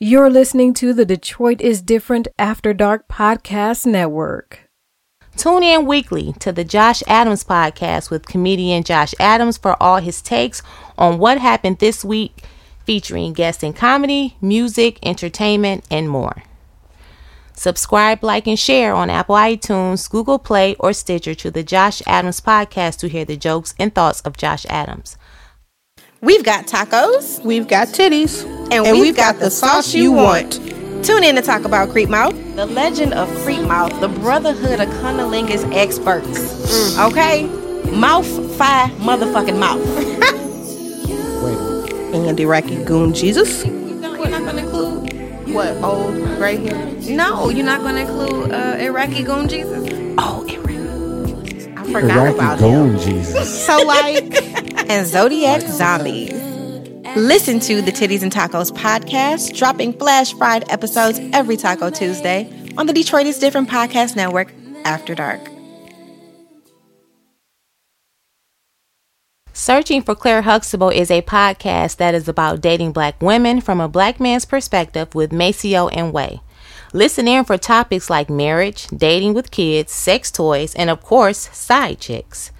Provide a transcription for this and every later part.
You're listening to the Detroit is Different After Dark Podcast Network. Tune in weekly to the Josh Adams podcast with comedian Josh Adams for all his takes on what happened this week, featuring guests in comedy, music, entertainment, and more. Subscribe, like, and share on Apple iTunes, Google Play, or Stitcher to the Josh Adams podcast to hear the jokes and thoughts of Josh Adams. We've got tacos, We've got titties. and, we've, got, the sauce you want. Tune in to talk about Creep Mouth. The legend of Creep Mouth, the brotherhood of cunnilingus experts. Okay? Mouth, fi, motherfucking mouth. And Iraqi Goon Jesus. No, you're not gonna include. What, old gray hair? No, you're not gonna include uh, Iraqi Goon Jesus. Oh, I forgot about him. Jesus. So like, and Zodiac Zombies. Listen to the Titties and Tacos podcast, dropping flash fried episodes every Taco Tuesday on the Detroit is Different Podcast Network after dark. Searching for Claire Huxtable is a podcast that is about dating black women from a black man's perspective with Maceo and Way. Listen in for topics like marriage, dating with kids, sex toys, and of course, side chicks.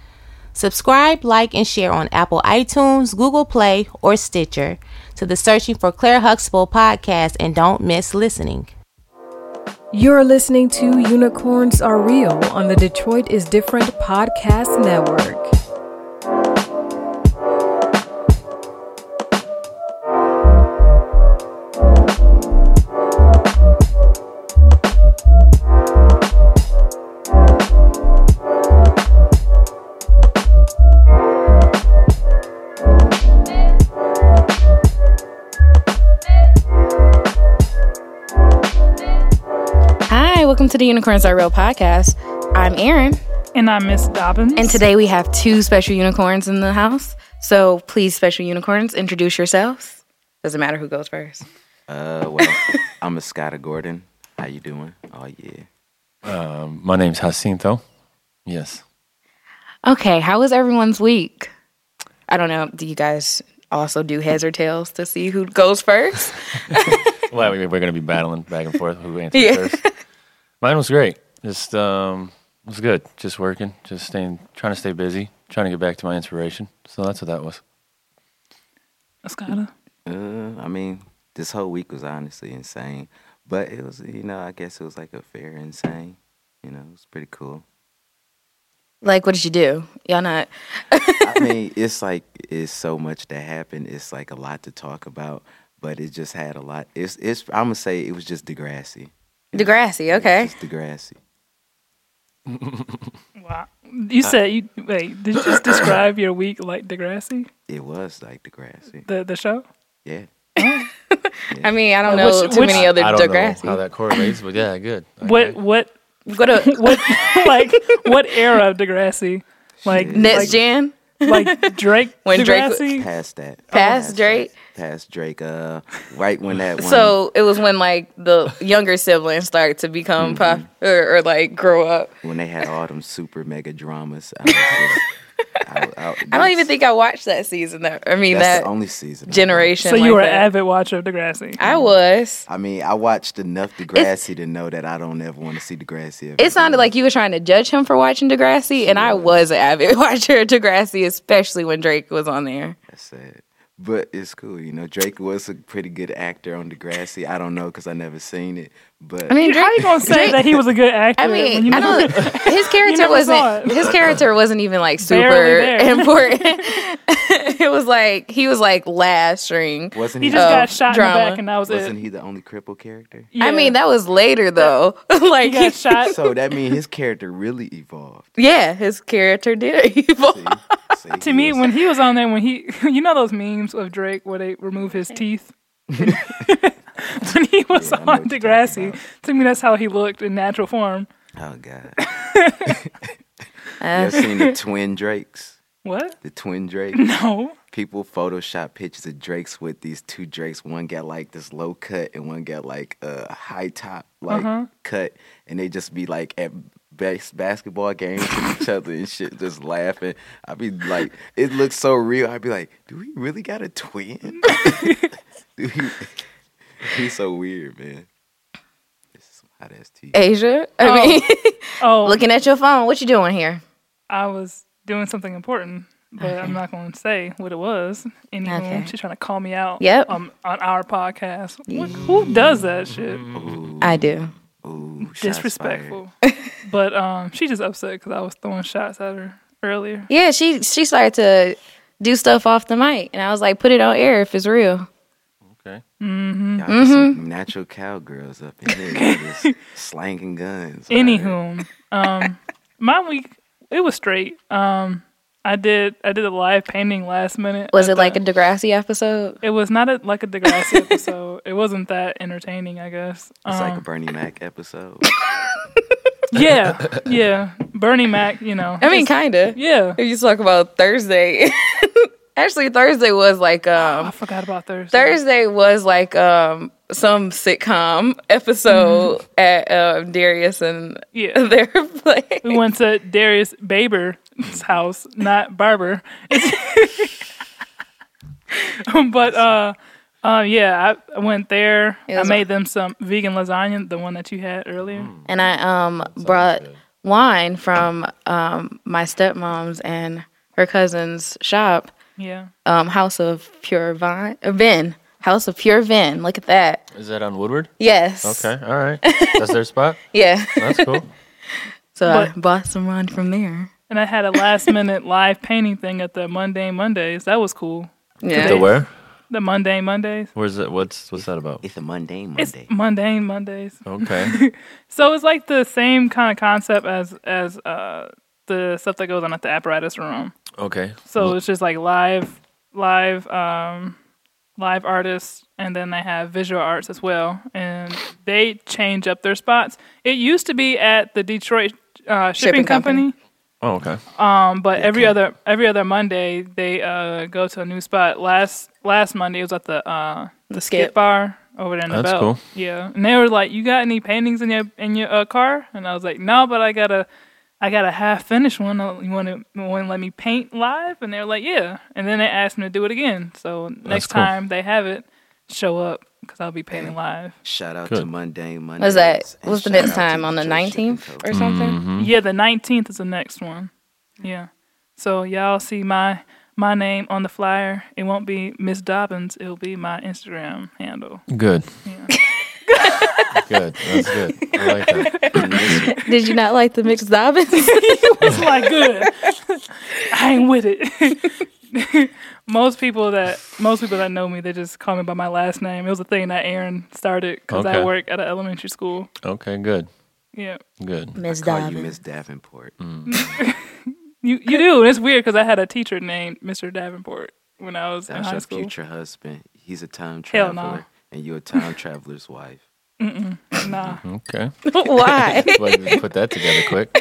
Subscribe, like, and share on Apple iTunes, Google Play, or Stitcher to the Searching for Claire Huxtable podcast and don't miss listening. You're listening to Unicorns Are Real on the Detroit is Different Podcast Network. Welcome to the Unicorns Are Real podcast. I'm Erin, And I'm Miss Dobbins. and today we have two special unicorns in the house. So please, special unicorns, introduce yourselves. Doesn't matter who goes first. Uh, well, I'm a Scotta Gordon. How you doing? Oh yeah. Um, my name's Jacinto. Yes. Okay, how was everyone's week? I don't know. Do you guys also do heads or tails to see who goes first? Well, we- we're going to be battling back and forth who answers Yeah. first. Mine was great. Just um, it was good. Just working. Just staying, trying to stay busy, trying to get back to my inspiration. So that's what that was. Escada. Uh, I mean, this whole week was honestly insane, but it was, you know, I guess it was like a fair insane. You know, it was pretty cool. like, what did you do? Y'all not. I mean, it's like it's so much that happened. It's like a lot to talk about, but it just had a lot. It's it's. I'm gonna say it was just Degrassi. Degrassi, okay. Just Degrassi. Wow. You said you wait. Did you just describe your week like Degrassi, It was like Degrassi. the the show? Yeah. I mean, I don't uh, know which- too which- many other I don't Degrassi. know how that correlates, but yeah, good. What Okay. what What a what like what era of Degrassi? Like next like, gen? like Drake When Drake was- Degrassi? Past that. Past Drake? Past Drake. Uh, right when that. One, So it was when like the younger siblings started to become pop or, or like grow up. when they had all them super mega dramas. I, just, I, I, I don't even think I watched that season. That I mean that's that the only season. Generation. So you like were an avid watcher of Degrassi. I was. I mean, I watched enough Degrassi to know that I don't ever want to see Degrassi. Ever It sounded like you were trying to judge him for watching Degrassi, and I was an avid watcher of Degrassi, especially when Drake was on there. That's sad. But it's cool, you know. Drake was a pretty good actor on Degrassi. I don't know because I never seen it, but I mean, How you gonna say that he was a good actor? I when mean, you I never- don't. His character never wasn't. His character wasn't even like super important. it was like he was like last string. wasn't He he? just got shot drama. in the back, and that was it. wasn't it. he the only crippled character? I mean, that was later though. like, he got shot. So that means his character really evolved. yeah, his character did evolve. See? See, to me, was- when he was on there, when he, you know those memes of Drake where they remove his teeth. when he was Yeah, on what you're talking Degrassi, about. to me that's how he looked in natural form. oh god, Uh, you ever seen the twin Drakes? What? The twin Drake. No. people Photoshop pictures of Drakes with these two Drakes. One got like this low cut and one got like a high top like Uh-huh. cut, and they just be like at bas- basketball games with each other and shit, just laughing. I'd be like, it looks so real. I'd be like, do we really got a twin? do we? He's so weird, man. This is some hot ass tea. Asia, I Oh. mean, Oh, looking at your phone. What you doing here? I was doing something important, but I'm not going to say what it was. Anywho, Okay. she's trying to call me out. Yep. Um, on our podcast. What, who does that shit? I do. Ooh, Disrespectful. but um, she just upset because I was throwing shots at her earlier. Yeah, she she started to do stuff off the mic, and I was like, put it on air if it's real. Okay. Mm-hmm. Y'all get some natural cowgirls up in here, just slanging guns. Anywho, um, my week it was straight. Um, I did I did a live painting last minute. Was at it like a Degrassi episode? It was not a, like a Degrassi episode. It wasn't that entertaining, I guess. It's like a Um, Bernie Mac episode. yeah, yeah. Bernie Mac, you know. I mean, kind of. yeah. If you talk about Thursday, actually Thursday was like um I um forgot about Thursday. Thursday was like um some sitcom episode at um, Darius and Yeah. their place. We went to Darius Baber's house, not Barber. but uh, uh, yeah, I, I went there. I was- made them some vegan lasagna, the one that you had earlier. And I um brought wine from um my stepmom's and her cousin's shop, Yeah, um House of Pure Vine, uh, Vin, House of Pure Vin. Look at that. Is that on Woodward? Yes. Okay. All right. That's their spot. Yeah. That's cool. so I bought some wine from there. And I had a last minute live painting thing at the Mundane Mondays. That was cool. Yeah. The where? The Mundane Mondays. Where's it? What's what's that about? It's a mundane It's Monday. Mundane Mondays. Okay. So it's like the same kind of concept as as uh, the stuff that goes on at the apparatus room. Okay. So it's just like live, live, um, live artists, and then they have visual arts as well, and they change up their spots. It used to be at the Detroit uh, shipping, Shipping company. company, Oh, okay. um, but every other every other Monday they uh, go to a new spot. Last last Monday it was at the uh, the skip Skip. bar over there in the That's belt. cool. Yeah, and they were like, "You got any paintings in your in your uh, car?" And I was like, "No, but I got a I got a half finished one. Uh, You want to want to let me paint live?" And they were like, "Yeah." And then they asked me to do it again. So next cool. time they have it, show up because I'll be painting live. Shout out to Mundane Monday. Was that what's the next time on the nineteenth or something? Mm-hmm. Yeah, the nineteenth is the next one. Yeah. So y'all see my my name on the flyer. It won't be Miss Dobbins. It'll be my Instagram handle. Good. Yeah. Good. That's good. I like that. Did you not like the mixed Dobbins? It's like good. I ain't with it. most people that most people that know me, they just call me by my last name. It was a thing that Aaron started because I work at an elementary school. Okay. Good. Yeah, Good. Miss Call you Dobbins. Miss Davenport. Mm. you you do. And it's weird because I had a teacher named Mr. Davenport when I was in That's high your school. future husband. He's a time Hell traveler, no. and you're a time traveler's wife. Nah, Okay. Why? Like, put that together quick.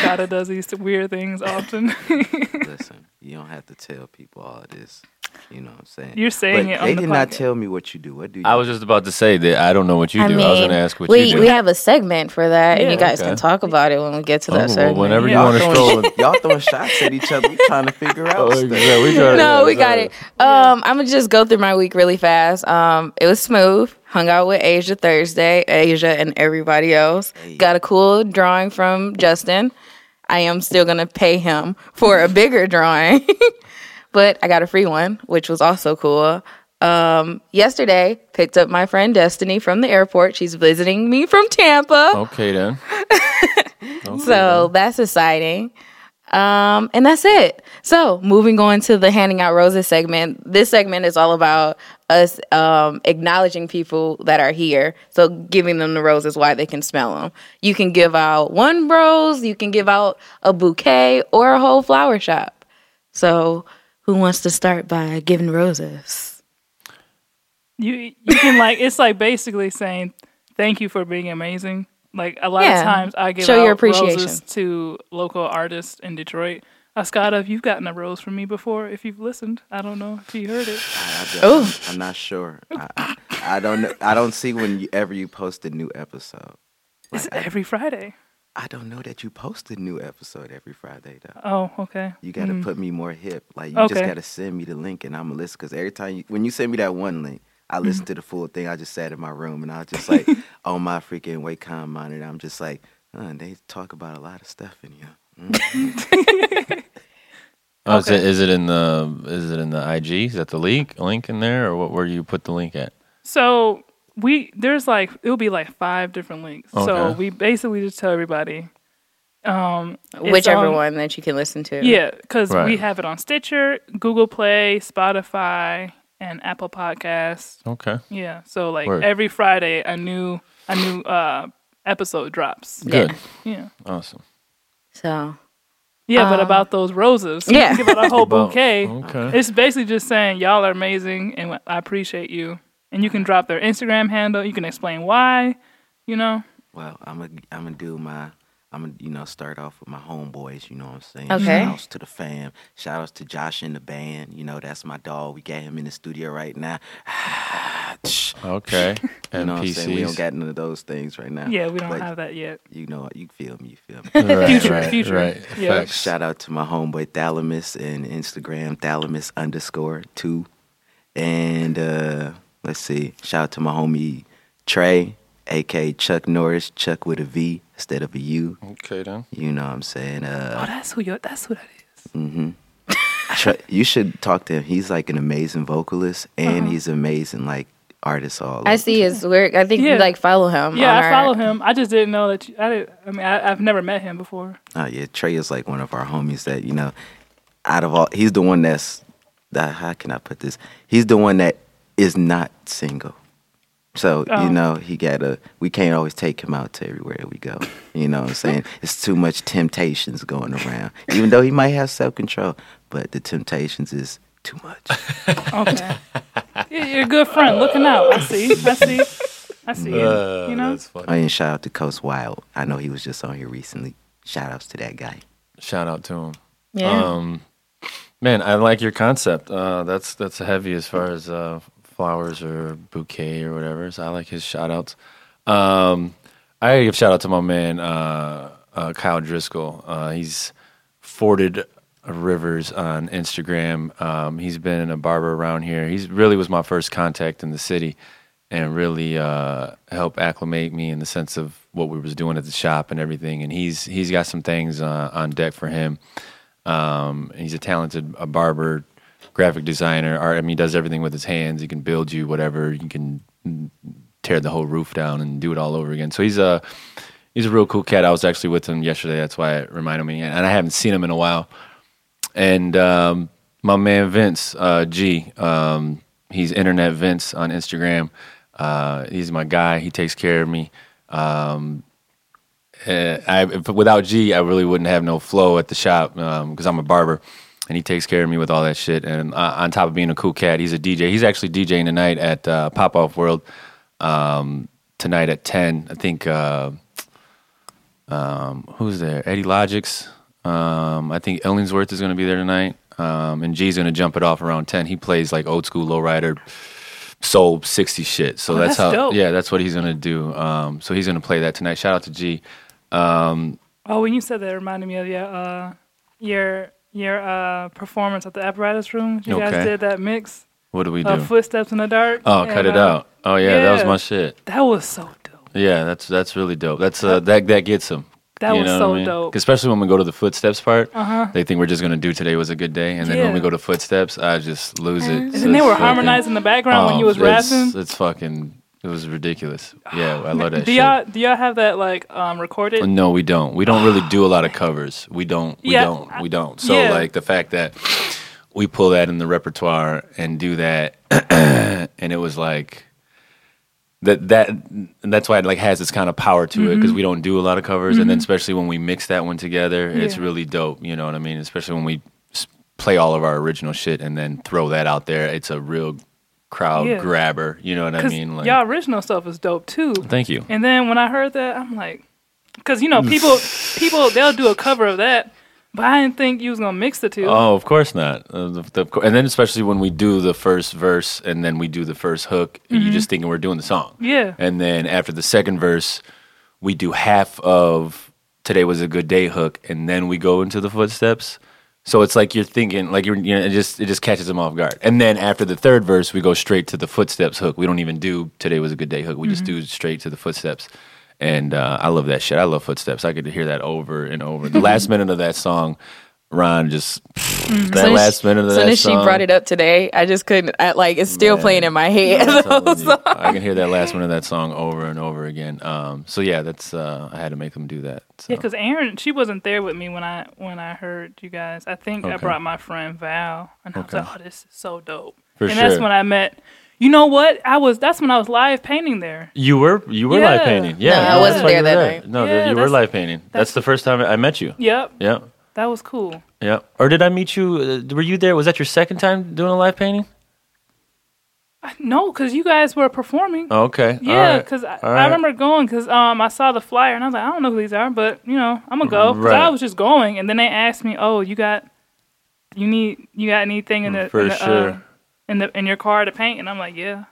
Scott does these weird things often. Listen, you don't have to tell people all of this. You know what I'm saying? You're saying But it on They the did not podcast. tell me what you do. What do you? I was just about to say that I don't know what you do. I I, was going to ask what we you do. we have a segment for that, and you guys Okay. can talk about it when we get to Oh, that well, segment. whenever you Yeah. want to y'all stroll. throwing, y'all throwing shots at each other. We trying to figure out Oh, stuff. yeah, we trying to- no, we got it. Um, I'm gonna just go through my week really fast. Um, it was smooth. Hung out with Asia Thursday, Asia and everybody else. Hey. Got a cool drawing from Justin. I am still gonna pay him for a bigger drawing, but I got a free one, which was also cool. Um, yesterday, picked up my friend Destiny from the airport. She's visiting me from Tampa. Okay then. Okay, So that's exciting. Um, and that's it. So moving on to the handing out roses segment. This segment is all about us um, acknowledging people that are here. So giving them the roses while they can smell them. You can give out one rose, you can give out a bouquet, or a whole flower shop. So who wants to start by giving roses? you you can like it's like basically saying thank you for being amazing. Like a lot Yeah. of times I give Show out your appreciation. roses to local artists in Detroit. Ascada, if you've gotten a rose from me before, if you've listened, I don't know if you heard it. I, I, Oh. I'm not sure. I, I, I don't know. I don't see when you, ever you post a new episode. It's Like, I, every Friday. I don't know that you post a new episode every Friday though. Oh, okay. You got to Mm. put me more hip. Like you just got to send me the link and I'm gonna listen. Because every time you, when you send me that one link, I listened to the full thing. I just sat in my room and I was just like on my freaking Wacom monitor. I'm just like, uh, they talk about a lot of stuff in here. Mm. Oh, is, it, is it in the is it in the IG? Is that the link link in there, or what? Where do you put the link at? So we there's like it'll be like five different links. So we basically just tell everybody, um, Whichever on- one that you can listen to. Yeah, because we have it on Stitcher, Google Play, Spotify, and Apple Podcasts. Okay, Yeah, so like Word. every Friday a new a new uh episode drops. good, Yeah. awesome. So Yeah, but Um, about those roses, yeah. give it a whole About- bouquet. okay. It's basically just saying y'all are amazing and I appreciate you. And you can drop their Instagram handle. You can explain why. You know. Well, I'm gonna I'm gonna do my I'm gonna you know start off with my homeboys. You know what I'm saying? Okay. Shout outs to the fam. Shout outs to Josh in the band. You know that's my dog. We got him in the studio right now. Okay, You and know what I'm saying? We don't got none of those things right now. Yeah, we don't But have that yet. You know, you feel me. You feel me. Right, Future, right, future. right. Yeah. Facts. Shout out to my homeboy Thalamus and Instagram Thalamus underscore two. And uh let's see. Shout out to my homie Trey, aka Chuck Norris, Chuck with a V instead of a U. Okay then. You know what I'm saying? Oh, Uh that's who you that's who that is. Mm-hmm. you should talk to him. He's like an amazing vocalist and Uh-huh. he's amazing like artist all I see his work. I think Yeah. you like follow him. Yeah, I our- follow him. I just didn't know that. You, I did. I mean, I, I've never met him before. Oh yeah, Trey is like one of our homies that you know. Out of all, he's the one that's. That, how can I put this? He's the one that is not single. So Oh. you know he got to. We can't always take him out to everywhere we go. You know what I'm saying? it's too much temptations going around. Even though he might have self control, but the temptations is too much. Okay. You're a good friend. Looking out. I see. I see. I see. you. Uh, you know. that's funny. Oh, and shout out to Coast Wild. I know he was just on here recently. Shout outs to that guy. Shout out to him. Yeah. Um, man, I like your concept. Uh, that's that's heavy as far as uh, flowers or bouquet or whatever. So I like his shout outs. Um, I give shout out to my man uh, uh, Kyle Driscoll. Uh, he's forded rivers on Instagram. Um, he's been a barber around here. He's really was my first contact in the city, and really uh, helped acclimate me in the sense of what we was doing at the shop and everything. And he's he's got some things uh, on deck for him. Um, he's a talented a barber, graphic designer. Art, I mean, he does everything with his hands. He can build you whatever. You can tear the whole roof down and do it all over again. So he's a he's a real cool cat. I was actually with him yesterday. That's why it reminded me, and I haven't seen him in a while. And um, my man Vince uh, G, um, he's Internet Vince on Instagram. Uh, he's my guy. He takes care of me. Um, uh, I, without G, I really wouldn't have no flow at the shop because I'm a barber, and he takes care of me with all that shit. And uh, on top of being a cool cat, he's a DJ. He's actually DJing tonight at uh, Pop Off World um, tonight at ten. I think uh, um, who's there? Eddie Logix. Um, I think Ellingsworth is going to be there tonight, um, and G's going to jump it off around ten. He plays like old school lowrider soul 60 shit. So Oh, that's, that's how dope. yeah, that's what he's going to do. Um, so he's going to play that tonight. Shout out to G. Um, Oh, when you said that, it reminded me of your uh, your your uh, performance at the apparatus room. You guys did that mix what do we do? of footsteps in the dark. oh, and, cut it uh, out. Oh yeah, that was my shit. That was so dope. Yeah, that's that's really dope. That's uh, that that gets them. That You was so I mean? dope. Especially when we go to the footsteps part, Uh-huh. they think we're just gonna do today was a good day, and then when we go to footsteps, I just lose it. And then they were harmonizing in the background when you was it's, rapping. It's fucking. It was ridiculous. Yeah, I love that. Do shit. y'all do y'all have that like um, recorded? No, we don't. We don't really do a lot of covers. We don't. We Yeah, don't. We don't. So yeah. like the fact that we pull that in the repertoire and do that, and it was like that. That and that's why it like has this kind of power to it because we don't do a lot of covers, and then especially when we mix that one together, it's Mm-hmm. Yeah. really dope. You know what I mean? Especially when we s- play all of our original shit and then throw that out there, it's a real crowd Yeah. grabber. You know what I mean? Like, y'all original stuff is dope too. thank you. And then when I heard that, I'm like, because you know people people they'll do a cover of that, but I didn't think you was gonna mix the two. Oh, of course not. Uh, the, the, and then especially when we do the first verse and then we do the first hook, you just thinking we're doing the song. Mm-hmm. Yeah. And then after the second verse, we do half of "Today Was a Good Day" hook, and then we go into the footsteps. So it's like you're thinking, like you're, you know, it just it just catches them off guard. And then after the third verse, we go straight to the footsteps hook. We don't even do today was a good day hook. We just do straight to the footsteps. And uh, I love that shit. I love footsteps. I could hear that over and over. The last minute of that song, Ron just that Soon as last she- minute of soon that as she song. She brought it up today, I just couldn't. I, like it's still Man. playing in my head. I'm I can hear that last minute of that song over and over again. Um, so yeah, that's uh, I had to make them do that. So. Yeah, because Aaron, she wasn't there with me when I when I heard you guys. I think I brought my friend Val, and I was like, "Oh, this is so dope." For and that's when I met. You know what? I was. That's when I was live painting there. You were you were live painting. Yeah, No, I that's wasn't there that there. night. No, Yeah, you were live painting. That's, that's- the first time I met you. Yep, Yeah, that was cool. yeah. Or did I meet you? Uh, were you there? Was that your second time doing a live painting? I- No, because you guys were performing. Oh, okay. Yeah, right. because I, All I right. remember going because um I saw the flyer and I was like I don't know who these are, but you know I'm gonna go because Right. I was just going and then they asked me, oh you got, you need you got anything in the For in the, sure. uh, in the in your car to paint and I'm like yeah.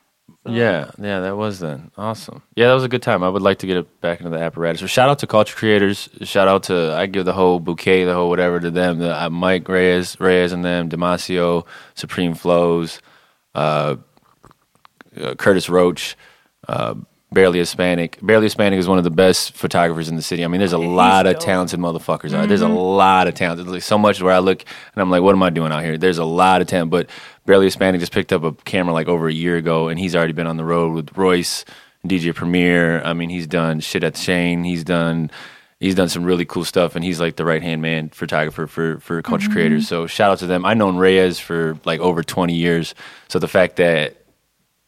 Yeah, yeah, that was then awesome. Yeah, that was a good time. I would like to get it back into the apparatus. So shout out to culture creators. Shout out to I give the whole bouquet, the whole whatever to them. The, uh, Mike Reyes, Reyes and them, Demasio, Supreme Flows, uh, uh, Curtis Roach, uh, Barely Hispanic. Barely Hispanic is one of the best photographers in the city. I mean, there's a mm-hmm. lot of talented motherfuckers out. There's a lot of talent. There's like so much where I look and I'm like, what am I doing out here? There's a lot of talent, but Barely Hispanic just picked up a camera like over a year ago, and he's already been on the road with Royce, DJ Premier. I mean, he's done shit at Shane. He's done. He's done some really cool stuff, and he's like the right hand man photographer for for culture creators. Mm-hmm. So shout out to them. I known Reyes for like over 20 years. So the fact that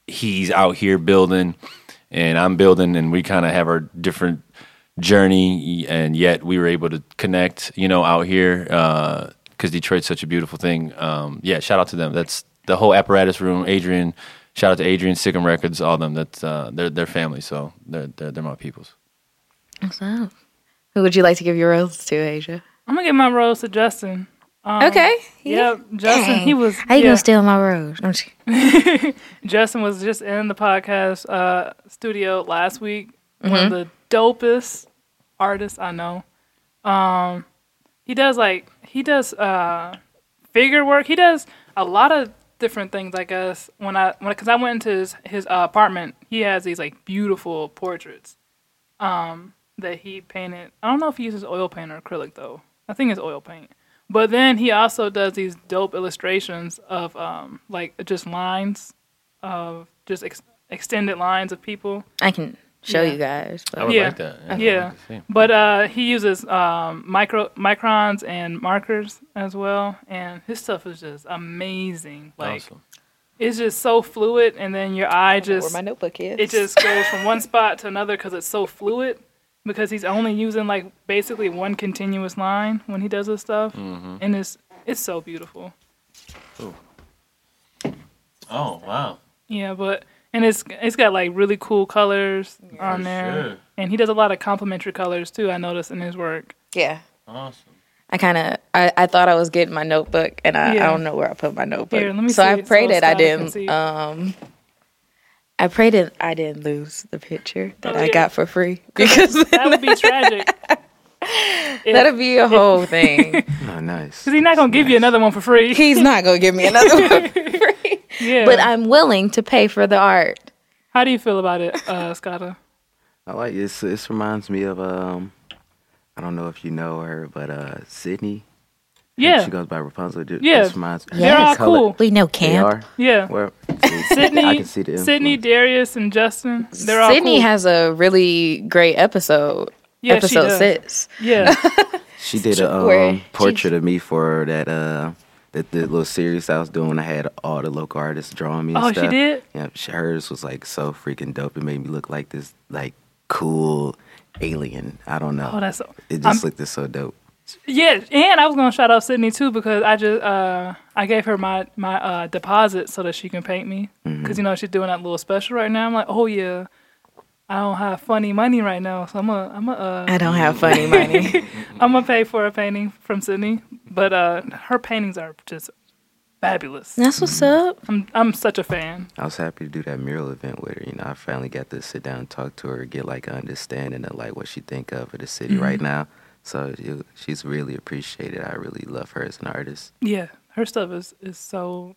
he's out here building and I'm building and we kind of have our different journey and yet we were able to connect, you know, out here because Detroit's such a beautiful thing. Um, yeah, shout out to them. That's the whole apparatus room. Adrian, shout out to Adrian, Sikkim Records, all of them. That's uh, they're they're family, so they're they're, they're my peoples. What's up? Who would you like to give your rose to, Asia? I'm gonna give my rose to Justin. Um, okay. Yep, Justin. He was. How you yeah. gonna steal my rose? Justin was just in the podcast uh, studio last week. One Mm-hmm. of the dopest artists I know. Um, he does like he does uh, figure work. He does a lot of different things. I guess when I when because I went into his his uh, apartment, he has these like beautiful portraits um, that he painted. I don't know if he uses oil paint or acrylic though. I think it's oil paint. But then he also does these dope illustrations of um, like just lines of just ex- extended lines of people. I can show Yeah. you guys. I But would Yeah. like that. I'd Yeah. like. But uh, he uses um, micro microns and markers as well, and his stuff is just amazing. Like Awesome. it's just so fluid, and then your eye just where my notebook is. It just goes from one spot to another because it's so fluid. Because he's only using like basically one continuous line when he does this stuff, Mm-hmm. and it's it's so beautiful. Oh wow. Yeah, but and it's it's got like really cool colors on there, sure. and he does a lot of complementary colors too. I noticed in his work. yeah. Awesome. I kind of I, I thought I was getting my notebook and I, Yeah. I don't know where I put my notebook. Here, let me so see I prayed so that I didn't see. um I prayed that I didn't lose the picture that Oh, I got for free because That would be tragic. that'd be a whole thing. Oh, nice. Because he's not gonna give you another one for free. He's not gonna give me another one for free. yeah. But I'm willing to pay for the art. How do you feel about it, uh, Scotta? I like this. This reminds me of um, I don't know if you know her, but uh, Sydney. Yeah. She goes by Rapunzel. This Yeah. reminds They're all color- cool. We know They camp. Yeah. Well, Sydney, I can see the Sydney. Darius, and Justin. They're all Sydney cool. has a really great episode. Yeah, she episode does. six. Yeah. She did a Where um, she- portrait of me for that uh that the little series I was doing. I had all the local artists drawing me. And Oh, she stuff. did? Yeah, she- hers was like so freaking dope. It made me look like this like cool alien. I don't know. Oh, that's so. it I'm- just looked so dope. Yeah, and I was gonna shout out Sydney too because I just uh I gave her my my uh deposit so that she can paint me because you know she's doing that little special right now. I'm like, oh yeah, I don't have funny money right now, so I'm a I'm a uh, I don't have funny money. I'm gonna pay for a painting from Sydney. But uh her paintings are just fabulous. That's what's up. I'm I'm such a fan. I was happy to do that mural event with her. You know, I finally got to sit down and talk to her, get like an understanding of like what she think of of the city right now. So you, she's really appreciated. I really love her as an artist. Yeah, her stuff is is so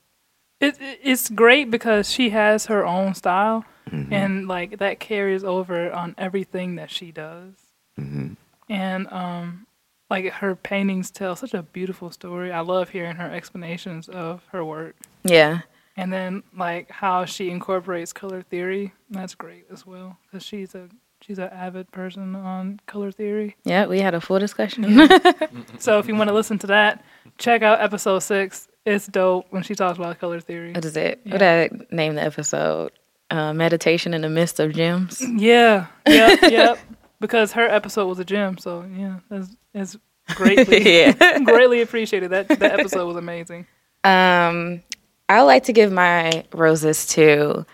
it, it it's great because she has her own style Mhm. and like that carries over on everything that she does. hmm And um like her paintings tell such a beautiful story. I love hearing her explanations of her work. Yeah. And then like how she incorporates color theory. That's great as well cuz she's a she's an avid person on color theory. Yeah, we had a full discussion. So if you want to listen to that, check out episode 6. It's dope when she talks about color theory. what is it? What did I name the episode? Uh, Meditation in the Midst of Gems. Yeah, yep, yep. Because her episode was a gem, so yeah, that's it's greatly, Yeah. greatly appreciated. That that episode was amazing. Um, I like to give my roses to.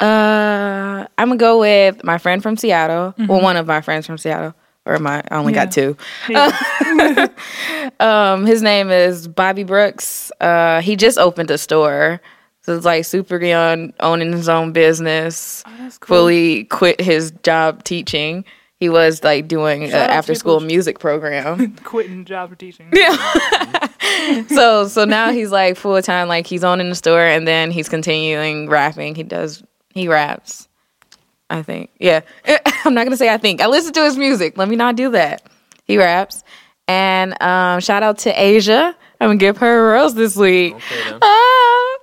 Uh, I'm gonna go with my friend from Seattle. Well, one of my friends from Seattle, or my I only got two. um, his name is Bobby Brooks. Uh, he just opened a store, so it's like super young, owning his own business. Fully quit his job teaching. He was like doing an Shout out to after school music program. Quitting job for teaching. so so now he's like full time, like he's owning the store, and then he's continuing rapping. He does he raps. I think, yeah. I'm not gonna say I think. I listen to his music. Let me not do that. He raps, and um, shout out to Asia. I'm gonna give her a rose this week. Ah.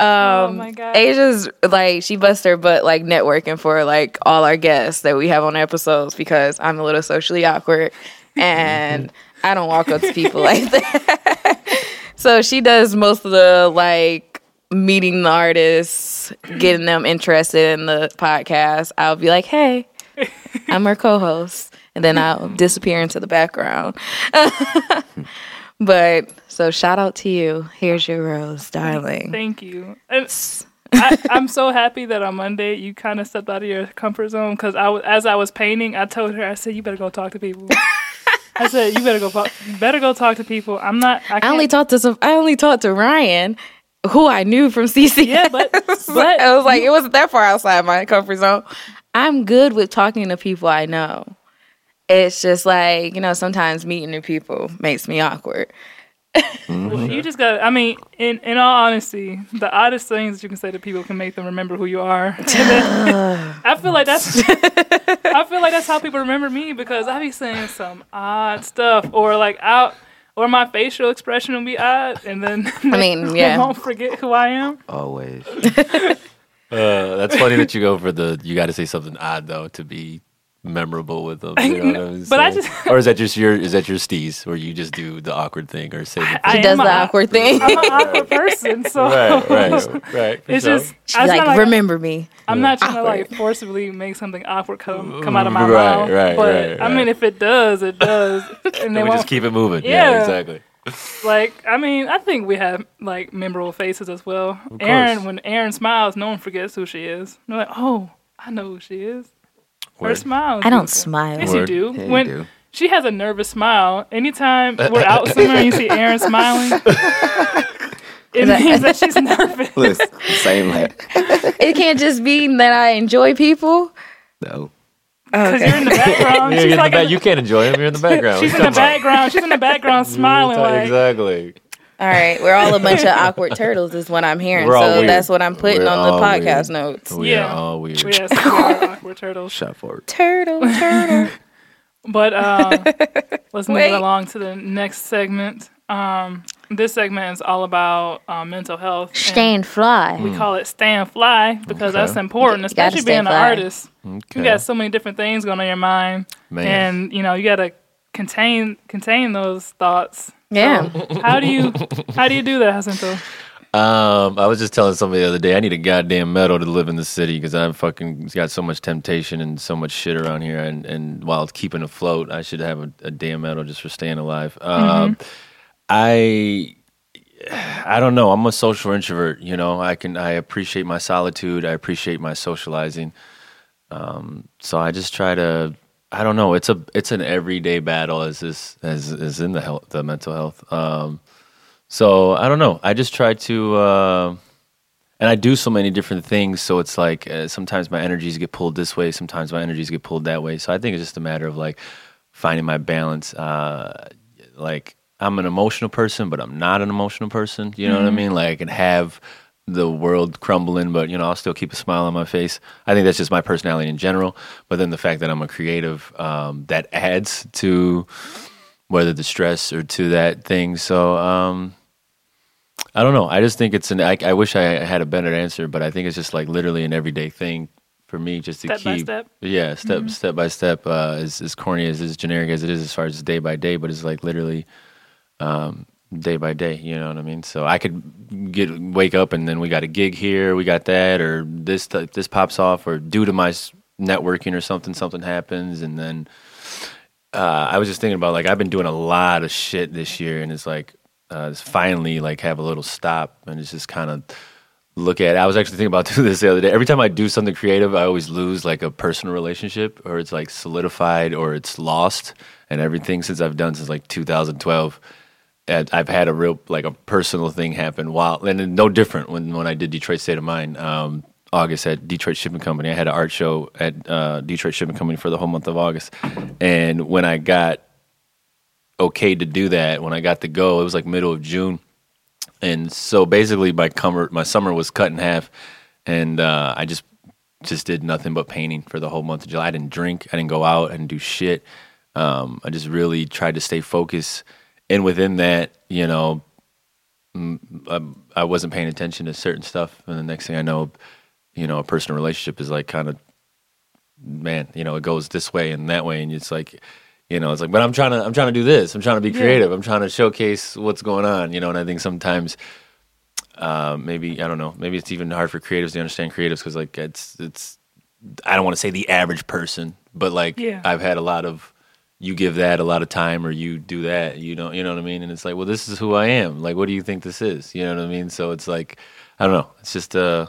oh Um, my god. Asia's like she busts her butt like networking for like all our guests that we have on episodes because I'm a little socially awkward and I don't walk up to people like that. so she does most of the like meeting the artists, getting them interested in the podcast. I'll be like, "Hey, I'm her co-host," and then I'll disappear into the background. but so shout out to you. Here's your rose, darling. Thank you. And I, I'm so happy that on Monday you kind of stepped out of your comfort zone because I was as I was painting, I told her I said you better go talk to people. I said you better go you better go talk to people. I'm not. I, I only talked to some. I only talked to Ryan, who I knew from CCS. Yeah, but but I was like, it wasn't that far outside my comfort zone. I'm good with talking to people I know. It's just like you know, sometimes meeting new people makes me awkward. Mm-hmm. Well, you just got. I mean, in in all honesty, the oddest things that you can say to people can make them remember who you are. Then- I feel like that's. I feel like that's how people remember me because I be saying some odd stuff, or like out, or my facial expression will be odd, and then I mean, they yeah. won't forget who I am. Always. Uh, that's funny that you go for the. You got to say something odd though to be memorable with them. You know what I'm But I just- or is that just your is that your steez where you just do the awkward thing or say the I He am does the awkward thing. I'm an awkward person, so right right right. for it's sure. just. She's like, like remember me. I'm not trying to like forcibly make something awkward come come out of my Right, mouth, right, but right, I mean, if it does, it does, and Then we just keep it moving. Yeah, Yeah. exactly. Like, I mean, I think we have like memorable faces as well. course. Aaron, when Aaron smiles, no one forgets who she is. They're like, oh, I know who she is. Her Word. smile. I don't smile. Yes, you do. Yeah, you when do. she has a nervous smile, anytime we're out somewhere and you see Aaron smiling, it means that she's nervous. Listen, same like It can't just be that I enjoy people. no. Oh, because you're in the background. Yeah, you're in like the back. in You can't enjoy him. You're in the background. She's in the background. She's in the background smiling like exactly. All right, we're all a bunch of awkward turtles, is what I'm hearing. We're all So weird. that's what I'm putting We're on the podcast weird. notes. We Yeah. are all weird. yes, we are awkward turtles. Shot forward. Turtle, turtle. But um, let's move Wait. along to the next segment. Um, this segment is all about um, mental health. Stay and Stand fly. We call it "Stand Fly" because that's important, You gotta especially stay being an fly. artist. You Okay. got so many different things going on in your mind, Man. and you know you got to contain contain those thoughts. Yeah. How do you how do you do that, Jacinto? Um, I was just telling somebody the other day I need a goddamn medal to live in the city because I've fucking got so much temptation and so much shit around here, and and while keeping afloat, I should have a, a damn medal just for staying alive. Um, I. I don't know. I'm a social introvert. You know, I can. I appreciate my solitude. I appreciate my socializing. Um, so I just try to. I don't know. It's a. It's an everyday battle as this as is in the health, the mental health. Um, so I don't know. I just try to, uh, and I do so many different things. So it's like uh, sometimes my energies get pulled this way, sometimes my energies get pulled that way. So I think it's just a matter of like finding my balance. Uh, like I'm an emotional person, but I'm not an emotional person. You know what I mean? Like I can have the world crumbling, but you know I'll still keep a smile on my face. I think that's just my personality in general. But then the fact that I'm a creative, um, that adds to whether the stress or to that thing. So um, I don't know. I just think it's an. I, I wish I had a better answer, but I think it's just like literally an everyday thing for me, just to Step by keep. step. Yeah, step step by step. Uh, as as corny as as generic as it is, as far as day by day, but it's like literally um, day by day. You know what I mean? So I could get wake up and then we got a gig here, we got that, or this this pops off, or due to my networking or something, something happens, and then uh, I was just thinking about like I've been doing a lot of shit this year, and it's like uh, it's finally like have a little stop, and it's just kind of look at. I was actually thinking about this the other day. Every time I do something creative, I always lose like a personal relationship, or it's like solidified, or it's lost, and everything since I've done since like 2012. I've had a real like a personal thing happen while and no different when when I did Detroit State of Mind. Um, August at Detroit Shipping Company. I had an art show at uh, Detroit Shipping Company for the whole month of August, and when I got okay to do that, when I got to go, it was like middle of June, and so basically my summer my summer was cut in half, and uh, I just just did nothing but painting for the whole month of July. I didn't drink, I didn't go out, I didn't do shit. Um, I just really tried to stay focused, and within that, you know, I, wasn't paying attention to certain stuff, and the next thing I know, you know, a personal relationship is like kind of, man, you know, it goes this way and that way, and it's like, you know, it's like, but I'm trying to, I'm trying to do this, I'm trying to be creative, I'm trying to showcase what's going on, you know, and I think sometimes, uh, maybe I don't know, maybe it's even hard for creatives to understand creatives because like it's it's, I don't want to say the average person, but like Yeah. I've had a lot of. You give that a lot of time, or you do that. You don't, you know what I mean. And it's like, well, this is who I am. Like, what do you think this is? You know what I mean. So it's like, I don't know. It's just uh,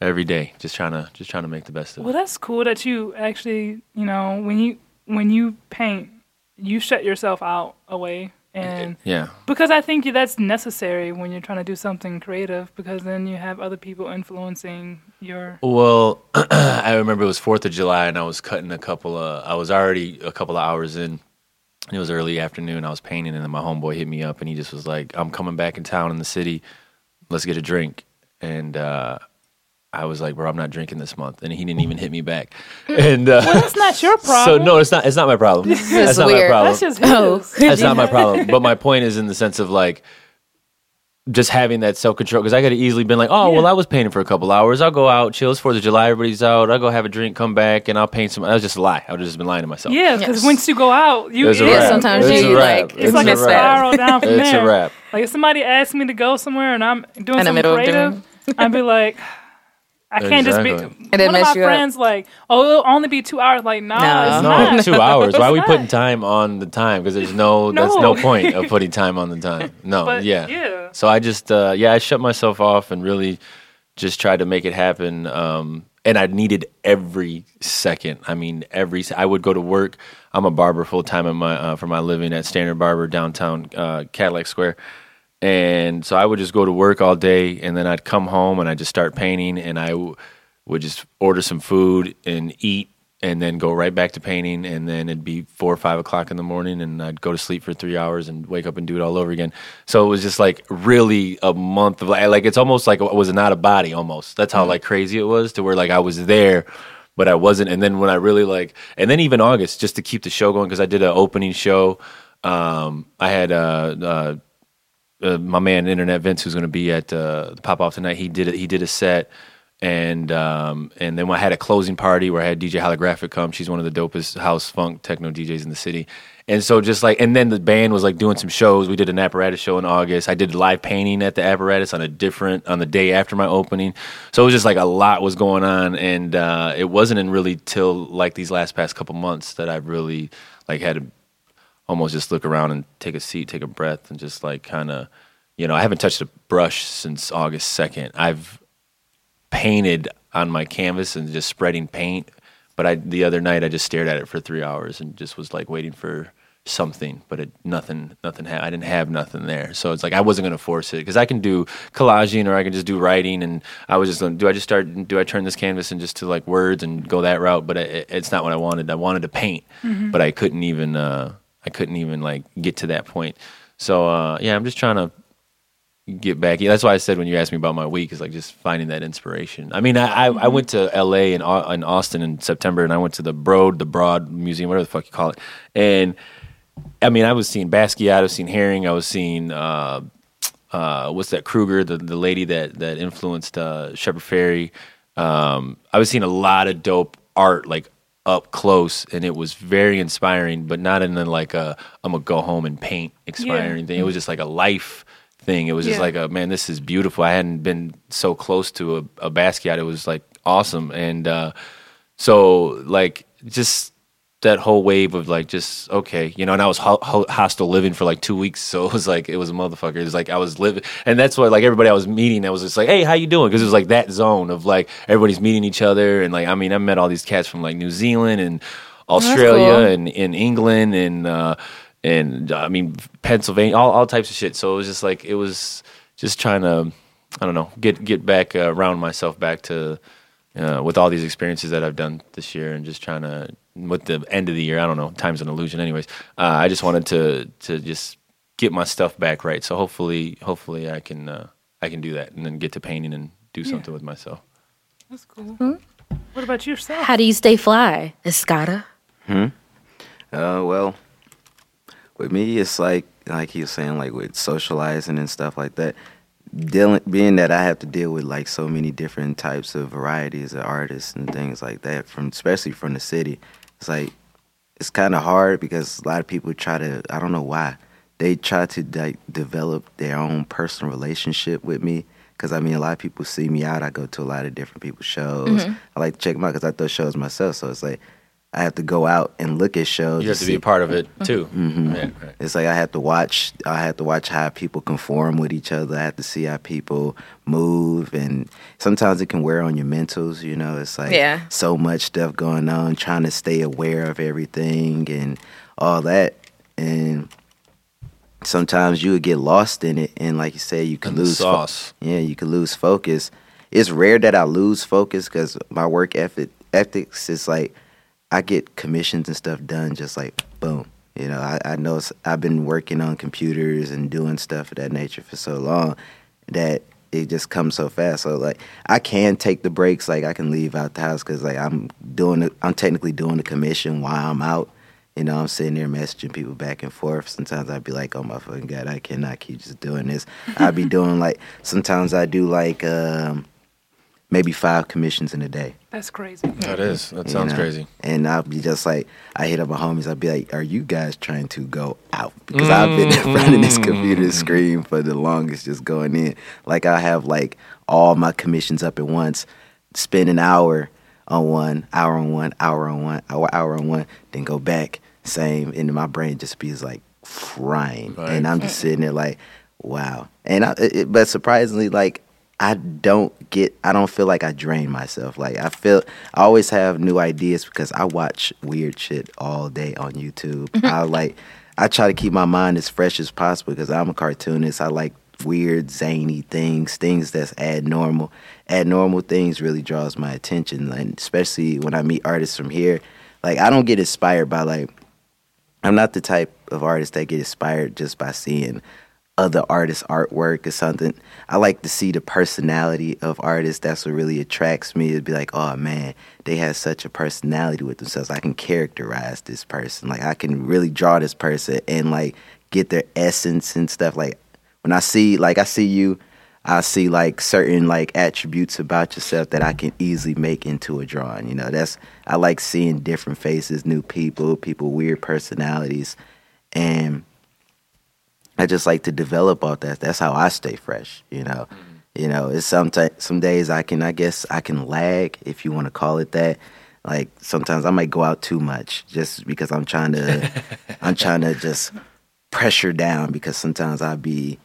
every day, just trying to, just trying to make the best of it. Well, that's cool that you actually, you know, when you when you paint, you shut yourself out away, and Yeah, because I think that's necessary when you're trying to do something creative, because then you have other people influencing your. Well, I remember it was Fourth of July, and I was cutting a couple of. I was already a couple of hours in. and It was early afternoon. I was painting, and then my homeboy hit me up, and he just was like, "I'm coming back in town in the city. Let's get a drink." And uh, I was like, "Bro, I'm not drinking this month," and he didn't even hit me back. And uh, That's not your problem. so no, it's not. It's not my problem. That's not my problem. that's just his. Oh. That's not my problem. But my point is in the sense of like just having that self control because I could have easily been like, oh well, I was painting for a couple hours. I'll go out, chill. It's Fourth of July, everybody's out. I'll go have a drink, come back, and I'll paint some. That was just a lie. I would have just been lying to myself. Yeah, because Yes. once you go out, you It's a wrap. sometimes it's you, a wrap. like, It's, like a a spiral down from It's there. a wrap. Like if somebody asked me to go somewhere and I'm doing In the something middle creative, I'd be like, I can't Exactly. just be. And One of my you up. friends like, oh, it'll only be two hours. Like, nah, No. it's No, not. two hours. Why are we putting time on the time? Because there's no, that's no No. point of putting time on the time. No, But, yeah. yeah. So I just, uh, yeah, I shut myself off and really just tried to make it happen. Um, and I needed every second. I mean, every. I would go to work. I'm a barber full time in my uh, for my living at Standard Barber downtown uh, Cadillac Square. And so I would just go to work all day, and then I'd come home and I'd just start painting, and I w- would just order some food and eat, and then go right back to painting, and then it'd be four or five o'clock in the morning, and I'd go to sleep for three hours and wake up and do it all over again. So it was just like really a month of like, like it's almost like it was not a body almost. That's how like crazy it was to where like I was there. But I wasn't, and then when I really like, and then even August, just to keep the show going, because I did an opening show. Um, I had uh, uh, uh, my man Internet Vince, who's going to be at uh, the pop off tonight, he did it. He did a set, and um, and then I had a closing party where I had DJ Holographic come. She's one of the dopest house funk techno DJs in the city, and so just like, and then the band was like doing some shows. We did an apparatus show in August. I did live painting at the apparatus on a different on the day after my opening. So it was just like a lot was going on, and uh, it wasn't in really till like these last past couple months that I've really like had to almost just look around and take a seat, take a breath, and just like kind of, you know, I haven't touched a brush since August 2nd. I've painted on my canvas and just spreading paint, but I the other night I just stared at it for three hours and just was like waiting for something, but it nothing nothing. Ha- I didn't have nothing there, so it's like I wasn't gonna force it because I can do collaging or I can just do writing, and I was just gonna do I just start do I turn this canvas and just to like words and go that route, but it, it's not what I wanted. I wanted to paint, but I couldn't even uh, I couldn't even like get to that point. So uh, yeah, I'm just trying to get back. That's why I said when you asked me about my week is like just finding that inspiration. I mean, I, I, I went to L.A. and in Austin in September, and I went to the Broad, the Broad Museum, whatever the fuck you call it, and I mean, I was seeing Basquiat, I was seeing Haring, I was seeing uh, uh, what's that Kruger, the the lady that that influenced uh, Shepard Fairey. Um, I was seeing a lot of dope art like up close, and it was very inspiring, but not in the like a I'm gonna go home and paint inspiring thing. It was just like a life thing. It was just like a man, this is beautiful. I hadn't been so close to a, a Basquiat. It was like awesome, and uh, so like just that whole wave of like just okay, you know. And I was ho- ho- hostile living for like two weeks, so it was like it was a motherfucker. It was like I was living, and that's why like everybody I was meeting, I was just like, hey, how you doing? Because it was like that zone of like everybody's meeting each other, and like I mean, I met all these cats from like New Zealand and Australia cool. and in England and uh, and I mean Pennsylvania, all all types of shit. So it was just like it was just trying to I don't know get get back uh, round myself back to uh, with all these experiences that I've done this year and just trying to with the end of the year. I don't know, time's an illusion, anyways. Uh, I just wanted to to just get my stuff back right. So hopefully hopefully I can uh, I can do that and then get to painting and do something with myself. That's cool. What about yourself? How do you stay fly, Escada? Hmm. Uh, well, with me, it's like like he was saying, like with socializing and stuff like that. Dealing, being that I have to deal with like so many different types of varieties of artists and things like that, from especially from the city, it's like it's kind of hard because a lot of people try to. I don't know why they try to like develop their own personal relationship with me. Because I mean, a lot of people see me out. I go to a lot of different people's shows. Mm-hmm. I like to check them out because I throw shows myself. So it's like I have to go out and look at shows. You have to see- be a part of it too. Mhm. Yeah, right. It's like I have to watch. I have to watch how people conform with each other. I have to see how people move, and sometimes it can wear on your mentals. You know, it's like Yeah. so much stuff going on, trying to stay aware of everything and all that, and sometimes you would get lost in it, and like you said, you can And the lose fo- sauce. yeah, you can lose focus. It's rare that I lose focus because my work ethic ethics is like I get commissions and stuff done just like boom. You know, I, I know I've been working on computers and doing stuff of that nature for so long that it just comes so fast. So like I can take the breaks, like I can leave out the house because like I'm doing, the, I'm technically doing the commission while I'm out. You know, I'm sitting there messaging people back and forth. Sometimes I'd be like, "Oh my fucking god, I cannot keep just doing this." I'd be doing like sometimes I do like um, maybe five commissions in a day. That's crazy. That is. That you sounds know? crazy. And I'll be just like, I hit up my homies. I'll be like, "Are you guys trying to go out?" Because I've been in front of this computer mm. screen for the longest, just going in. Like I have like all my commissions up at once, spend an hour on one, hour on one, hour on one, hour hour on one, then go back, same. And my brain just be like frying, Right. and I'm just sitting there like, wow. And I, it, but surprisingly, like I don't get I don't feel like I drain myself. Like I feel I always have new ideas because I watch weird shit all day on YouTube. I like I try to keep my mind as fresh as possible because I'm a cartoonist. I like weird zany things, things that's abnormal. Abnormal things really draws my attention and especially when I meet artists from here. Like I don't get inspired by like I'm not the type of artist that get inspired just by seeing other artists' artwork or something. I like to see the personality of artists. That's what really attracts me. It'd be like, oh man, they have such a personality with themselves. I can characterize this person. Like I can really draw this person and like get their essence and stuff. Like when I see, like I see you, I see like certain like attributes about yourself that I can easily make into a drawing. You know, that's I like seeing different faces, new people, people weird personalities, and I just like to develop all that. That's how I stay fresh. You know, mm-hmm. you know, it's some some days I can I guess I can lag if you want to call it that. Like sometimes I might go out too much just because I'm trying to I'm trying to just pressure down because sometimes I'll be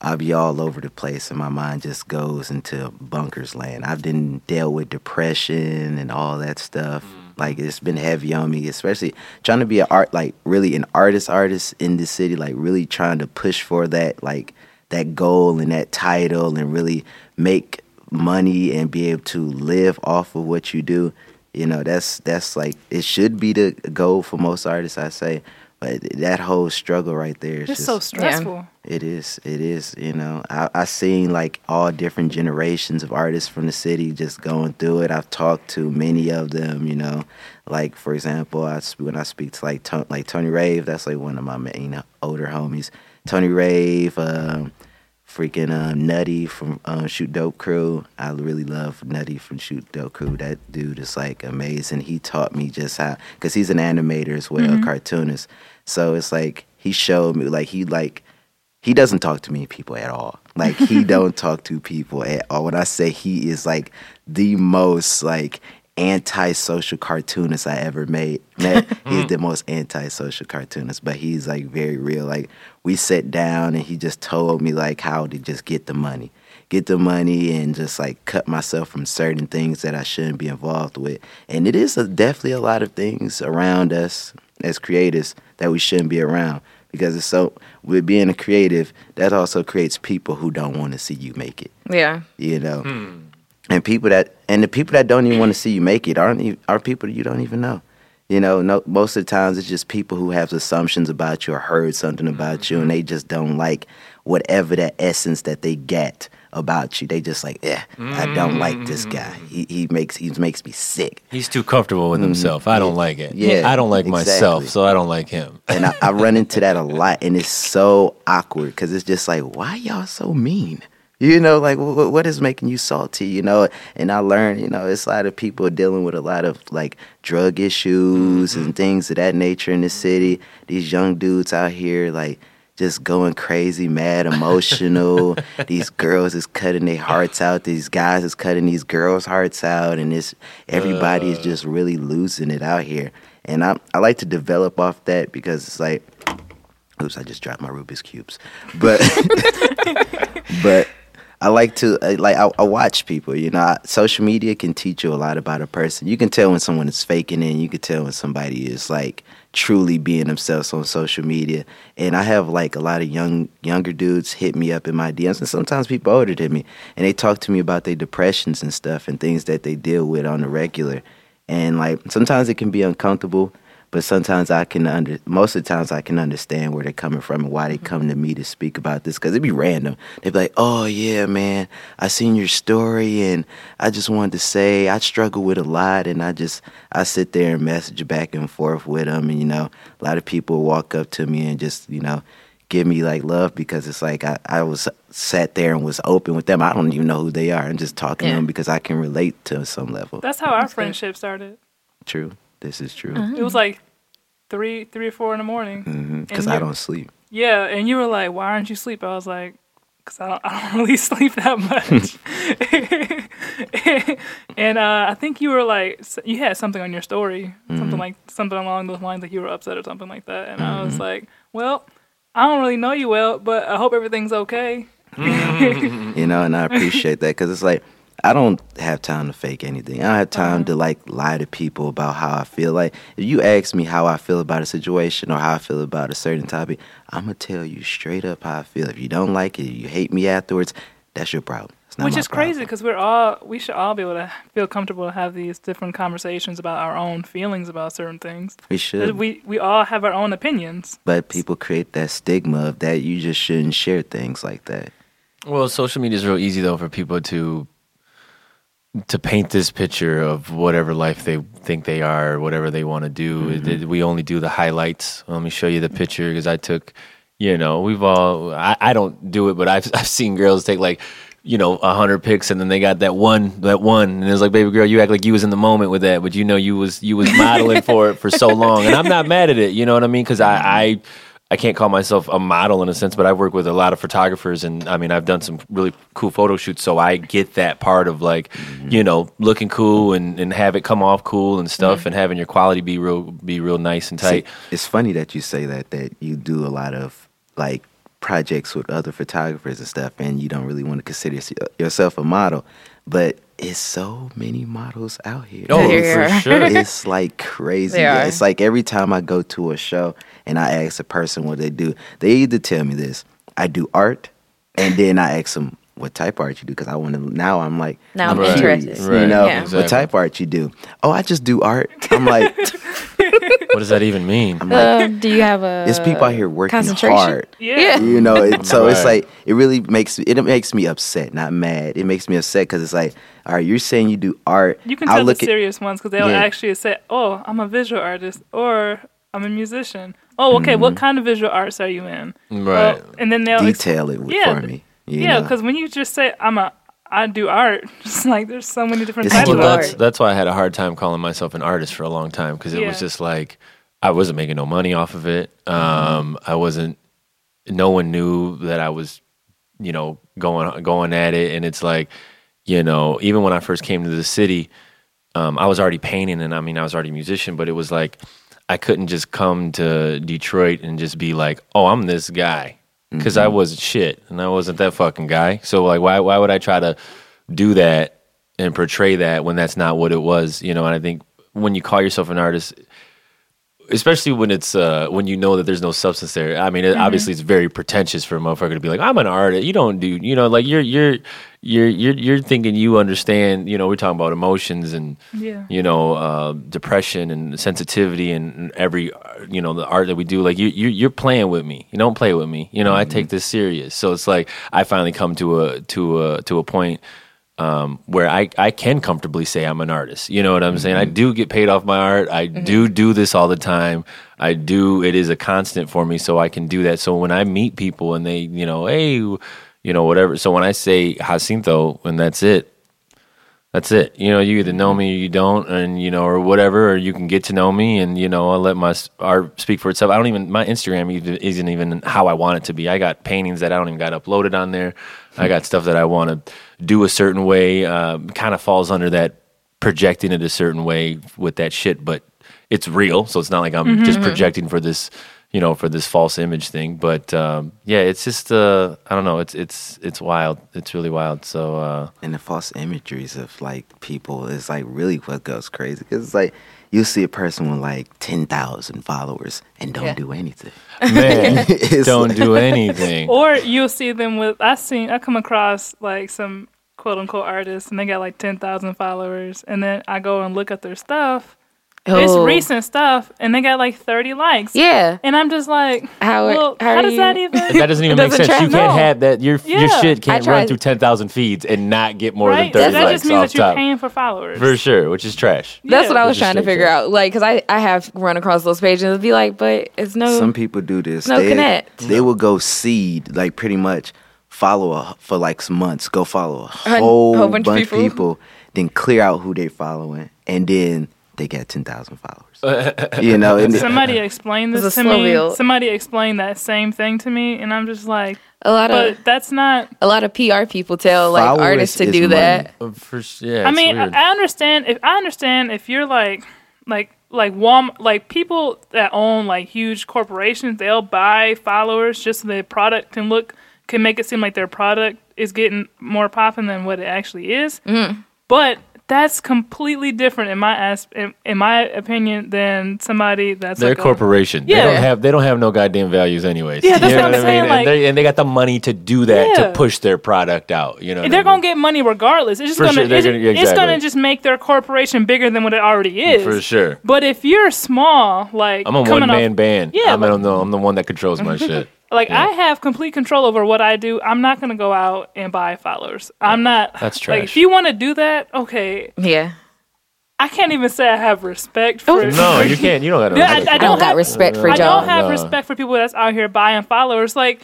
I'll be all over the place and my mind just goes into bunkers land. I've been dealt with depression and all that stuff. Mm. Like it's been heavy on me, especially trying to be an art like really an artist artist in the city, like really trying to push for that like that goal and that title and really make money and be able to live off of what you do. You know, that's that's like it should be the goal for most artists, I say. But that whole struggle right there is It's just so stressful. it is. It is. You know, I I seen like all different generations of artists from the city just going through it. I've talked to many of them. You know, like for example, I when I speak to like Ton- like Tony Rave, that's like one of my main older homies. Tony Rave, um, freaking um, Nutty from uh, Shoot Dope Crew. I really love Nutty from Shoot Dope Crew. That dude is like amazing. He taught me just how, because he's an animator as well, a cartoonist. So it's like he showed me, like he like he doesn't talk to many people at all. Like he don't talk to people at all. When I say he is like the most like anti-social cartoonist I ever made met, he's mm-hmm. the most anti-social cartoonist. But he's like very real. Like we sat down and he just told me like how to just get the money. Get the money and just like cut myself from certain things that I shouldn't be involved with. And it is a, definitely a lot of things around us as creators that we shouldn't be around because it's so with being a creative that also creates people who don't want to see you make it. Yeah. you know? Hmm. And people that and the people that don't even want to see you make it aren't even, are people you don't even know. You know no, most of the times it's just people who have assumptions about you or heard something about you and mm-hmm. they just don't like whatever that essence that they get about you they just like yeah i don't like this guy he, he makes he makes me sick He's too comfortable with himself. I don't like it. Mm-hmm. Yeah, I don't like myself, so I don't like him. and I, I run into that a lot, and it's so awkward because it's just like, why y'all so mean? You know, like wh- what is making you salty? You know, and I learned, you know, it's a lot of people dealing with a lot of like drug issues and things of that nature in the city. These young dudes out here, like just going crazy, mad, emotional. these girls is cutting their hearts out. These guys is cutting these girls' hearts out, and it's everybody is just really losing it out here. And I I like to develop off that because it's like, oops, I just dropped my Rubik's cubes, but but I like to uh, like I, I watch people. You know, I, social media can teach you a lot about a person. You can tell when someone is faking it. And you can tell when somebody is like truly being themselves on social media. And I have like a lot of young younger dudes hit me up in my DMs, and sometimes people older than me, and they talk to me about their depressions and stuff and things that they deal with on the regular. And like sometimes it can be uncomfortable, but sometimes I can under most of the times I can understand where they're coming from and why they come to me to speak about this because it'd be random. They'd be like, "Oh yeah, man, I seen your story and I just wanted to say I struggle with a lot and I just I sit there and message back and forth with them and you know a lot of people walk up to me and just you know give me like love because it's like I, I was sat there and was open with them. I don't even know who they are. I'm just talking to them because I can relate to some level. That's how our friendship started. true. This is true. Ah. It was like three, three or four in the morning. Because And I don't sleep. Yeah, and you were like, "Why aren't you sleep?" I was like, "Cause I don't, I don't really sleep that much." and uh, I think you were like, you had something on your story, something mm-hmm. like something along those lines, like you were upset or something like that. And I was mm-hmm. like, "Well, I don't really know you well, but I hope everything's okay." you know, and I appreciate that because it's like I don't have time to fake anything. I don't have time uh-huh. to like lie to people about how I feel. Like if you ask me how I feel about a situation or how I feel about a certain topic, I'm gonna tell you straight up how I feel. If you don't like it, you hate me afterwards, that's your problem. It's not Which my is crazy because we're all we should all be able to feel comfortable to have these different conversations about our own feelings about certain things. We should, We we all have our own opinions. but people create that stigma of that you just shouldn't share things like that. Well, social media is real easy though for people to to paint this picture of whatever life they think they are, whatever they want to do. Mm-hmm. It- We only do the highlights. Let me show you the picture because I took, you know, we've all. I, I don't do it, but I've I've seen girls take like. You know, a hundred pics, and then they got that one, that one, and it's like, baby girl, you act like you was in the moment with that, but you know, you was you was modeling for it for so long, and I'm not mad at it. You know what I mean? Because I, I I can't call myself a model in a sense, but I've worked with a lot of photographers, and I mean, I've done some really cool photo shoots, so I get that part of like, mm-hmm. you know, looking cool and, and have it come off cool and stuff, mm-hmm. and having your quality be real be real nice and tight. See, it's funny that you say that that you do a lot of like projects with other photographers and stuff, and you don't really want to consider yourself a model, but it's so many models out here. Oh, There for sure. it's like crazy. They are. It's like every time I go to a show and I ask a person what they do, they either tell me this: I do art, and then I ask them what type of art you do because I want to. Now I'm like, Now I'm I'm interested. curious, Right, You know, Yeah. exactly. what type art you do? Oh, I just do art. I'm like, What does that even mean? I'm like, Uh, do you have a? it's people out here working concentration? hard. Yeah. You know, it, so it's like it really makes it makes me upset, not mad. It makes me upset because it's like, all right, you're saying you do art. You can I'll tell the look at- serious ones because they'll Yeah. actually say, "Oh, I'm a visual artist," or "I'm a musician." Oh, okay. Mm-hmm. What kind of visual arts are you in? Right. Oh, and then they'll ex- detail it Yeah. for me. You yeah, because when you just say, "I'm a I do art. It's like there's so many different types like of do art. that's that's why I had a hard time calling myself an artist for a long time because it was just like I wasn't making no money off of it. Um, I wasn't. No one knew that I was, you know, going going at it, and it's like, you know, even when I first came to the city, um, I was already painting, and I mean, I was already a musician, but it was like I couldn't just come to Detroit and just be like, oh, I'm this guy. Because I wasn't shit, and I wasn't that fucking guy. So like, why why would I try to do that and portray that when that's not what it was, you know. And I think when you call yourself an artist, especially when it's uh, when you know that there's no substance there. I mean, it, obviously, it's very pretentious for a motherfucker to be like, "I'm an artist." You don't do, you know, like you're you're you're you're you're thinking you understand. You know, we're talking about emotions and Yeah. you know uh, depression and sensitivity and every you know the art that we do. Like you you you're playing with me. You don't play with me. You know, I take this serious. So it's like I finally come to a to a to a point um, where I, I can comfortably say I'm an artist. You know what I'm saying? I do get paid off my art. I do do this all the time. I do. It is a constant for me, so I can do that. So when I meet people and they, you know, hey, you know, whatever. So when I say Jacinto, and that's it. That's it. You know, you either know me or you don't, and you know, or whatever, or you can get to know me, and you know, I'll let my art speak for itself. I don't even my Instagram isn't even how I want it to be. I got paintings that I don't even got uploaded on there. I got stuff that I want to do a certain way. Uh, kind of falls under that projecting it a certain way with that shit, but it's real, so it's not like I'm just projecting for this, you know, for this false image thing. But um, yeah, it's just uh, I don't know. It's it's it's wild. It's really wild. So. Uh, and the false imageries of like people is like really what goes crazy because it's like you see a person with like 10,000 followers and don't Yeah. do anything. Man, don't like- do anything. Or you'll see them with I seen I come across like some quote unquote artists and they got like ten thousand followers and then I go and look at their stuff. It's Oh. recent stuff and they got like thirty likes. Yeah. And I'm just like How- well, how how, does you- that even That doesn't even make doesn't sense. You can't no. have that. Your your shit can't I run through ten thousand feeds and not get more right? than thirty That likes just means off that you're top. paying for followers. For sure, which is trash. That's what I was Which trying to figure trash. out. Like, cause I I have run across those pages and be like, but it's no. Some people do this. No they, connect. They will go seed, like pretty much follow a, for like some months, go follow a hun- whole, whole bunch bunch, of of people. people, then clear out who they following, and then they got 10,000 followers. you know, and Somebody explained this to me. build. Somebody explained that same thing to me, and I'm just like, a lot of but that's not. a lot of PR people tell like artists to do money. that. Uh, For s- yeah, I mean, I, weird. I understand if I understand if you're like, like, like Walmart, like people that own like huge corporations, they'll buy followers just so their product can look can make it seem like their product is getting more popping than what it actually is. Mm-hmm. But that's completely different in my as in, in my opinion than somebody that's They're like a a- corporation. They don't have they don't have no goddamn values anyways. Yeah, that's You know what I'm I mean? saying, And like- they- and they got the money to do that Yeah. to push their product out. You know, They're I gonna get money regardless. It's just For gonna, sure, it's, gonna- yeah, it's gonna just make their corporation bigger than what it already is. for sure. But if you're small, like I'm a one man off- band. Yeah, I'm, like- the I'm the one that controls my shit. Like I have complete control over what I do. I'm not gonna go out and buy followers. I'm not. That's true. Like if you want to do that, okay. Yeah, I can't even say I have respect Oh, for. No, you can't. You don't got to. Yeah, I- I I don't don't got have- respect for I y'all. don't have No. respect for people that's out here buying followers. Like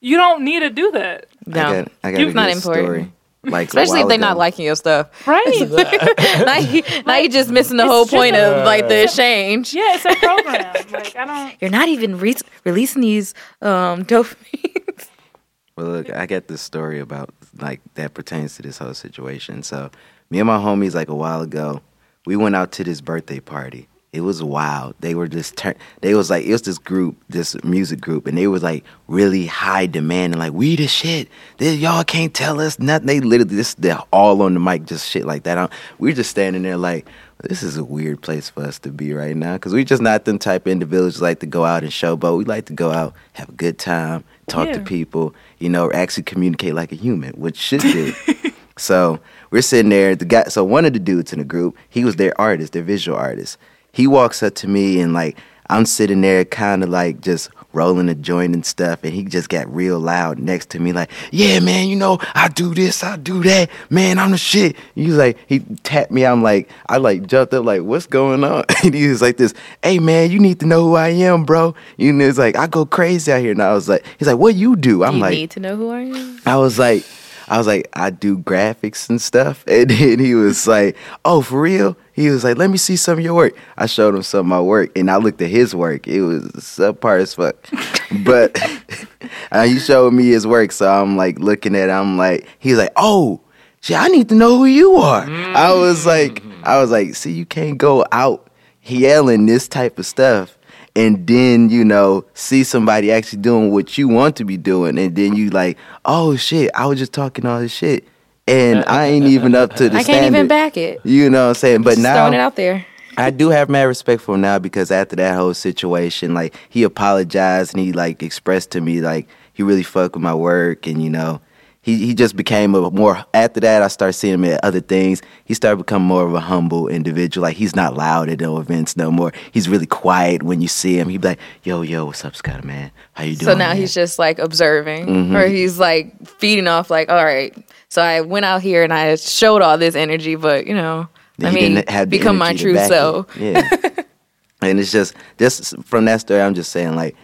you don't need to do that, no, I got, I got You're a not good important. story. Like especially if they're not liking your stuff. right? now, you, now you're just missing the whole point a- of like the exchange. yeah, it's a program. like I don't. You're not even re- releasing these um, dopamine. Well, look, I got this story about like that pertains to this whole situation. So, me and my homies, like a while ago, we went out to this birthday party, it was wild. They were just turn. They was like it was this group, this music group, and they was like really high demand and like we the shit. This, y'all can't tell us nothing. They literally this they're all on the mic, just shit like that. I'm, we're just standing there like this is a weird place for us to be right now because we just not them type of individuals like to go out and showboat. We like to go out, have a good time, talk to people, you know, actually communicate like a human, which should do. so we're sitting there. The guy, so one of the dudes in the group, he was their artist, their visual artist. He walks up to me and like I'm sitting there, kind of like just rolling a joint and stuff, and he just got real loud next to me, like, "Yeah, man, you know, I do this, I do that, man, I'm the shit." He's like, he tapped me. I'm like, I like jumped up, like, "What's going on?" And he was like, "This, hey, man, you need to know who I am, bro." You know, it's like I go crazy out here, and I was like, he's like, "What you do?" I'm like you like, need to know who I am. I was like, I was like, I do graphics and stuff. And then he was like, Oh, for real? He was like, Let me see some of your work. I showed him some of my work and I looked at his work. It was subpar as fuck. but uh, he showed me his work. So I'm like looking at it, I'm like, he's like, Oh, shit, I need to know who you are. I was like, I was like, see, you can't go out yelling this type of stuff and then you know see somebody actually doing what you want to be doing and then you like oh shit i was just talking all this shit and i ain't even up to the I can't even back it. you know what i'm saying but Just now throwing it out there. I do have mad respect for him now because after that whole situation, like he apologized and he like expressed to me like he really fucked with my work and you know he he just became a more after that I started seeing him at other things. He started becoming more of a humble individual. Like he's not loud at no events no more. He's really quiet when you see him. He'd be like, "Yo, yo, what's up, Scott, man? How you doing?" So now man?" he's just like observing, Mhm. or he's like feeding off. Like, all right, so I went out here and I showed all this energy, but you know, I mean, become my true self. Yeah. and it's just just from that story, I'm just saying like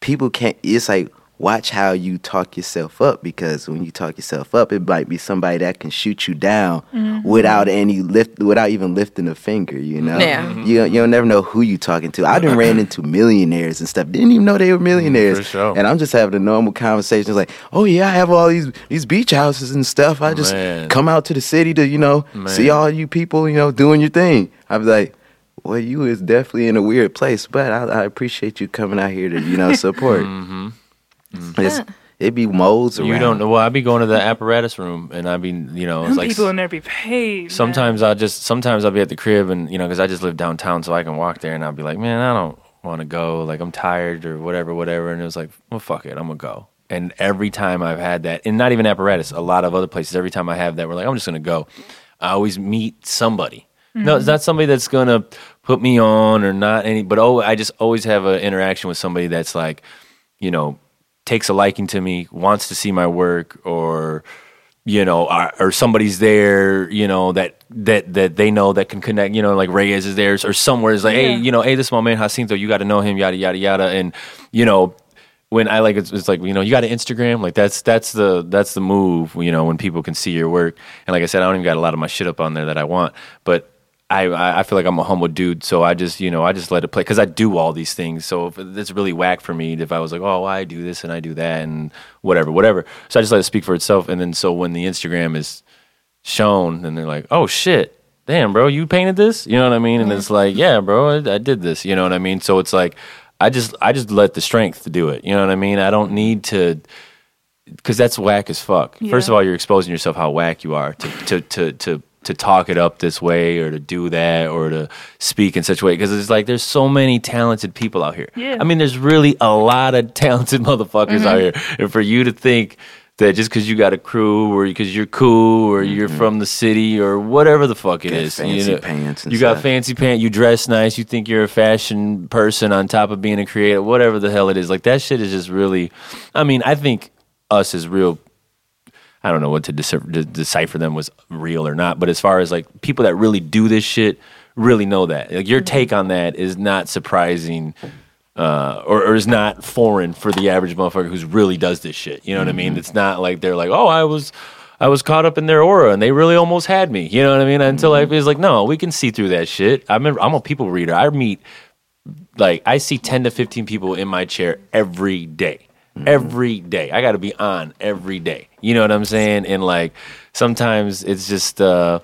people can't. It's like watch how you talk yourself up because when you talk yourself up, it might be somebody that can shoot you down Mhm. without any lift, without even lifting a finger. You know, Yeah. you you'll never know who you talking to. I done ran into millionaires and stuff. Didn't even know they were millionaires. For sure. And I'm just having a normal conversation. It's like, oh yeah, I have all these these beach houses and stuff. I just Man. come out to the city to you know see all you people you know doing your thing. I was like, well, you is definitely in a weird place, but I, I appreciate you coming out here to you know support. mm-hmm. Mm-hmm. It's, it be moles around. You don't know. Well, I'd be going to the apparatus room, and I'd be, you know, it's like people in there be paid. sometimes I'll just sometimes I'll be at the crib, and you know, because I just live downtown, so I can walk there, and I'll be like, man, I don't want to go. Like I'm tired or whatever, whatever. And it was like, well, fuck it, I'm gonna go. And every time I've had that, and not even apparatus, a lot of other places, every time I have that, we're like, I'm just gonna go. I always meet somebody. No, it's not somebody that's gonna put me on or not any, but oh, I just always have an interaction with somebody that's like, you know, takes a liking to me, wants to see my work, or you know, or, or somebody's there, you know, that that that they know that can connect, you know, like Reyes is there or somewhere is like, hey, you know, hey, this is my man Jacinto, you got to know him, yada yada yada, and you know. When I like it's, it's like you know you got an Instagram? Like that's that's the that's the move you know when people can see your work. And like I said I don't even got a lot of my shit up on there that I want. But I, I feel like I'm a humble dude, so I just you know I just let it play because I do all these things. So if it's really whack for me if I was like, oh, I do this and I do that and whatever, whatever. So I just let it speak for itself. And then so when the Instagram is shown, then they're like, oh shit, damn, bro, you painted this? You know what I mean? And it's like, yeah, bro, I, I did this. You know what I mean? So it's like I just I just let the strength to do it. You know what I mean? I don't need to because that's whack as fuck. First of all, you're exposing yourself how whack you are to to to to to talk it up this way or to do that or to speak in such a way because it's like there's so many talented people out here. Yeah. I mean, there's really a lot of talented motherfuckers out Mhm. here, and for you to think. That just because you got a crew, or because you're cool, or you're from the city, or whatever the fuck it Got is, fancy you know, pants and you got stuff. fancy pants, you dress nice, you think you're a fashion person on top of being a creator, whatever the hell it is. Like that shit is just really. I mean, I think us is real. I don't know what to decipher, to decipher them was real or not, but as far as like people that really do this shit, really know that. Like your mm-hmm. take on that is not surprising. Uh, or, or is not foreign for the average motherfucker who's really does this shit. You know what I mean? Mm-hmm. It's not like they're like, oh, I was, I was caught up in their aura and they really almost had me. You know what I mean? Until mm-hmm. I was like, no, we can see through that shit. I'm a, I'm a people reader. I meet like I see 10 to 15 people in my chair every day. Every day. I got to be on every day. You know what I'm saying? And like sometimes it's just uh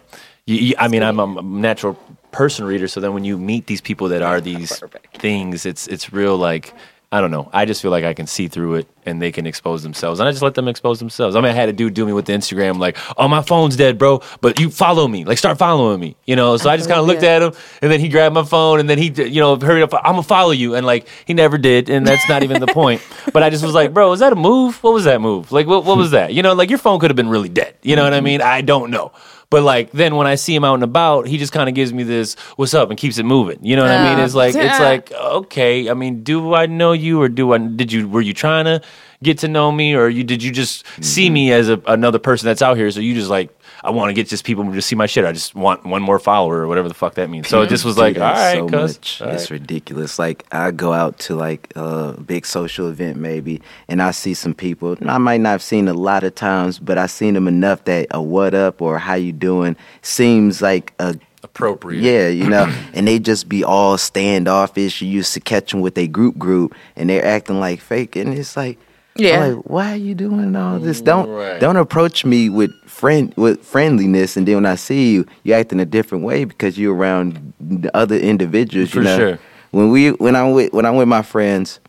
you, you, I mean, I'm a natural person reader, so then when you meet these people that are these things, it's it's real like I don't know. I just feel like I can see through it and they can expose themselves. And I just let them expose themselves. I mean, I had a dude do me with the Instagram, like, oh, my phone's dead, bro, but you follow me. Like, start following me, you know? So I, just kind of looked at him and then he grabbed my phone and then he, you know, hurried up, I'm going to follow you. And like, he never did. And that's not even the point. But I just was like, bro, was that a move? What was that move? Like, what, what was that? You know, like your phone could have been really dead. You know what I mean? I don't know. But like then when I see him out and about, he just kind of gives me this "What's up?" and keeps it moving. You know what I mean? It's like it's like okay. I mean, do I know you or do I? Did you were you trying to get to know me or you did you just see mm-hmm. me as a, another person that's out here? So you just like I want to get just people to just see my shit. I just want one more follower or whatever the fuck that means. So it just was like, do all that right, so cuz. much. all right. It's ridiculous. Like I go out to like a big social event maybe, and I see some people. I might not have seen a lot of times, but I seen them enough that a what up or how you doing seems like a appropriate. yeah, you know, and they just be all standoffish. You used to catch them with a group group, and they're acting like fake, and it's like, Yeah. I'm like, why are you doing all this? Don't Right. don't approach me with friend with friendliness, and then when I see you, you act in a different way because you're around the other individuals. For you know? sure. When we when I'm with when I'm with my friends,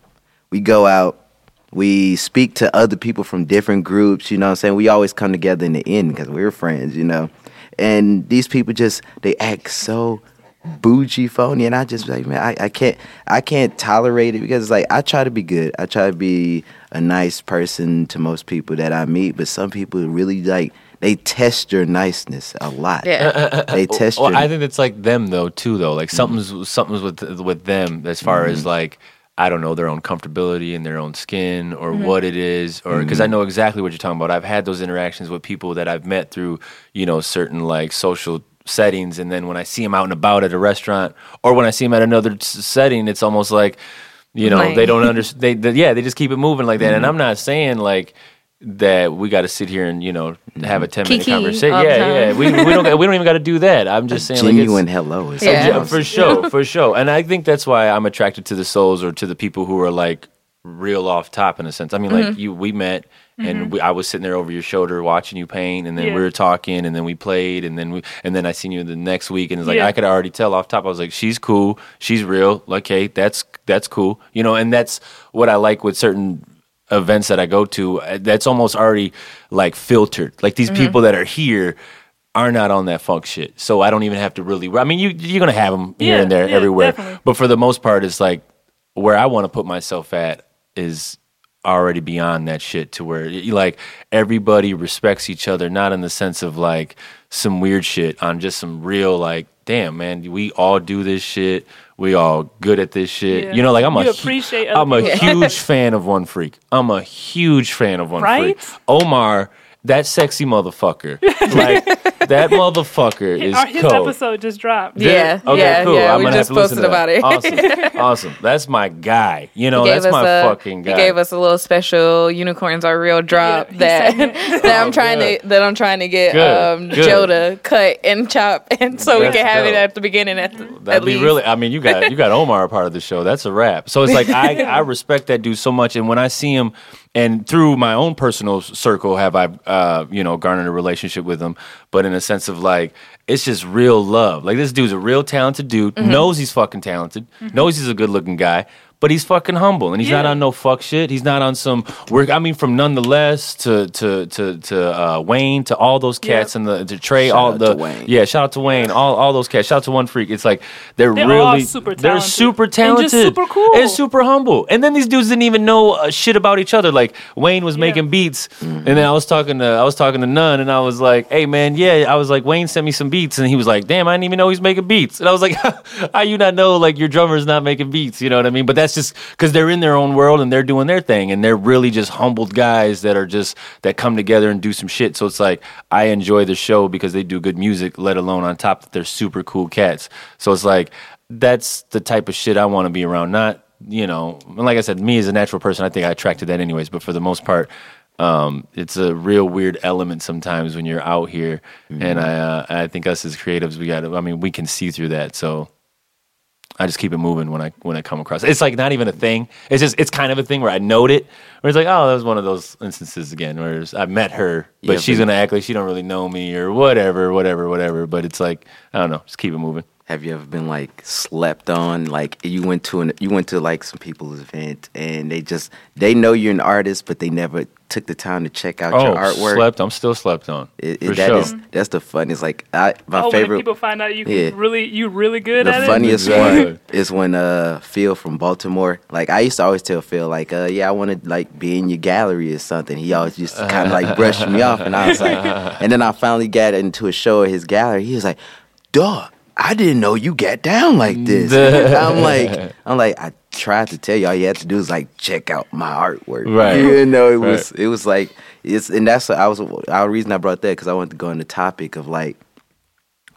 we go out. We speak to other people from different groups, you know what I'm saying? We always come together in the end because we're friends, you know. And these people just they act so bougie phony and I just like man I, I can't I can't tolerate it because it's like I try to be good. I try to be a nice person to most people that I meet, but some people really like they test your niceness a lot. Yeah. They test Well, your I think it's like them though too though. Like mm-hmm. something's something's with with them as far as mm-hmm. like I don't know their own comfortability in their own skin or mm-hmm. what it is or because I know exactly what you're talking about. I've had those interactions with people that I've met through you know certain like social settings, and then when I see them out and about at a restaurant or when I see them at another s- setting, it's almost like you know Like- they don't understand. They, they yeah they just keep it moving like that. And I'm not saying like. That we got to sit here and you know have a ten minute Kiki conversation. Yeah, time. yeah. We, we don't we don't even got to do that. I'm just saying like it's- genuine hello is Yeah. yeah, awesome. for sure, for sure. And I think that's why I'm attracted to the souls or to the people who are like real off top in a sense. I mean, Mm-hmm. like you, we met and we, I was sitting there over your shoulder watching you paint, and then Yeah. we were talking, and then we played, and then we, and then I seen you the next week, and it's like Yeah. I could already tell off top. I was like, she's cool, she's real. Like, hey, that's that's cool, you know. And that's what I like with certain events that I go to. uh, That's almost already like filtered. Like these Mm-hmm. people that are here are not on that funk shit. So I don't even have to really. I mean, you you're gonna have them here Yeah, and there yeah, everywhere, definitely. but for the most part, it's like where I want to put myself at is already beyond that shit to where like everybody respects each other not in the sense of like some weird shit on just some real like damn man we all do this shit we all good at this shit Yeah. you know like i'm You a appreciate i'm a huge fan of one freak i'm a huge fan of one Right? freak omar that sexy motherfucker like that motherfucker is Our, his cold episode just dropped. Yeah, Okay, yeah, cool. yeah. I'm we gonna just have to listen posted to about it. Awesome, awesome. That's my guy. You know, that's my a, fucking guy. He gave us a little special unicorns are real drop he that that I'm Oh, trying good. to that I'm trying to get Good, um, good. Joe to cut and chop, and so we can have it at the beginning at the That'd at be least. really. I mean, you got you got Omar a part of the show. That's a wrap. So it's like I I respect that dude so much, and when I see him, and through my own personal circle, have I uh you know garnered a relationship with him, but in a sense of like it's just real love. Like this dude's a real talented dude. Mm-hmm. Knows he's fucking talented. Knows he's a good looking guy. But he's fucking humble, and he's not on no fuck shit. He's not on some work. I mean, from nonetheless to to to to uh, Wayne to all those cats Yep. and the to Trey, Shout all out the to Wayne. yeah. Shout out to Wayne, all all those cats. Shout out to One Freak. It's like they're, They're really all super they're talented. super And talented just super cool. and super humble. And then these dudes didn't even know uh, shit about each other. Like Wayne was making beats, and then I was talking to I was talking to Nunn, and I was like, "Hey man, yeah." I was like, Wayne sent me some beats, and he was like, "Damn, I didn't even know he's making beats." And I was like, "How you not know like your drummer's not making beats?" You know what I mean? But that's just because they're in their own world and they're doing their thing, and they're really just humbled guys that are just that come together and do some shit. So it's like I enjoy the show because they do good music, let alone on top that they're super cool cats. So it's like that's the type of shit I want to be around. Not you know, and like I said, me as a natural person, I think I attracted that anyways. But for the most part, um, it's a real weird element sometimes when you're out here, and I uh, I think us as creatives, we got. to I mean, we can see through that. So I just keep it moving when I when I come across. it. It's like not even a thing. It's just it's kind of a thing where I note it. Where it's like, oh, that was one of those instances again where I met her, but Yeah, she's but- gonna act like she don't really know me or whatever, whatever, whatever. But it's like I don't know, just keep it moving. Have you ever been like slept on? Like you went to an you went to like some people's event and they just they know you're an artist, but they never took the time to check out Oh, your artwork. slept. I'm still slept on. It, it- for that sure. is- that's the funniest. Like I, my oh, when favorite. people find out you can Yeah. really you really good at it. the at funniest Exactly. one is when uh Phil from Baltimore. Like I used to always tell Phil, like, uh, yeah, I want to like be in your gallery or something. He always just kind of like brushed me off, and I was like, and then I finally got into a show at his gallery. He was like, dog. I didn't know you got down like this. I'm like, I'm like, I tried to tell you. All you had to do is like check out my artwork. Right. You know, it was, Right. it was like, it's, and that's what I was. Our reason I brought that because I wanted to go on the topic of like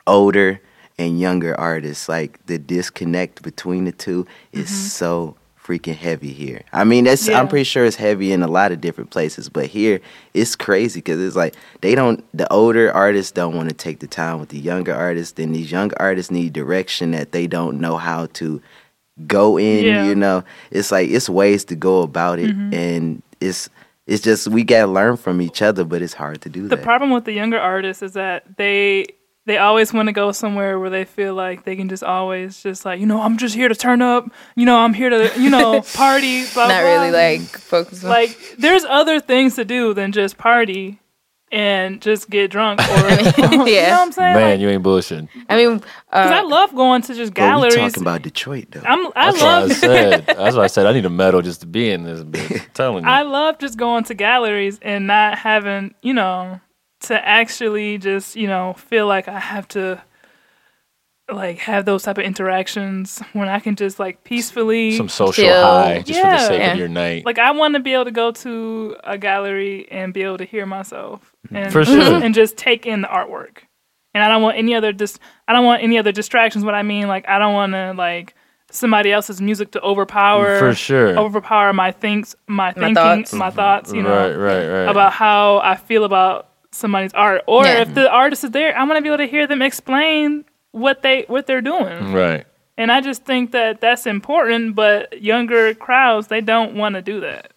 older and younger artists, like the disconnect between the two is mm-hmm. so freaking heavy here. I mean, that's Yeah. I'm pretty sure it's heavy in a lot of different places, but here it's crazy because it's like they don't. The older artists don't want to take the time with the younger artists. and these younger artists need direction that they don't know how to go in. Yeah. You know, it's like it's ways to go about it, mm-hmm. and it's it's just we gotta learn from each other, but it's hard to do The that. problem with the younger artists is that they they always want to go somewhere where they feel like they can just always just like you know I'm just here to turn up, you know I'm here to you know party. Blah, Not blah. really like focus on like there's other things to do than just party and just get drunk or you know what yeah. I'm saying? Man, Like, you ain't bullshitting. I mean, 'cause I uh, love going to just But we galleries. talking about Detroit though. I'm I That's what I love said. That's what I said. I need a medal just to be in this bitch. I'm telling you. I love just going to galleries and not having, you know, to actually just, you know, feel like I have to like have those type of interactions when I can just like peacefully Some social Chill. high just for the Yeah. sake Yeah. of your night. like I want to be able to go to a gallery and be able to hear myself mm-hmm. and For sure. Mm-hmm. and just take in the artwork. And I don't want any other dis- I don't want any other distractions. What I mean, like I don't want to like somebody else's music to overpower For sure. overpower my thinks my thinking thoughts. my thoughts you mm-hmm. know right, right, right. about how I feel about somebody's art, or Yeah. if the artist is there, I want to be able to hear them explain what they what they're doing. right. And I just think that that's important. But younger crowds, they don't want to do that.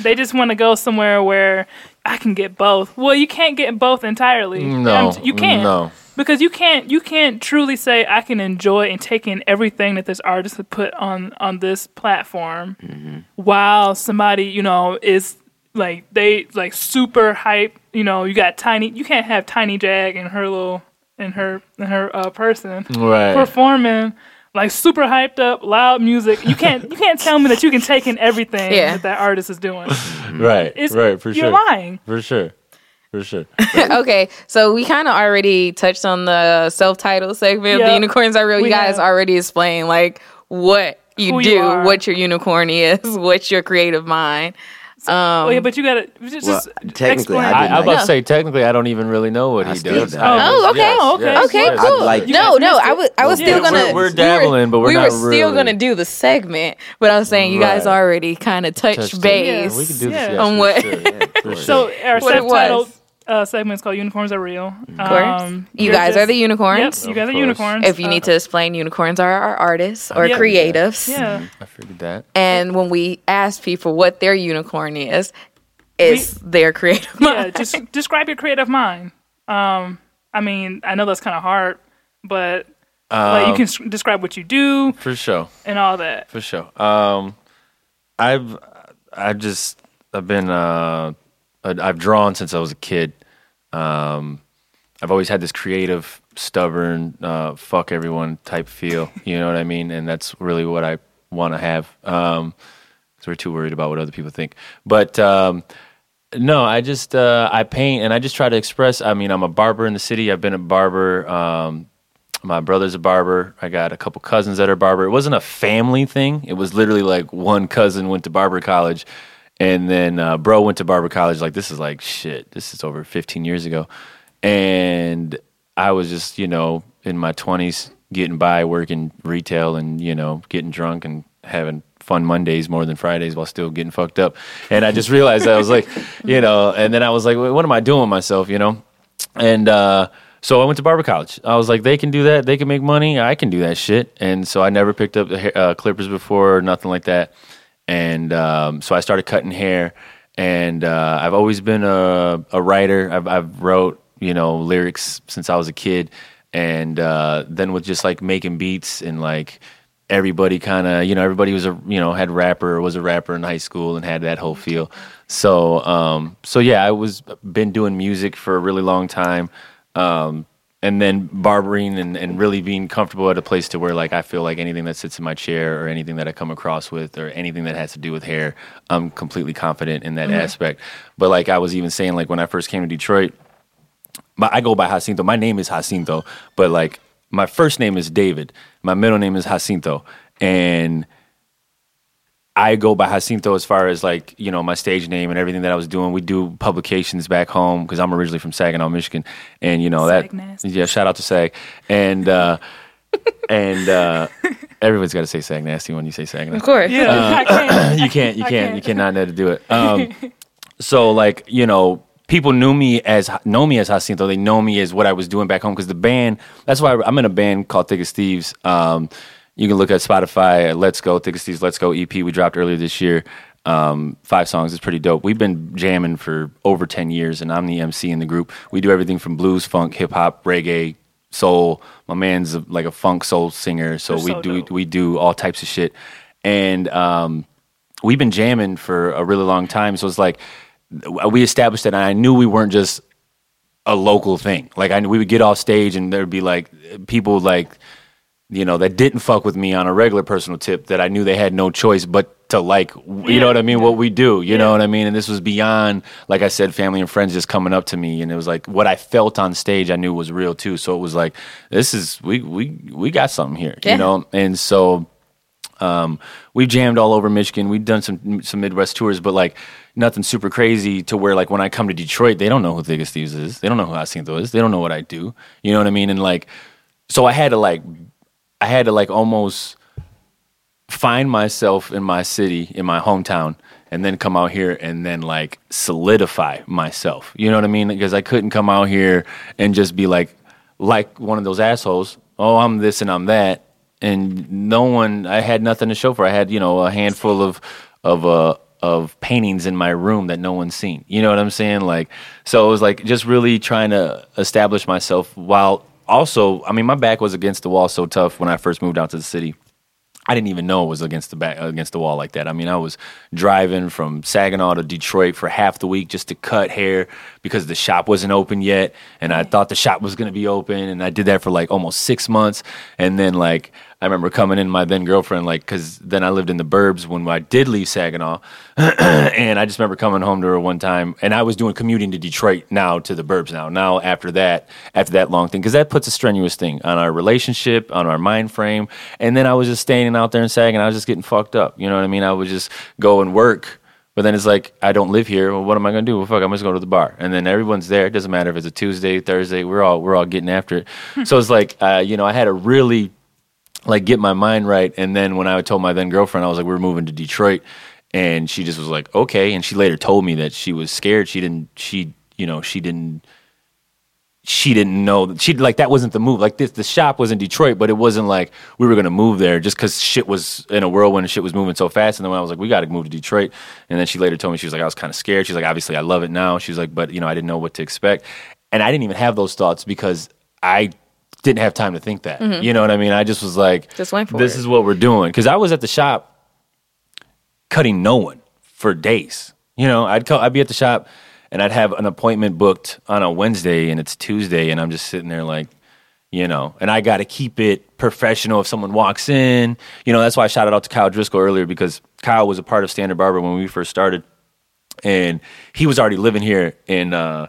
They just want to go somewhere where I can get both. Well, you can't get both entirely. No, I'm- you can't No. because you can't you can't truly say I can enjoy and take in everything that this artist has put on on this platform mm-hmm. while somebody you know is like they like super hype you know you got tiny you can't have tiny jag and her little and her and her uh, person Right. performing like super hyped up loud music you can't you can't tell me that you can take in everything Yeah. that that artist is doing Right. it's right. For you're sure. lying For sure. For sure. okay, so we kind of already touched on the self-titled segment. of The unicorns are real. We you guys have. already explained like what you Who do, you what your unicorn is, what's your creative mind. Um, oh yeah but you gotta just, Well, just technically, explain. I I, didn't I was about know. to say, technically, I don't even really know what I he still does. don't. Oh, okay. yes, okay. yes, Okay, yes. cool. like- no, no, I was I was Yeah, still gonna. we're we dabbling, but we're we not were still really. gonna do the segment, but I was saying you guys Right. already kind of touched Touched base. Yeah, we can do this. Yeah. Yes, On what- Sure. Yeah, for sure. So our What it subtitled was. Uh, segment is called "Unicorns Are Real." Of course. Um, you guys just- are the unicorns. Yep, you guys are unicorns. If you Uh, need to explain, unicorns are our artists or Yeah. creatives. yeah, I figured that. And when we ask people what their unicorn is, it's their creative yeah. mind. Just describe your creative mind. Um, I mean, I know that's kind of hard, but like you Um, can s- describe what you do For sure. and all that. For sure. Um, I've I just I've been uh, I- I've drawn since I was a kid. Um, I've always had this creative, stubborn, uh, fuck everyone type feel. You know what I mean? And that's really what I want to have. Um, because we're too worried about what other people think. But um, no, I just uh, I paint and I just try to express. I mean, I'm a barber in the city. I've been a barber. Um, my brother's a barber. I got a couple cousins that are barber. It wasn't a family thing. It was literally like one cousin went to barber college, and then uh, bro went to barber college. Like this is like shit. This is over 15 years ago, and I was just you know in my 20s getting by working retail and you know getting drunk and having fun Mondays more than Fridays while still getting fucked up. And I just realized I was like, you know, and then I was like, what am I doing with myself, you know? And uh, so I went to barber college. I was like, they can do that. They can make money. I can do that shit. And so I never picked up the uh, clippers before, or nothing like that. And um, so I started cutting hair. And uh, I've always been a, a writer. I've, I've wrote, you know, lyrics since I was a kid. And uh, then with just like making beats and like everybody kind of, you know, everybody was a, you know, had rapper was a rapper in high school and had that whole feel. So, um, so yeah, I was been doing music for a really long time. Um, and then barbering and, and really being comfortable at a place to where like I feel like anything that sits in my chair or anything that I come across with or anything that has to do with hair, I'm completely confident in that mm-hmm. aspect. But like I was even saying, like when I first came to Detroit, my, I go by Jacinto. My name is Jacinto, but like my first name is David. My middle name is Jacinto, and I go by Jacinto as far as like you know my stage name and everything that I was doing. We do publications back home because I'm originally from Saginaw, Michigan, and you know Sag that nasty. yeah. Shout out to Sag and uh, and uh, everybody's got to say Sag nasty when you say Saginaw Of course. Yeah, I can't. you can't, you can't, can't. you cannot know to do it. Um, so like you know, people knew me as know me as Jacinto. They know me as what I was doing back home because the band. That's why I'm in a band called Thick as Thieves. Um, you can look at Spotify. at Let's go Thick Let's go EP. We dropped earlier this year. Um, five songs. It's pretty dope. We've been jamming for over ten years, and I'm the MC in the group. We do everything from blues, funk, hip hop, reggae, soul. My man's a, like a funk soul singer, so They're we so do dope. we do all types of shit. And um, we've been jamming for a really long time. So it's like we established that, and I knew we weren't just a local thing. Like I knew we would get off stage, and there'd be like people like you know that didn't fuck with me on a regular personal tip that I knew they had no choice but to like you know what I mean what we do you know what I mean and this was beyond like I said family and friends just coming up to me and it was like what I felt on stage I knew was real too so it was like this is we we we got something here Yeah. you know and so um, we've jammed all over Michigan. We've done some some Midwest tours, but like nothing super crazy to where like when I come to Detroit, they don't know who Thick as Thieves is. They don't know who Jacinto is. They don't know what I do. You know what I mean? And like, so I had to like, I had to like almost find myself in my city, in my hometown, and then come out here and then like solidify myself. You know what I mean? Because I couldn't come out here and just be like, like one of those assholes. Oh, I'm this and I'm that, and no one. I had nothing to show for. I had you know a handful of of uh of paintings in my room that no one's seen. You know what I'm saying? Like, so it was like just really trying to establish myself while also, I mean, my back was against the wall so tough when I first moved out to the city. I didn't even know it was against the back against the wall like that. I mean, I was driving from Saginaw to Detroit for half the week just to cut hair because the shop wasn't open yet, and I thought the shop was going to be open, and I did that for like almost six months, and then like I remember coming in my then girlfriend like because then I lived in the burbs when I did leave Saginaw, and I just remember coming home to her one time, and I was doing commuting to Detroit now to the burbs now. Now after that, after that long thing, because that puts a strenuous thing on our relationship, on our mind frame, and then I was just standing out there in Saginaw, I was just getting fucked up. You know what I mean? I would just go and work. But then it's like I don't live here. Well, what am I gonna do? Well, fuck, I'm just going to the bar, and then everyone's there. It doesn't matter if it's a Tuesday, Thursday. We're all we're all getting after it. so it's like uh, you know, I had a really like get my mind right. And then when I told my then girlfriend, I was like, we're moving to Detroit, and she just was like, okay. And she later told me that she was scared. She didn't. She you know she didn't. She didn't know that she like that wasn't the move. Like this, the shop was in Detroit, but it wasn't like we were gonna move there just because shit was in a whirlwind and shit was moving so fast. And then when I was like, we got to move to Detroit, and then she later told me she was like, I was kind of scared. She's like, obviously I love it now. She's like, but you know I didn't know what to expect, and I didn't even have those thoughts because I didn't have time to think that. You know what I mean? I just was like, Just went for this it. is what we're doing. Because I was at the shop cutting no one for days. You know, I'd co- I'd be at the shop and I'd have an appointment booked on a Wednesday and it's Tuesday and I'm just sitting there like, you know, and I got to keep it professional if someone walks in. You know, that's why I shouted out to Kyle Driscoll earlier because Kyle was a part of Standard Barber when we first started and he was already living here in uh,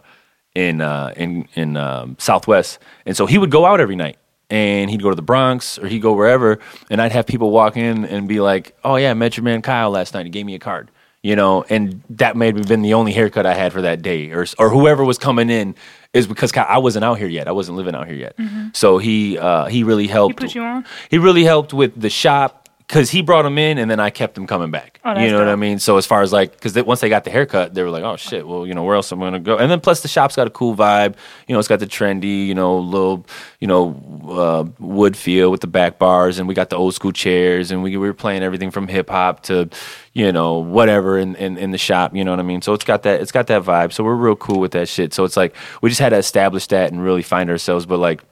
in uh, in in um, Southwest, and so he would go out every night, and he'd go to the Bronx or he'd go wherever, and I'd have people walk in and be like, "Oh yeah, I met your man Kyle last night. He gave me a card." You know, and that may have been the only haircut I had for that day, or or whoever was coming in is because Kyle, I wasn't out here yet. I wasn't living out here yet. So he uh, he really helped. put you on? He really helped with the shop, because he brought them in, and then I kept them coming back. Oh, you know what I mean? So as far as like, because once they got the haircut, they were like, oh shit, well, you know, where else am I gonna go? And then plus the shop's got a cool vibe. You know, it's got the trendy, you know, little, you know, uh, wood feel with the back bars, and we got the old school chairs, and we, we were playing everything from hip hop to, you know, whatever in, in in the shop. You know what I mean? So it's got that it's got that vibe. So we're real cool with that shit. So it's like we just had to establish that and really find ourselves. But like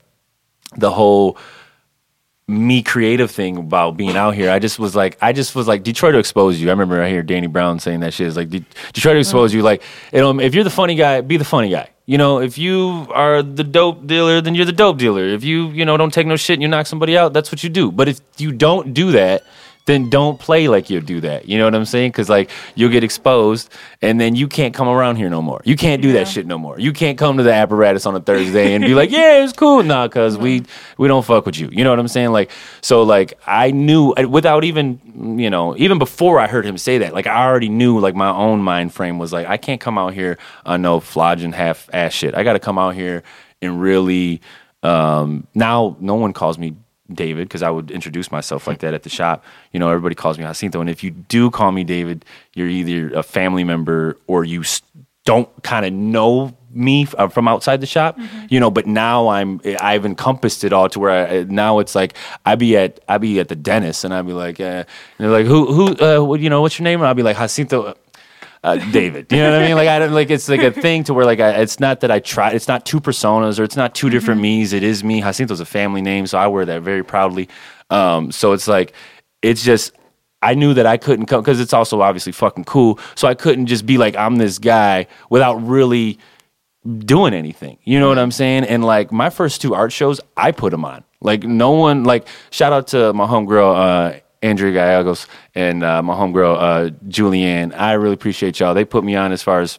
the whole me creative thing about being out here. I just was like, I just was like, Detroit to expose you. I remember I hear Danny Brown saying that shit. It's like, De- Detroit to expose you. Like, if you're the funny guy, be the funny guy. You know, if you are the dope dealer, then you're the dope dealer. If you, you know, don't take no shit and you knock somebody out, that's what you do. But if you don't do that, then don't play like you'll do that. You know what I'm saying? Because like you'll get exposed, and then you can't come around here no more. You can't do that shit no more. You can't come to the apparatus on a Thursday and be like, "Yeah, it's cool." Nah, because we we don't fuck with you. You know what I'm saying? Like so, like I knew uh, without even you know even before I heard him say that, like I already knew like my own mind frame was like I can't come out here on no flogging half ass shit. I got to come out here and really. Um, now no one calls me David because I would introduce myself like that at the shop. You know, everybody calls me Jacinto, and if you do call me David, you're either a family member or you don't kind of know me uh, from outside the shop. You know, but now I'm I've encompassed it all to where I, now it's like I be at I be at the dentist and I'd be like, uh, and they're like, who who uh, what- you know what's your name? And I'll be like Jacinto uh, David. You know what I mean? Like I don't like it's like a thing to where like I, it's not that I try. It's not two personas or it's not 2 different me's. It is me. Jacinto's a family name, so I wear that very proudly. Um, so it's like it's just. I knew that I couldn't come because it's also obviously fucking cool. So I couldn't just be like I'm this guy without really doing anything. You know what I'm saying? And like my first two art shows, I put them on. Like no one. Like shout out to my homegirl uh, Andrea Gallegos and uh, my homegirl uh, Julianne. I really appreciate y'all. They put me on as far as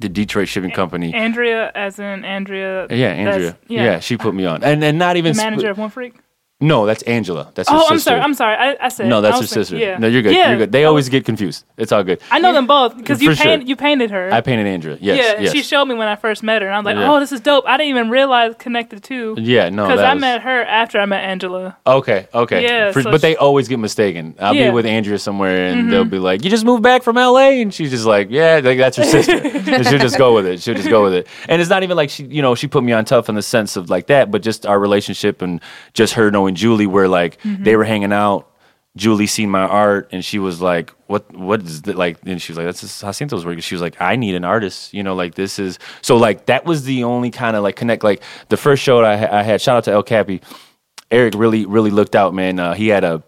the Detroit Shipping Company. Andrea, as in Andrea. yeah, Andrea. that's- Yeah. she put me on, and and not the even sp- manager of One Freak. No, that's Angela. That's her Oh. I'm sorry. I'm sorry. I, I said no, that's her thinking- sister. Yeah. No, you're good. Yeah, You're good. They always get confused. It's all good. I know them both because you For sure. painted you painted her. I painted Angela. Yes. yeah, yes. she showed me when I first met her, and I was like, Yeah. "Oh, this is dope." I didn't even realize connected to. Yeah, no, because I was- met her after I met Angela. Okay, okay. Yeah, For- so but they always get mistaken. I'll Yeah. be with Andrea somewhere and Mhm. they'll be like, You just moved back from LA? And she's just like, Yeah, like, that's her sister. and she'll just go with it. She'll just go with it. And it's not even like she, you know, she put me on tough in the sense of like that, but just our relationship and just her knowing Julie, where like Mm-hmm. they were hanging out. Julie seen my art and she was like, "What? What is that?" Like, and she was like, "That's just Jacinto's work." She was like, "I need an artist." You know, like this is so like that was the only kind of like connect. Like the first show that I, I had. Shout out to El Cappy. Eric really really looked out, man. Uh, he had a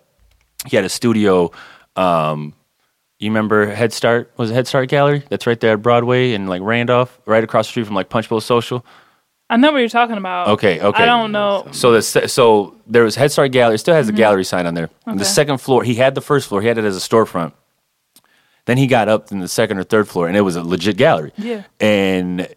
he had a studio. Um, you remember Head Start? Was it Head Start Gallery? That's right there at Broadway and like Randolph, right across the street from like Punch Bowl Social. I know what you're talking about. Okay, okay. I don't know. So the se- so there was Head Start Gallery. It still has the mm-hmm. gallery sign on there. And The Okay. second floor, he had the first floor. He had it as a storefront. Then he got up in the second or third floor, and it was a legit gallery. Yeah. And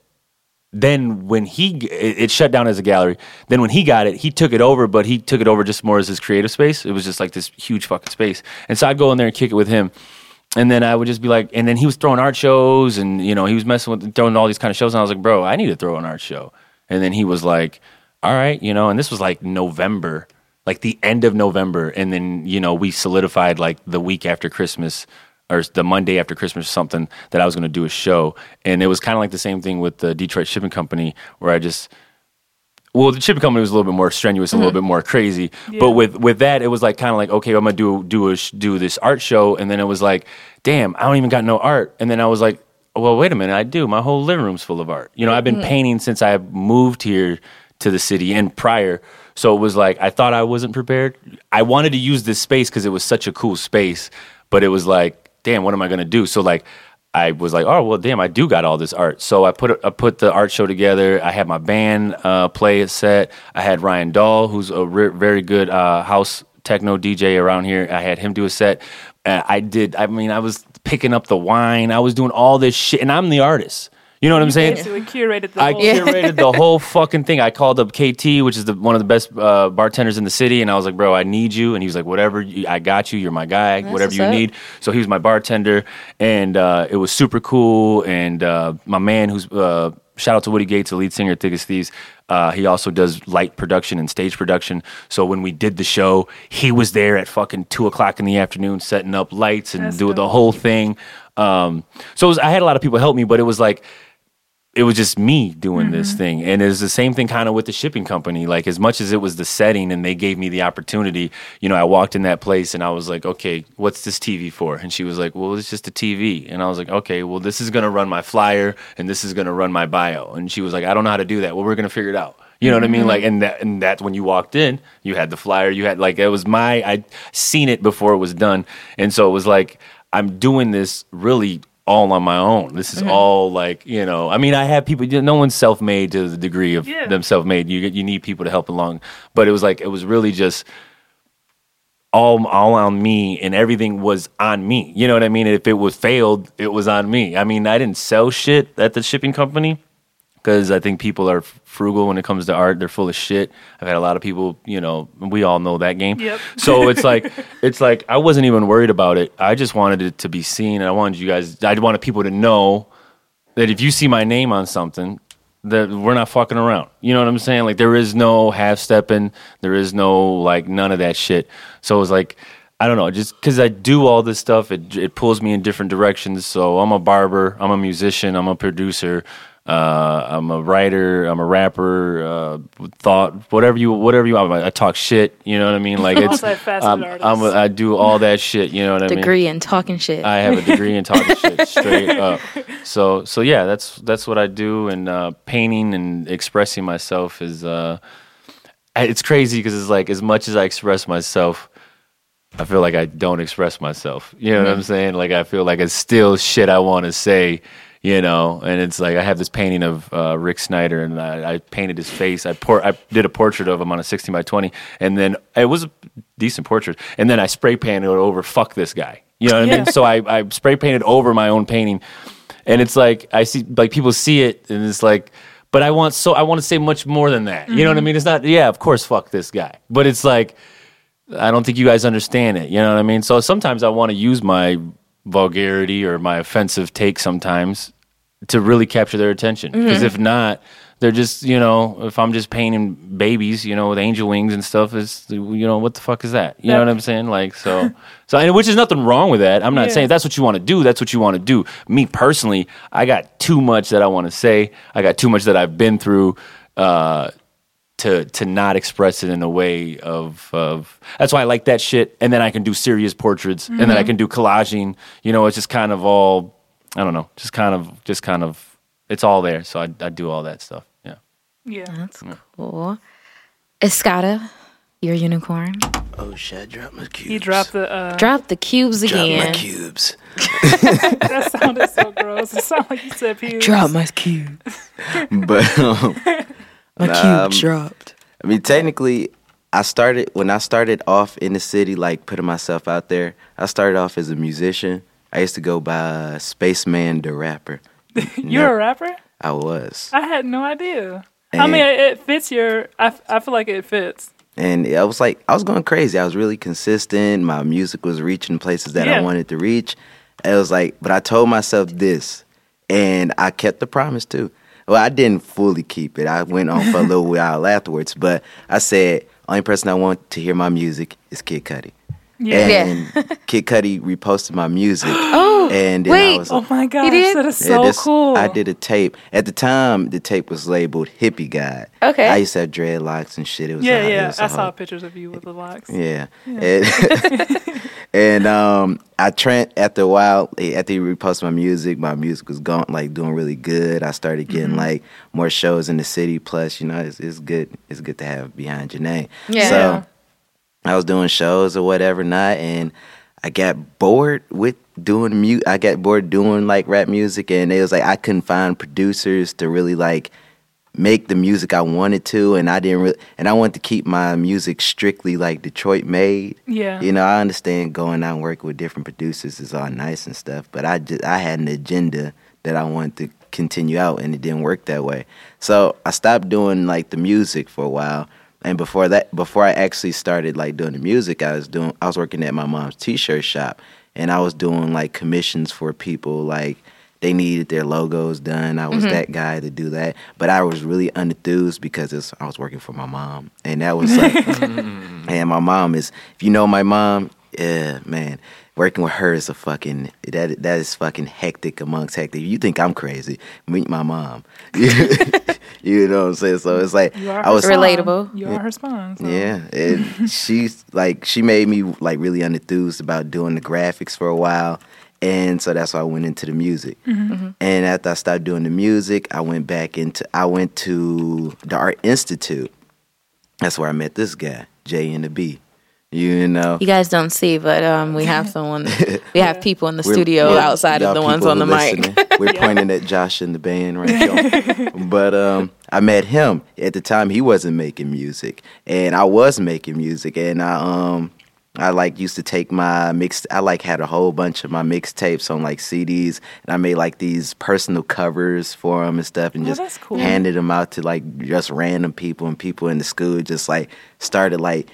then when he g- it, it shut down as a gallery. Then when he got it, he took it over, but he took it over just more as his creative space. It was just like this huge fucking space. And so I'd go in there and kick it with him. And then I would just be like, and then he was throwing art shows, and you know he was messing with throwing all these kind of shows. And I was like, bro, I need to throw an art show. And then he was like, all right, you know. And this was like November, like the end of November, and then you know we solidified like the week after Christmas or the Monday after Christmas or something that I was going to do a show. And it was kind of like the same thing with the Detroit Shipping Company, where I just well, the shipping company was a little bit more strenuous, and a little mm-hmm. bit more crazy. But with with that, it was like kind of like, okay, I'm gonna do do a do this art show, and then it was like, damn, I don't even got no art. And then I was like, well, wait a minute, I do. My whole living room's full of art. You know, I've been painting since I moved here to the city and prior. So it was like I thought I wasn't prepared. I wanted to use this space because it was such a cool space, but it was like, damn, what am I gonna do? So like. I was like, oh well, damn, I do got all this art. So I put I put the art show together. I had my band uh, play a set. I had Ryan Dahl, who's a re- very good uh, house techno DJ around here. I had him do a set. Uh, I did. I mean, I was picking up the wine. I was doing all this shit, and I'm the artist. You know what I'm saying? Basically curated the I whole. curated the whole fucking thing. I called up KT, which is the, one of the best uh, bartenders in the city, and I was like, "Bro, I need you." And he was like, "Whatever, you, I got you. You're my guy. Whatever you up. need." So he was my bartender, and uh, it was super cool. And uh, my man, who's uh, shout out to Woody Gates, the lead singer of Thick as Thieves. Uh, he also does light production and stage production. So when we did the show, he was there at fucking two o'clock in the afternoon setting up lights and That's doing the whole thing. Um, so was, I had a lot of people help me, but it was like it was just me doing this Mm-hmm. thing. And it's the same thing kind of with the shipping company. Like as much as it was the setting and they gave me the opportunity, you know, I walked in that place and I was like, okay, what's this TV for? And she was like, well, it's just a TV. And I was like, okay, well, this is going to run my flyer and this is going to run my bio. And she was like, I don't know how to do that. Well, we're going to figure it out. You know what I mean? Like, and that, and that's when you walked in, you had the flyer, you had like, it was my, I'd seen it before it was done. And so it was like, I'm doing this really all on my own. This is all like, you know, I mean, I have people, no one's self made to the degree of Yeah. them self made. You, you need people to help along. But it was like, it was really just, all all on me and everything was on me. You know what I mean? If it was failed, it was on me. I mean, I didn't sell shit at the shipping company because I think people are frugal when it comes to art. They're full of shit. I've had a lot of people, you know, we all know that game. Yep. So it's like it's like I wasn't even worried about it. I just wanted it to be seen and I wanted you guys I wanted people to know that if you see my name on something, that we're not fucking around. You know what I'm saying? Like there is no half stepping, there is no like none of that shit. So it was like I don't know, just because I do all this stuff, it it pulls me in different directions. So I'm a barber, I'm a musician, I'm a producer, uh, I'm a writer, I'm a rapper, uh, thought whatever you whatever you. I, I talk shit. You know what I mean? Like it's Multifaceted I'm. I'm a, I do all that shit. You know what I mean? Degree in talking shit. I have a degree in talking shit straight up. So so yeah, that's that's what I do. And uh, painting and expressing myself is uh, it's crazy because it's like as much as I express myself, I feel like I don't express myself. You know what I'm saying? Like I feel like it's still shit I want to say. You know, and it's like I have this painting of uh, Rick Snyder, and I, I painted his face. I I did a portrait of him on a 16 by 20, and then it was a decent portrait. And then I spray painted it over. Fuck this guy. You know what I mean? So I, I spray painted over my own painting, and it's like I see like people see it, and it's like, but I want so I want to say much more than that. You know what I mean? It's not yeah, of course, fuck this guy, but it's like I don't think you guys understand it. You know what I mean? So sometimes I want to use my vulgarity or my offensive take sometimes to really capture their attention. Because if not, they're just you know, if I'm just painting babies, you know, with angel wings and stuff, is you know, what the fuck is that? You know what I'm saying? Like so, so and which is nothing wrong with that. I'm not Yeah. saying if that's what you want to do. That's what you want to do. Me personally, I got too much that I want to say. I got too much that I've been through. Uh, to to not express it in a way of of that's why I like that shit and then I can do serious portraits and then I can do collaging you know it's just kind of all I don't know just kind of just kind of it's all there so I, I do all that stuff yeah Yeah. That's cool. Escada, your unicorn. Oh shit, I dropped my cubes. He dropped the. Uh, Drop the cubes again. Drop my cubes. that sounded so gross. It sounded like you said pews. Drop my cube. But um, My Nah, cube dropped. I mean, technically, I started when I started off in the city, like putting myself out there. I started off as a musician. I used to go by Spaceman the Rapper. You're a rapper? I was, I had no idea. I mean, it, it fits your. I, I feel like it fits. and I was like, I was going crazy. I was really consistent. My music was reaching places that Yeah. I wanted to reach. And it was like, but I told myself this, and I kept the promise too. Well, I didn't fully keep it. I went on for a little while afterwards, but I said, only person I want to hear my music is Kid Cudi. Yeah. And Kid Cudi reposted my music. Oh, and wait. I was Oh my gosh, did? that is yeah, so this- cool. I did a tape. At the time, the tape was labeled Hippie Guide. Okay. I used to have dreadlocks and shit. It was Yeah, a- yeah. was a I saw whole- pictures of you with the locks. yeah. And, and um, I Trent after a while eh, after he reposted my music, my music was going like doing really good. I started getting Mm-hmm. like more shows in the city. Plus, you know, it's, it's good. It's good to have behind your name. Yeah. So I was doing shows or whatever not, and I got bored with doing mute. I got bored doing like rap music, and it was like I couldn't find producers to really like make the music I wanted to, and I didn't really, and I wanted to keep my music strictly like Detroit made. Yeah. You know, I understand going out and working with different producers is all nice and stuff, but I just I had an agenda that I wanted to continue out, and it didn't work that way. So I stopped doing like the music for a while, and before that, before I actually started like doing the music, I was doing I was working at my mom's t-shirt shop, and I was doing like commissions for people like they needed their logos done. I was mm-hmm. that guy to do that, but I was really unenthused because it's, I was working for my mom, and that was like, mm. and my mom is. If you know my mom, yeah, man, working with her is a fucking that that is fucking hectic amongst hectic. You think I'm crazy? Meet my mom. you know what I'm saying? So it's like You are I was her. Relatable. You are her spawn. So. yeah, and she's like she made me like really unenthused about doing the graphics for a while, and so that's why I went into the music. Mm-hmm. Mm-hmm. And after I stopped doing the music, I went back into I went to the Art Institute. That's where I met this guy, J and the B. You know, You guys don't see, but um, we have someone. We have people in the We're- studio we're- outside of the ones on the who mic. We're pointing at Josh in the band right now. but um, I met him at the time. He wasn't making music, and I was making music, and I um. I like used to take my mix. I like had a whole bunch of my mixtapes on like CDs, and I made like these personal covers for them and stuff, and Oh, just cool. handed them out to like just random people and people in the school. Just like started like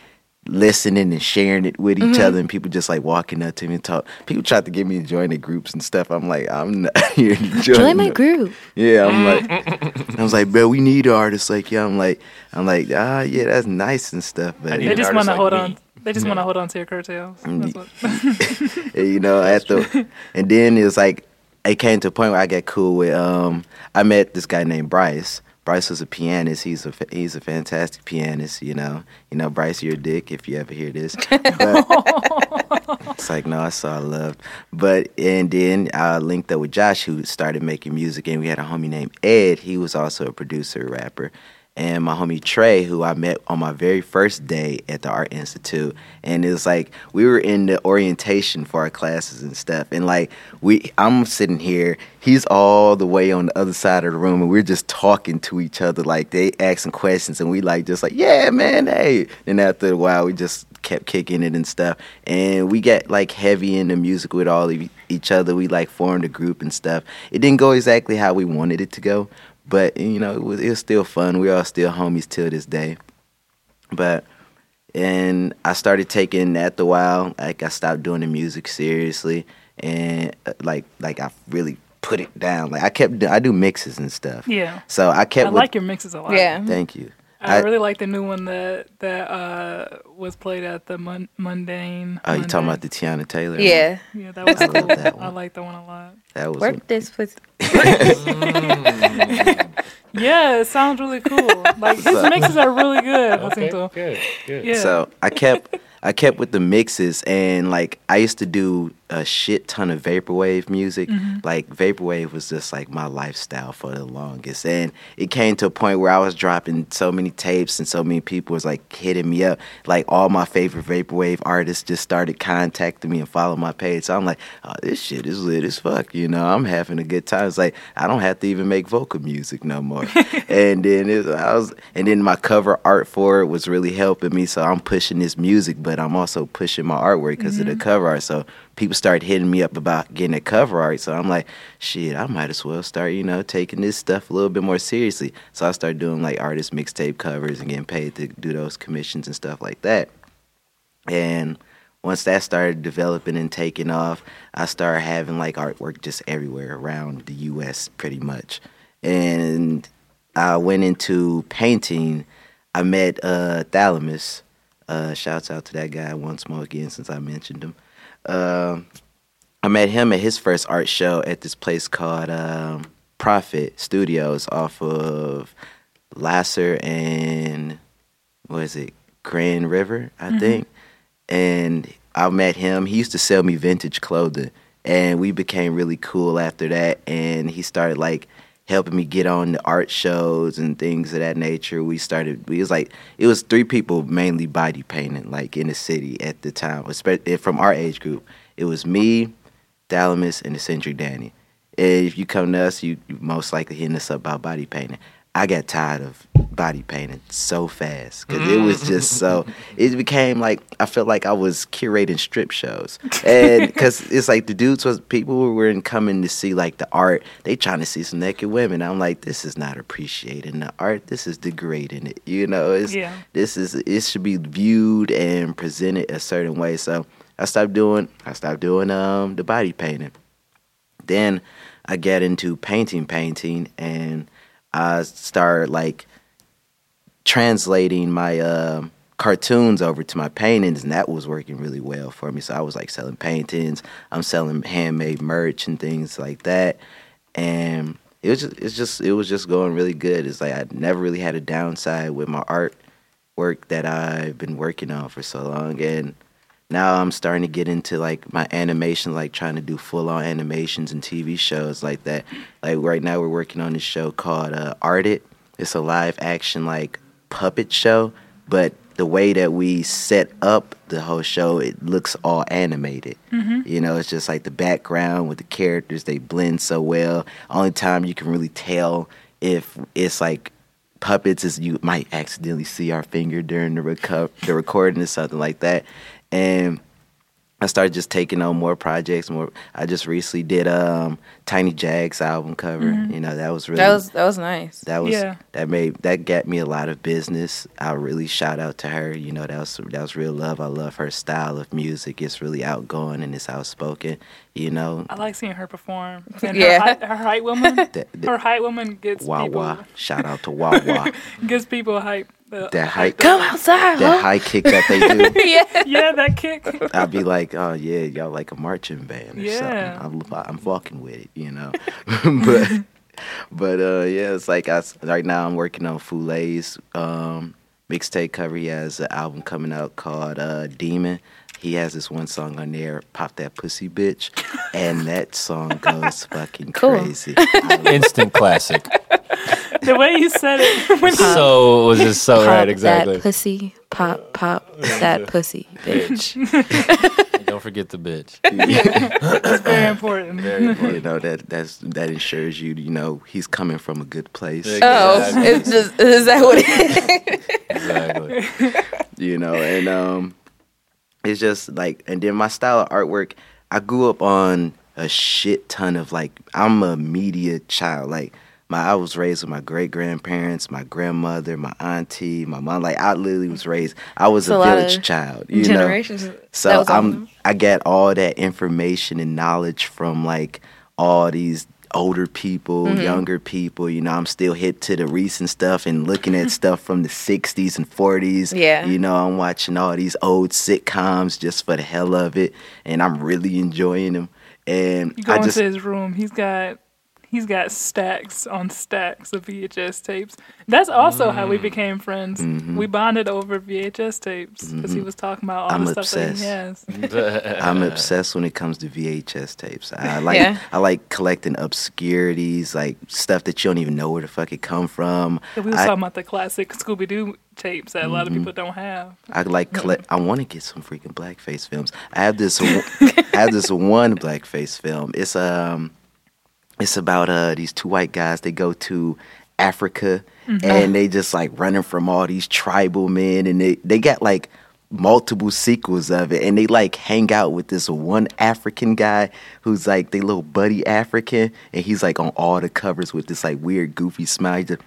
listening and sharing it with each other, and people just like walking up to me and talk. People tried to get me to join the groups and stuff. I'm like, I'm not here to join. Join my them. group. Yeah, I'm like, I was like, bro, we need artists like you. I'm like, I'm like, ah, yeah, that's nice and stuff, but They just want to like hold me. on. They just want to hold on to your curtails. That's you know, at the, and then it was like, it came to a point where I got cool with. Um, I met this guy named Bryce. Bryce was a pianist. He's a he's a fantastic pianist. You know, you know, Bryce, you're a dick if you ever hear this. It's like no, I saw love. But and then I linked up with Josh, who started making music, and we had a homie named Ed. He was also a producer, rapper. And my homie Trey, who I met on my very first day at the Art Institute, and it was like we were in the orientation for our classes and stuff, and like we, I'm sitting here, he's all the way on the other side of the room, and we're just talking to each other, like they asking questions, and we like just like, yeah, man, hey. And after a while, we just kept kicking it and stuff, and we got like heavy into music with all of each other. We like formed a group and stuff. It didn't go exactly how we wanted it to go, but you know, it was it was still fun. We are still homies till this day. But and I started taking after a while, like I stopped doing the music seriously, and uh, like like I really put it down. Like I kept I do mixes and stuff. Yeah. So I kept. I with- like your mixes a lot. Yeah. Thank you. I, I- really like the new one that that uh, was played at the mun- mundane. Oh, you talking about the Teyana Taylor? one? Yeah. Yeah, that was I love cool. that I like that one a lot. That was Work this pussy. Yeah, it sounds really cool. Like his mixes are really good. I think so. good, good. Yeah. So I kept I kept with the mixes and like I used to do a shit ton of vaporwave music. Mm-hmm. Like vaporwave was just like my lifestyle for the longest. And it came to a point where I was dropping so many tapes and so many people was like hitting me up. Like all my favorite vaporwave artists just started contacting me and following my page. So I'm like, oh, this shit is lit as fuck. You know, I'm having a good time. It's like I don't have to even make vocal music no more. and then it, I was, and then my cover art for it was really helping me. So I'm pushing this music, but I'm also pushing my artwork because of the mm-hmm. cover art. So people started hitting me up about getting a cover art. So I'm like, shit, I might as well start, you know, taking this stuff a little bit more seriously. So I started doing like artist mixtape covers and getting paid to do those commissions and stuff like that. And once that started developing and taking off, I started having like artwork just everywhere around the US pretty much. And I went into painting. I met uh Thalamus. Uh shouts out to that guy once more again since I mentioned him. Um I met him at his first art show at this place called um, Profit Studios off of Lahser and what is it, Grand River, I think. And I met him. He used to sell me vintage clothing, and we became really cool after that. And he started like helping me get on the art shows and things of that nature. We started. We was like it was three people mainly body painting like in the city at the time, especially eh, from our age group. It was me, Thalamus, and Eccentric Danny. And if you come to us, you, you most likely hitting us up about body painting. I got tired of body painting so fast because it was just so. It became like I felt like I was curating strip shows, and because it's like the dudes was people were in coming to see like the art. They trying to see some naked women. I'm like, this is not appreciating the art. This is degrading it. You know, it's Yeah. this is it should be viewed and presented a certain way. So I stopped doing I stopped doing um the body painting. then I get into painting, painting, and I started like translating my uh, cartoons over to my paintings, and that was working really well for me. So I was like selling paintings, I'm selling handmade merch and things like that, and it was just, it's just it was just going really good. It's like I never really had a downside with my art work that I've been working on for so long, and now I'm starting to get into like my animation, like trying to do full on animations and TV shows like that. Like right now, we're working on this show called uh, Art It. It's a live action like puppet show, but the way that we set up the whole show, it looks all animated. You know, it's just like the background with the characters, they blend so well. Only time you can really tell if it's like puppets is you might accidentally see our finger during the reco- the recording or something like that. And I started just taking on more projects. More. I just recently did um Tiny Jag's album cover. You know that was really That was that was nice. that was Yeah. that made that got me a lot of business. I really shout out to her. You know that was that was real love. I love her style of music. It's really outgoing and it's outspoken. You know I like seeing her perform. And Yeah. her, height, her height woman, that, that her height woman gets Wawa. people Shout out to Wawa. gives people hype. That high Come outside. that high kick that they do. yeah. yeah, that kick. I'd be like, oh yeah, y'all like a marching band or Yeah. something. I'm, I'm fucking with it, you know. but but uh, yeah, it's like I s right now I'm working on Foulet's um, mixtape cover. He has an album coming out called uh, Demon. He has this one song on there, "Pop That Pussy Bitch," and that song goes fucking Cool. crazy. Instant classic. the way you said it. When so was just so Pop right? Exactly. That pussy. Pop pop that pussy, bitch. Don't forget the bitch. it's very important. you know that that's that ensures you, you know, he's coming from a good place. Oh, it's just is that what it is? exactly. you know, and um, it's just like, and then my style of artwork, I grew up on a shit ton of like, I'm a media child. Like, my I was raised with my great grandparents, my grandmother, my auntie, my mom. Like, I literally was raised. I was a a village child. You know, Generations. that so was all of I'm. I get all that information and knowledge from like all these older people, Mm-hmm. younger people. You know, I'm still hip to the recent stuff and looking at stuff from the 60s and 40s. Yeah. You know, I'm watching all these old sitcoms just for the hell of it, and I'm really enjoying them. And You go I just into his room. He's got he's got stacks on stacks of VHS tapes. That's also how Mm. we became friends. We bonded over VHS tapes because he was talking about all Mm-hmm. I'm the stuff obsessed. that he has. I'm obsessed when it comes to VHS tapes. I like Yeah. I like collecting obscurities, like stuff that you don't even know where the fuck it come from. We were I- talking about the classic Scooby Doo tapes that a lot Mm-hmm. of people don't have. I like collect. I want to get some freaking blackface films. I have this. one- I have this one blackface film. It's um, it's about uh these two white guys. They go to Africa and they just like running from all these tribal men, and they they got like multiple sequels of it, and they like hang out with this one African guy who's like they little buddy African, and he's like on all the covers with this like weird goofy smile. Just-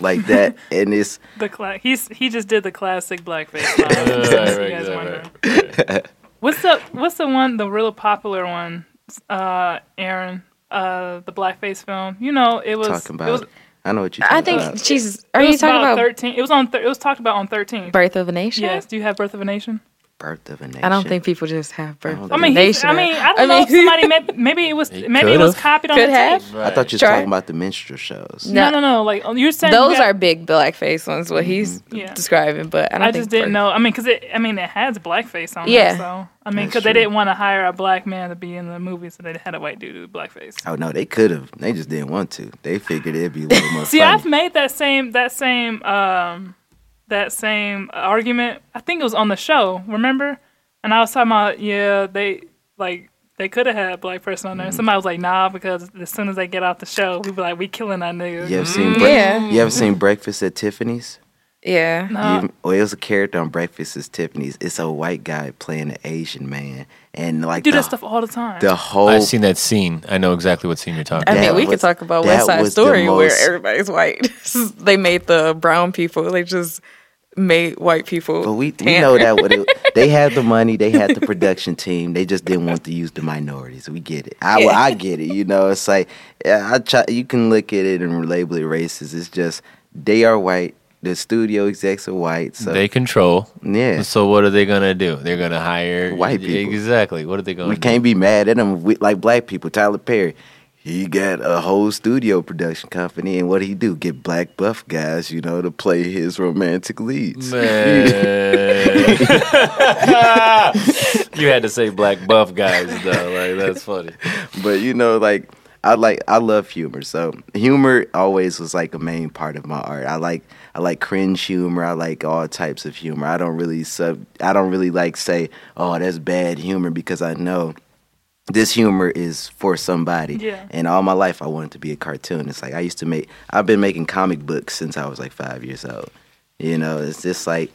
like that, and it's The cla- he's he just did the classic blackface. line, Right, right, right. What's the what's the one the real popular one? Uh, Aaron, uh, the blackface film. You know, it was talking It was, about. I know what you're talking about. I think about. she's. Are it you was talking about, thirteen? It was on. Th- it was talked about on thirteen. Birth of a Nation? Yes. Do you have Birth of a Nation? Birth of a Nation. I don't think people just have Birth don't of I a mean, he's, Nation. I mean, I don't know if somebody may, maybe it was He maybe it was could've. copied on the have. tape. I thought you were Try. talking about the minstrel shows. No, no, no. no. Like you're saying Those you got- are big blackface ones. What he's Yeah. describing, but I don't I think just didn't Birth- know. I mean, because it. I mean, it has blackface on Yeah. it. So I mean, because they didn't want to hire a black man to be in the movie, so they had a white dude do blackface. Oh no, they could have. They just didn't want to. They figured it'd be a little more See, funny. I've made that same that same um that same argument. I think it was on the show. Remember? And I was talking about yeah, they like they could have had a black person on there. Mm-hmm. Somebody was like, nah, because as soon as they get off the show, we be like, we killing that nigga. you ever seen? Mm-hmm. Bre- Yeah. You ever seen Breakfast at Tiffany's? Yeah. No. You, well, it was a character on Breakfast at Tiffany's. It's a white guy playing an Asian man, and like do the, that stuff all the time. the whole. I've seen that scene. I know exactly what scene you're talking I about. mean, That we could talk about West Side was the Story where everybody's white. they made the brown people. They just made white people. But we, we know that what it, they had the money, they had the production team. They just didn't want to use the minorities. We get it. I, Yeah. I get it. You know, it's like I try. You can look at it and label it racist. It's just they are white. The studio execs are white. So they control. yeah, So what are they gonna do? They're gonna hire White people. Exactly. What are they gonna? we do? can't be mad at them. We, like black people, Tyler Perry. He got a whole studio production company, and what he do? Get black buff guys, you know, to play his romantic leads. Man. you had to say black buff guys though. Like that's funny. but you know, like I like I love humor. So humor always was like a main part of my art. I like I like cringe humor. I like all types of humor. I don't really sub I don't really like say, "Oh, that's bad humor" because I know this humor is for somebody. Yeah. And all my life I wanted to be a cartoon. It's like I used to make I've been making comic books since I was like 5 years old. You know, it's just like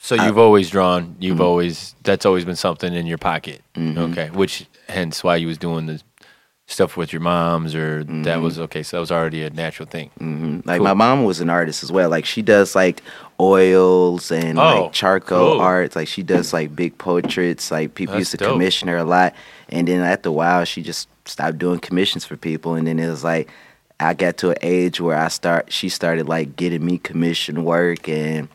So you've always drawn. You've Mm-hmm. always that's always been something in your pocket. Okay, which hence why you was doing the stuff with your moms, or that was okay. So that was already a natural thing. Mhm. Like Cool. my mom was an artist as well. Like she does like oils and Oh, like charcoal cool. arts. Like she does like big portraits. Like people That's used to dope. commission her a lot. And then after a while, she just stopped doing commissions for people. And then it was like I got to an age where I start. She started like getting me commission work, and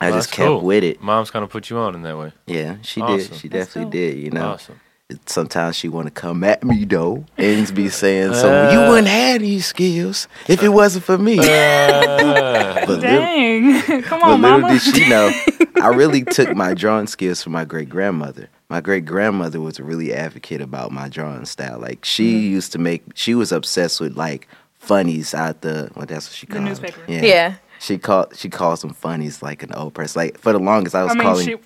I Well, just that's kept cool. with it. Mom's kind of put you on in that way. Yeah, she Awesome. did. She That's definitely dope. did. You know Awesome. sometimes she want to come at me though and be saying, "So you wouldn't have these skills if it wasn't for me." Uh, but little, Dang. Come but on, little mama. did she know, I really took my drawing skills from my great grandmother. My great grandmother was a really advocate about my drawing style. Like she Mm-hmm. used to make, she was obsessed with like funnies out the. Well, that's what she The called. newspaper. Yeah. Yeah. She called. She calls them funnies like an old person. Like for the longest, I was I mean, calling. she,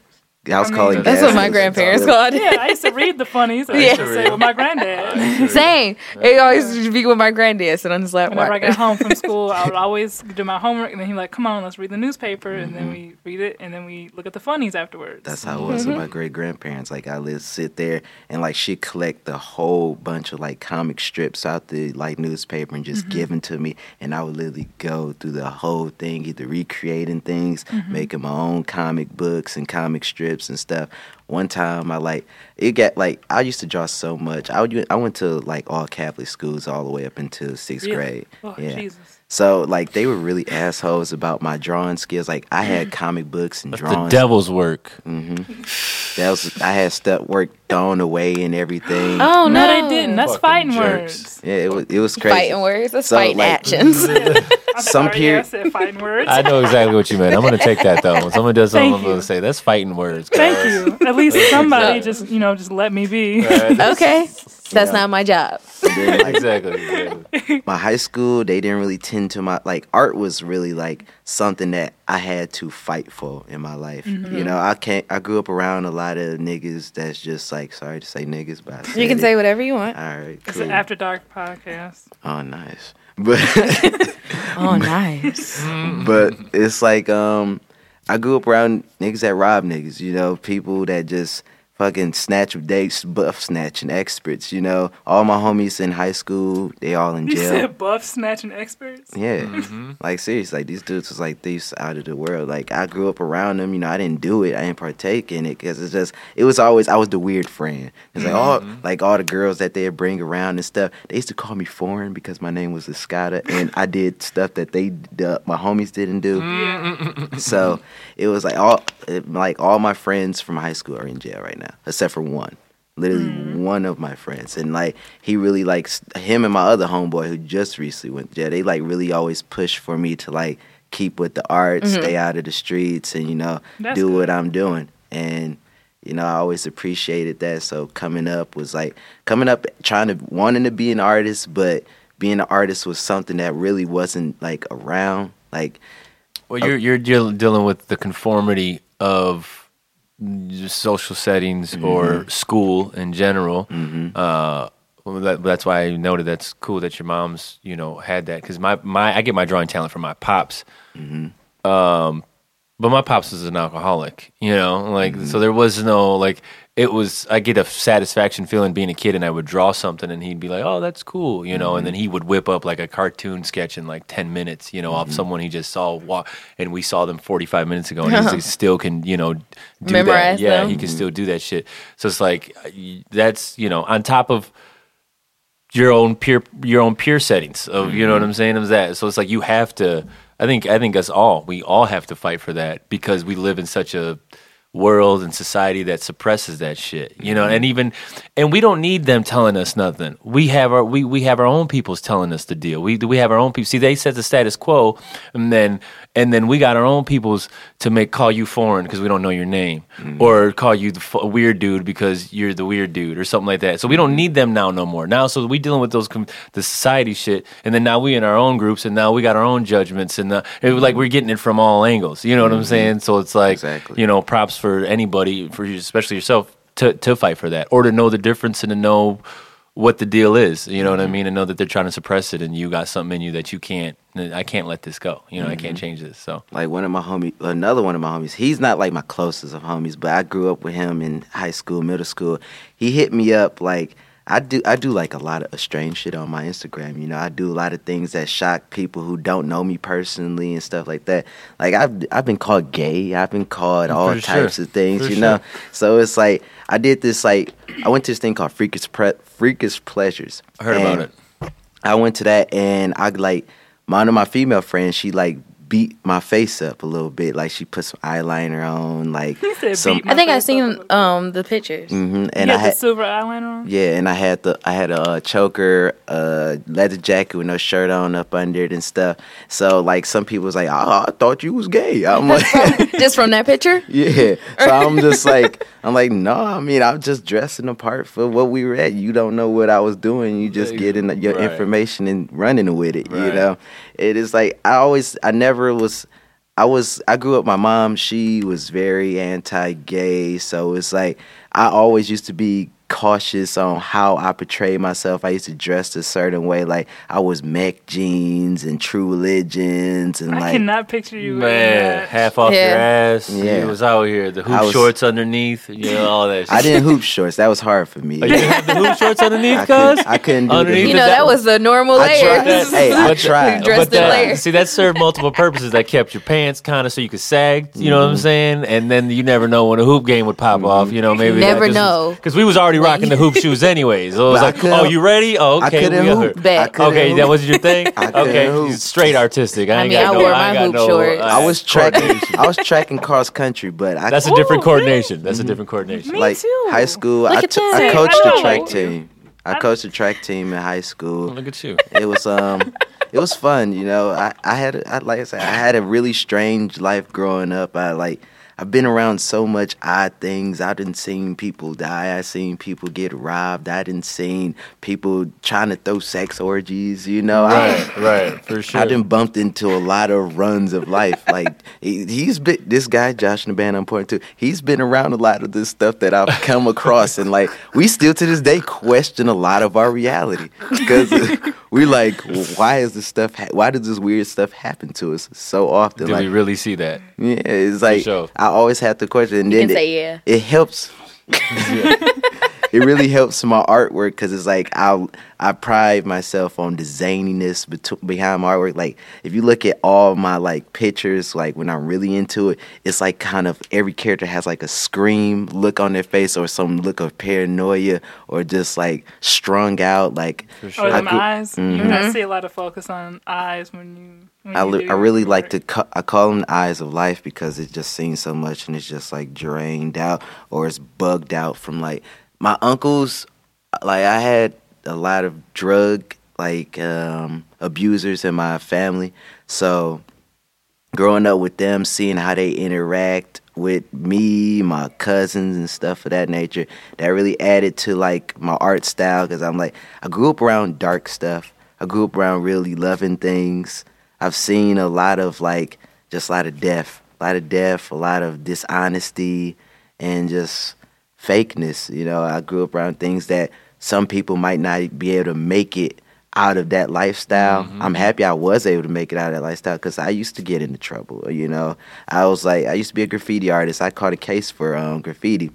I was I mean, calling. That's That's what my grandparents called it. yeah, I used to read the funnies. I Yeah. used to say with my granddad. Same. It always used to be with my granddad sitting on his lap. Whenever I watching. got home from school, I would always do my homework, and then he'd like, "Come on, let's read the newspaper," and then mm-hmm. we read it, and then we look at the funnies afterwards. That's how it was with mm-hmm. my great grandparents. Like I would sit there and like she'd collect the whole bunch of like comic strips out the like newspaper and just mm-hmm. give them to me, and I would literally go through the whole thing, either recreating things, making my own comic books and comic strips and stuff. One time I like it got like I used to draw so much. I would I went to like all Catholic schools all the way up until sixth Really? grade. Oh, yeah. Jesus. So like they were really assholes about my drawing skills. Like I had comic books and that's the devil's work. Mm-hmm. That was I had stuff work thrown away and everything. Oh No, no, they didn't. That's Fucking fighting jerks. words. Yeah, it was it was crazy. Fighting words. That's So, fighting like- actions. Some sorry, peri- yeah, I fighting words. I know exactly what you meant. I'm gonna take that though. When someone does something, I'm gonna say that's fighting words. Thank you. At least somebody just you know just let me be. okay, that's Yeah. not my job. Then, like, exactly. exactly. my high school, they didn't really tend to my like art was really like something that I had to fight for in my life. Mm-hmm. You know, I can't. I grew up around a lot of niggas that's just like sorry to say niggas, but You can said say whatever you want. All right, It's an after dark podcast. oh, nice. But Oh, nice. but it's like um I grew up around niggas that rob niggas, you know, people that just fucking snatch dates, buff snatching experts, you know. All my homies in high school, they all in jail. You jail. said buff snatching experts. Yeah, mm-hmm. like seriously, like these dudes was like thieves out of the world. Like I grew up around them, you know. I didn't do it, I didn't partake in it because it's just it was always I was the weird friend. It's like all mm-hmm. like all the girls that they'd bring around and stuff. They used to call me foreign because my name was Escada, and I did stuff that they the, my homies didn't do. Mm-hmm. so it was like all it- like all my friends from high school are in jail right now, except for one. Literally mm-hmm. one of my friends, and like he really likes him and my other homeboy who just recently went to jail. They like really always push for me to like keep with the art, mm-hmm. stay out of the streets, and you know That's do good. what I'm doing. And you know I always appreciated that. So coming up was like coming up trying to wanting to be an artist, but being an artist was something that really wasn't like around. Like Well, you're you're deal- dealing with the conformity of social settings or school in general. Uh, well, that, that's why I noted that's cool that your mom's you know had that because my my I get my drawing talent from my pops. Um, but my pops was an alcoholic, you know, like so there was no like it was I get a satisfaction feeling being a kid, and I would draw something, and he'd be like, "Oh, that's cool," you know, and then mm-hmm. he would whip up like a cartoon sketch in like ten minutes, you know, off mm-hmm. someone he just saw, walk, and we saw them forty five minutes ago, and he still can, you know, do Memorize that. Yeah, them. he can mm-hmm. still do that shit. So it's like uh, that's you know on top of your own peer your own peer settings of you know what I'm saying of that. So it's like you have to. I think I think us all we all have to fight for that because we live in such a world and society that suppresses that shit. You know, and even and we don't need them telling us nothing. We have our we, we have our own peoples telling us to deal. We we have our own people. See, they set the status quo, and then and then we got our own peoples to make call you foreign because we don't know your name, mm. or call you the f- weird dude because you're the weird dude or something like that. So we don't mm. need them now no more. Now, so we dealing with those com- the society shit, and then now we in our own groups, and now we got our own judgments, and uh, it was like we're getting it from all angles. You know what I'm mm-hmm. saying? So it's like Exactly. you know, props for anybody, for you, especially yourself, to to fight for that, or to know the difference and to know what the deal is. You know what I mm-hmm. mean? And know that they're trying to suppress it, and you got something in you that you can't. I can't let this go. You know, I can't mm-hmm. change this. So like one of my homies, another one of my homies. He's not like my closest of homies, but I grew up with him in high school, middle school. He hit me up like I do. I do like a lot of strange shit on my Instagram. You know, I do a lot of things that shock people who don't know me personally and stuff like that. Like I've I've been called gay. I've been called oh, all For types sure. of things. For you know, sure. so it's like I did this. Like I went to this thing called Freakish Pre- Freakish Pleasures. I heard about it. I went to that and I like one of my female friends. She like beat my face up a little bit. Like she put some eyeliner on. Like said some. beat I think My I face seen um the pictures. hmm You And had I the had silver eyeliner on. yeah, and I had the I had a uh, choker, uh, leather jacket with no shirt on up under it and stuff. So like some people was like, oh, I thought you was gay. I'm like, Just from that picture? yeah. So I'm just like, I'm like, no. I mean, I'm just dressing apart for what we were at. You don't know what I was doing. You just getting your Right. information and running with it. You know, it is like I always, I never was. I was I grew up my mom she was very anti-gay so it's like I always used to be cautious on how I portray myself. I used to dress a certain way like I was mech jeans and true religions and I like cannot picture you. in man, that. half off Yeah. your ass. Yeah. you was out here. The hoop I was- shorts underneath. You know all that. Shit. I didn't hoop shorts. That was hard for me. Oh, you didn't have the hoop shorts underneath, I couldn't, cuz. I couldn't do Underneath the You know, that- that was the normal I tried. layers. Hey, I But- tried. Dressed but that, layers. see, that served multiple purposes. That kept your pants kind of so you could sag. You know what I'm mm-hmm. saying? And then you never know when a hoop game would pop off. Mm-hmm. You know, maybe you Never know. because we was already rocking the hoop shoes anyways. So it was But I like, couldn't- oh, you ready? Oh, I okay. couldn't we got hoop. her. Bet. I couldn't Okay, hoop. that wasn't your thing. I couldn't okay, hoop. straight artistic. I, I ain't mean, got I no, wore I my ain't got hoop no, shorts. uh, I was tracking. I was tracking cross country, but I That's a different coordination. That's a different coordination. Me like too. high school. Look I at t- that. I coached I the track team. I coached the track team in high school. Look at you. It was um, it was fun. You know, I I had a- I, like I said, I had a really strange life growing up. I like. I've been around so much odd things. I didn't seen people die. I seen people get robbed. I didn't seen people trying to throw sex orgies. You know, I, Right, right, for sure. I done bumped into a lot of runs of life. Like he, he's been this guy, Josh Naban, I'm pointing to. He's been around a lot of this stuff that I've come across, and like we still to this day question a lot of our reality because we like, why is this stuff? Ha- why does this weird stuff happen to us so often? Did like, we really see that? yeah, it's like. I always have to question. And You then can it, say yeah. it helps. it really helps my artwork because it's like I I pride myself on the zaniness bet- behind my artwork. Like if you look at all my like pictures, like when I'm really into it, it's like kind of every character has like a scream look on their face or some look of paranoia or just like strung out. Like Or I them grew- eyes. You Mhm. I see a lot of focus on eyes when you. I, li- I really like to ca- I call them the eyes of life because it just seems so much and it's just like drained out or it's bugged out from like my uncles like I had a lot of drug like um abusers in my family. So growing up with them seeing how they interact with me my cousins and stuff of that nature that really added to like my art style because i'm like i grew up around dark stuff. I grew up around really loving things i've seen a lot of like just a lot of death a lot of death a lot of dishonesty and just fakeness you know i grew up around things that some people might not be able to make it out of that lifestyle. I'm happy I was able to make it out of that lifestyle because I used to get into trouble. You know, I was like, I used to be a graffiti artist. I caught a case for um, graffiti,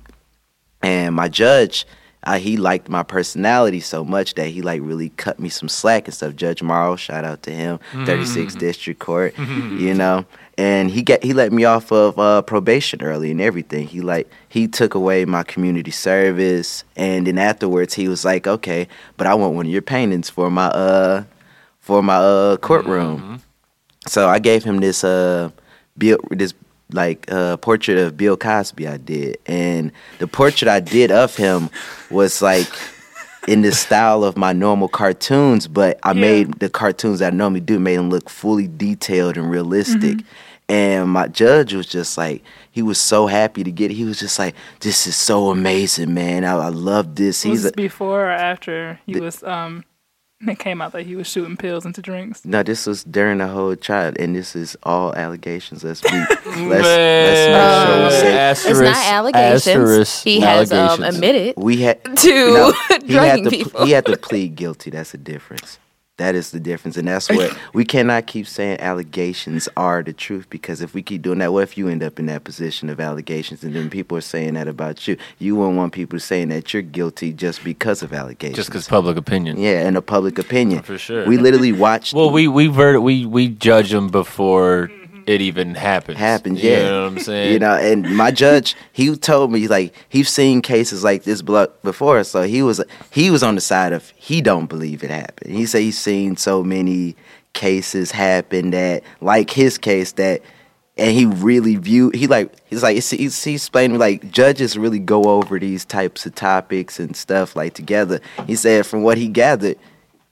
And my judge, uh, he liked my personality so much that he like really cut me some slack and stuff. Judge Morrow, shout out to him, 36 District Court, you know. And he get he let me off of uh, probation early and everything. He like he took away my community service, and then afterwards he was like, "Okay, but I want one of your paintings for my uh for my uh courtroom." So I gave him this uh Bill this like uh portrait of Bill Cosby I did. And the portrait I did of him was like in the style of my normal cartoons, but I Yeah. made the cartoons that I normally do made them look fully detailed and realistic. And my judge was just like, he was so happy to get it. He was just like, this is so amazing, man. I, I love this. Was He's this a, before or after he The- was um it came out that he was shooting pills into drinks? No, this was during the whole trial, and this is all allegations. Let's be, let's, let's make sure we say It's not allegations. asterisk he has um, admitted we had to no, he had drugging to people. he had to plead guilty. That's the difference. That is the difference, and that's what we cannot keep saying. Allegations are the truth because if we keep doing that, what if you end up in that position of allegations, and then people are saying that about you? You wouldn't want people saying that you're guilty just because of allegations. Just because public opinion. yeah, and a public opinion. For sure. We literally watched. Well, we we ver- we we judge them before it even happens. happens. You Yeah, know what I'm saying? You know, and my judge, he told me like he's seen cases like this before, so he was he was on the side of he don't believe it happened. He said he's seen so many cases happen that like his case that. And he really viewed. He like he's like he's, he's, he explained like judges really go over these types of topics and stuff like together. He said from what he gathered,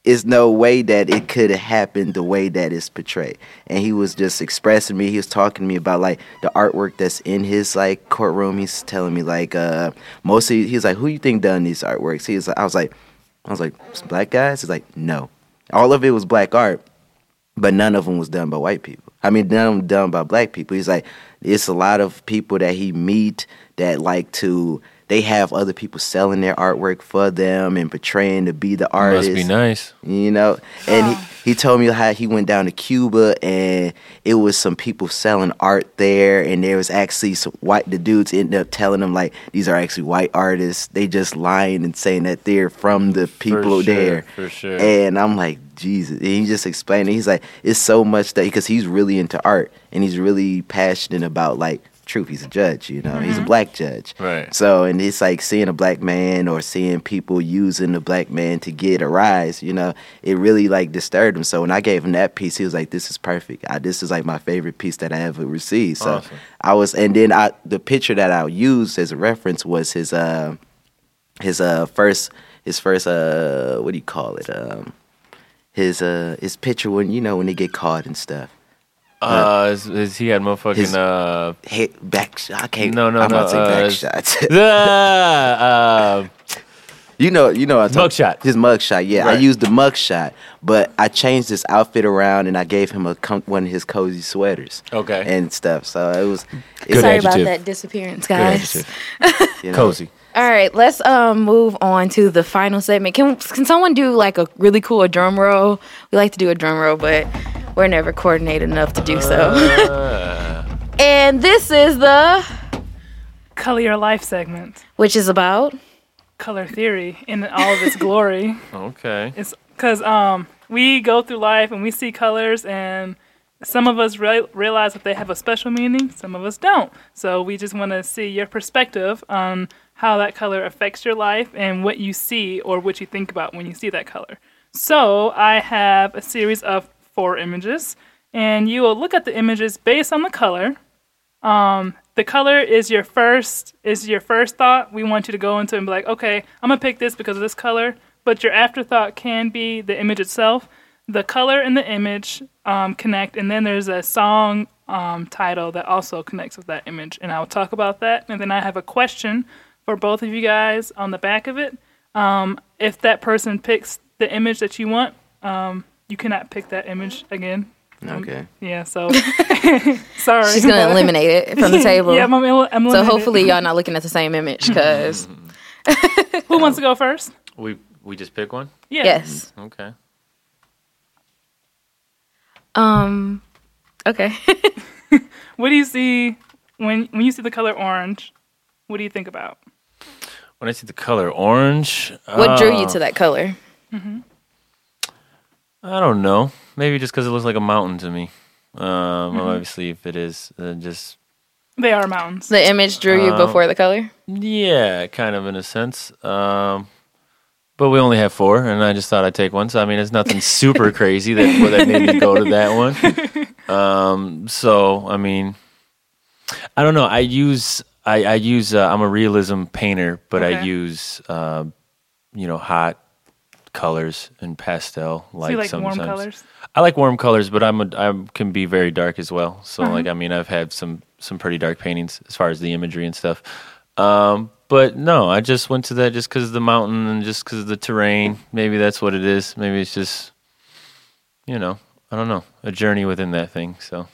is no way that it could have happened the way that it's portrayed. And he was just expressing me. He was talking to me about like the artwork that's in his like courtroom. He's telling me like uh mostly he's like, who you think done these artworks? He was I was like I was like "Some black guys. He's like no, all of it was black art, but none of them was done by white people. I mean, none of them done by black people. He's like, it's a lot of people that he meet that like to. They have other people selling their artwork for them and portraying to be the artist Must be nice. you know and he, he told me how he went down to cuba and it was some people selling art there and there was actually some white the dudes ended up telling them like these are actually white artists they just lying and saying that they're from the people sure, there for sure. and i'm like jesus and he just explained it. he's like it's so much that because he's really into art and he's really passionate about like truth he's a judge you know he's a black judge Right. so, and it's like seeing a black man or seeing people using the black man to get a rise, you know, it really like disturbed him. So when I gave him that piece, he was like, "This is perfect. I, this is like my favorite piece that I ever received." So Awesome. I was, and then I the picture that I used as a reference was his uh his uh first his first uh what do you call it um his uh his picture when you know when they get caught and stuff. Uh, is, is he had motherfucking His- uh, Hit back. sh- I can't. No, no, I'm about to no, say uh, back shots. uh, You know, you know, what I'm talking- Mugshot. His mugshot, yeah. I Right. used the mugshot, but I changed his outfit around and I gave him a com- one of his cozy sweaters. Okay. and stuff. So it was Good Sorry adjective. about that disappearance, guys. adjective. you know, Cozy. All right, let's um move on to the final segment. Can can someone do like a really cool drum roll? We like to do a drum roll, but we're never coordinated enough to do so. Uh, and this is the Color Your Life segment. which is about Color theory in all of its glory. okay. It's because um, we go through life and we see colors, and some of us re- realize that they have a special meaning, some of us don't. So we just want to see your perspective on how that color affects your life and what you see or what you think about when you see that color. So I have a series of four images, and you will look at the images based on the color. Um, the color is your first is your first thought. We want you to go into and be like, okay, I'm gonna pick this because of this color. But your afterthought can be the image itself. The color and the image um, connect, and then there's a song um, title that also connects with that image, and I'll talk about that. And then I have a question for both of you guys on the back of it. Um, if that person picks the image that you want, um, you cannot pick that image again. okay. Yeah, so sorry. she's gonna eliminate it from the table. yeah, I'm, I'm so hopefully y'all not looking at the same image because Who wants to go first? We we just pick one. Yeah. yes. Okay. Um. Okay. What do you see when when you see the color orange? What do you think about? When I see the color orange, What drew you uh, to that color? I don't know. Maybe just because it looks like a mountain to me. Um, Mm-hmm. Obviously, if it is, uh, just They are mountains. The image drew you Uh, before the color. yeah, kind of in a sense. Um, but we only have four, and I just thought I'd take one. So I mean, it's nothing super crazy that well, that made me go to that one. Um, so I mean, I don't know. I use I, I use uh, I'm a realism painter, but I use uh, you know hot colors and pastel So like you like sometimes. warm colors? I like warm colors, but I'm a, I can be very dark as well. So Uh-huh. like I mean I've had some some pretty dark paintings as far as the imagery and stuff. Um, but no, I just went to that just because of the mountain and just because of the terrain. Maybe that's what it is. Maybe it's just you know I don't know a journey within that thing. So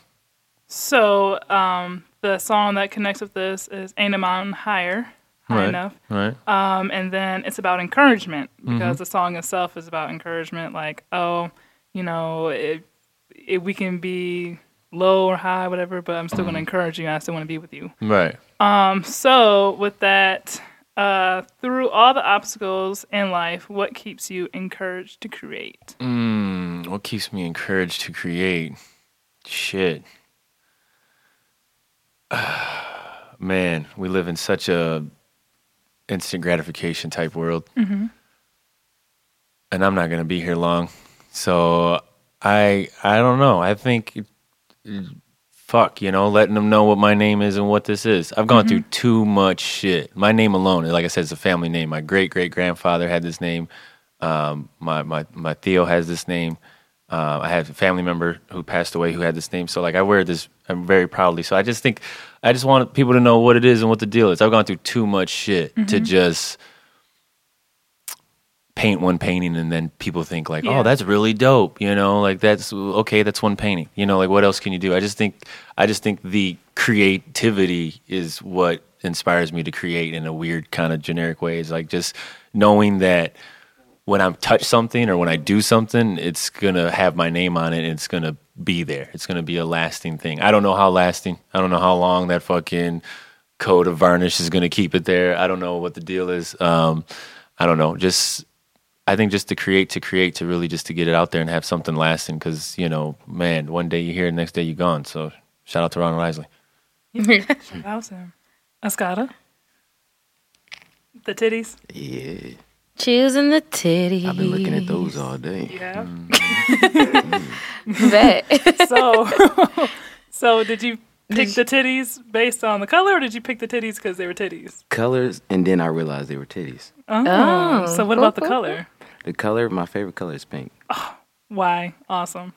So um, the song that connects with this is "Ain't a Mountain Higher." Right, enough. right. Um, and then it's about encouragement Mm-hmm. because the song itself is about encouragement. Like, oh, you know, if, if we can be low or high, whatever, but I'm still Mm-hmm. going to encourage you. and I still want to be with you. Right. Um, so with that, uh, through all the obstacles in life, what keeps you encouraged to create? Mm, what keeps me encouraged to create? Shit. Man, we live in such a instant gratification type world. And I'm not going to be here long. So I I don't know. I think fuck, you know, letting them know what my name is and what this is. I've gone through too much shit. My name alone, like I said, it's a family name. My great great grandfather had this name. Um, my my my Theo has this name. Uh, I have a family member who passed away who had this name. So like I wear this I'm very proudly. So I just think I just want people to know what it is and what the deal is. I've gone through too much shit to just paint one painting and then people think like, Yeah. oh, that's really dope. You know, like that's okay. That's one painting. You know, like what else can you do? I just think, I just think the creativity is what inspires me to create in a weird kind of generic way. Is like just knowing that when I touch something or when I do something, it's gonna have my name on it and it's gonna be there. It's gonna be a lasting thing. I don't know how lasting. I don't know how long that fucking coat of varnish is gonna keep it there. I don't know what the deal is. Um, I don't know. Just I think just to create, to create, to really just to get it out there and have something lasting. Because you know, man, one day you're here, next day you're gone. So shout out to Ronald Isley. Shout out to him. Escada? The titties? Yeah, Choosing the titty. I've been looking at those all day. Yeah. Bet. So, so did you pick the titties based on the color, or did you pick the titties because they were titties? Colors, and then I realized they were titties. Oh, Oh, so what about the color? The color, my favorite color is pink. Why? Awesome.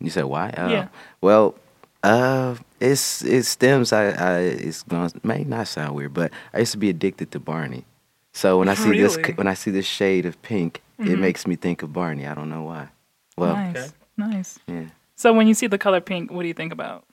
You said why? Uh, Yeah. Well, uh, it's it stems. I, I it's going to may not sound weird, but I used to be addicted to Barney. So when I see this when I see this shade of pink, it mm-hmm. makes me think of Barney. I don't know why. Well, nice, nice. yeah. So when you see the color pink, what do you think about?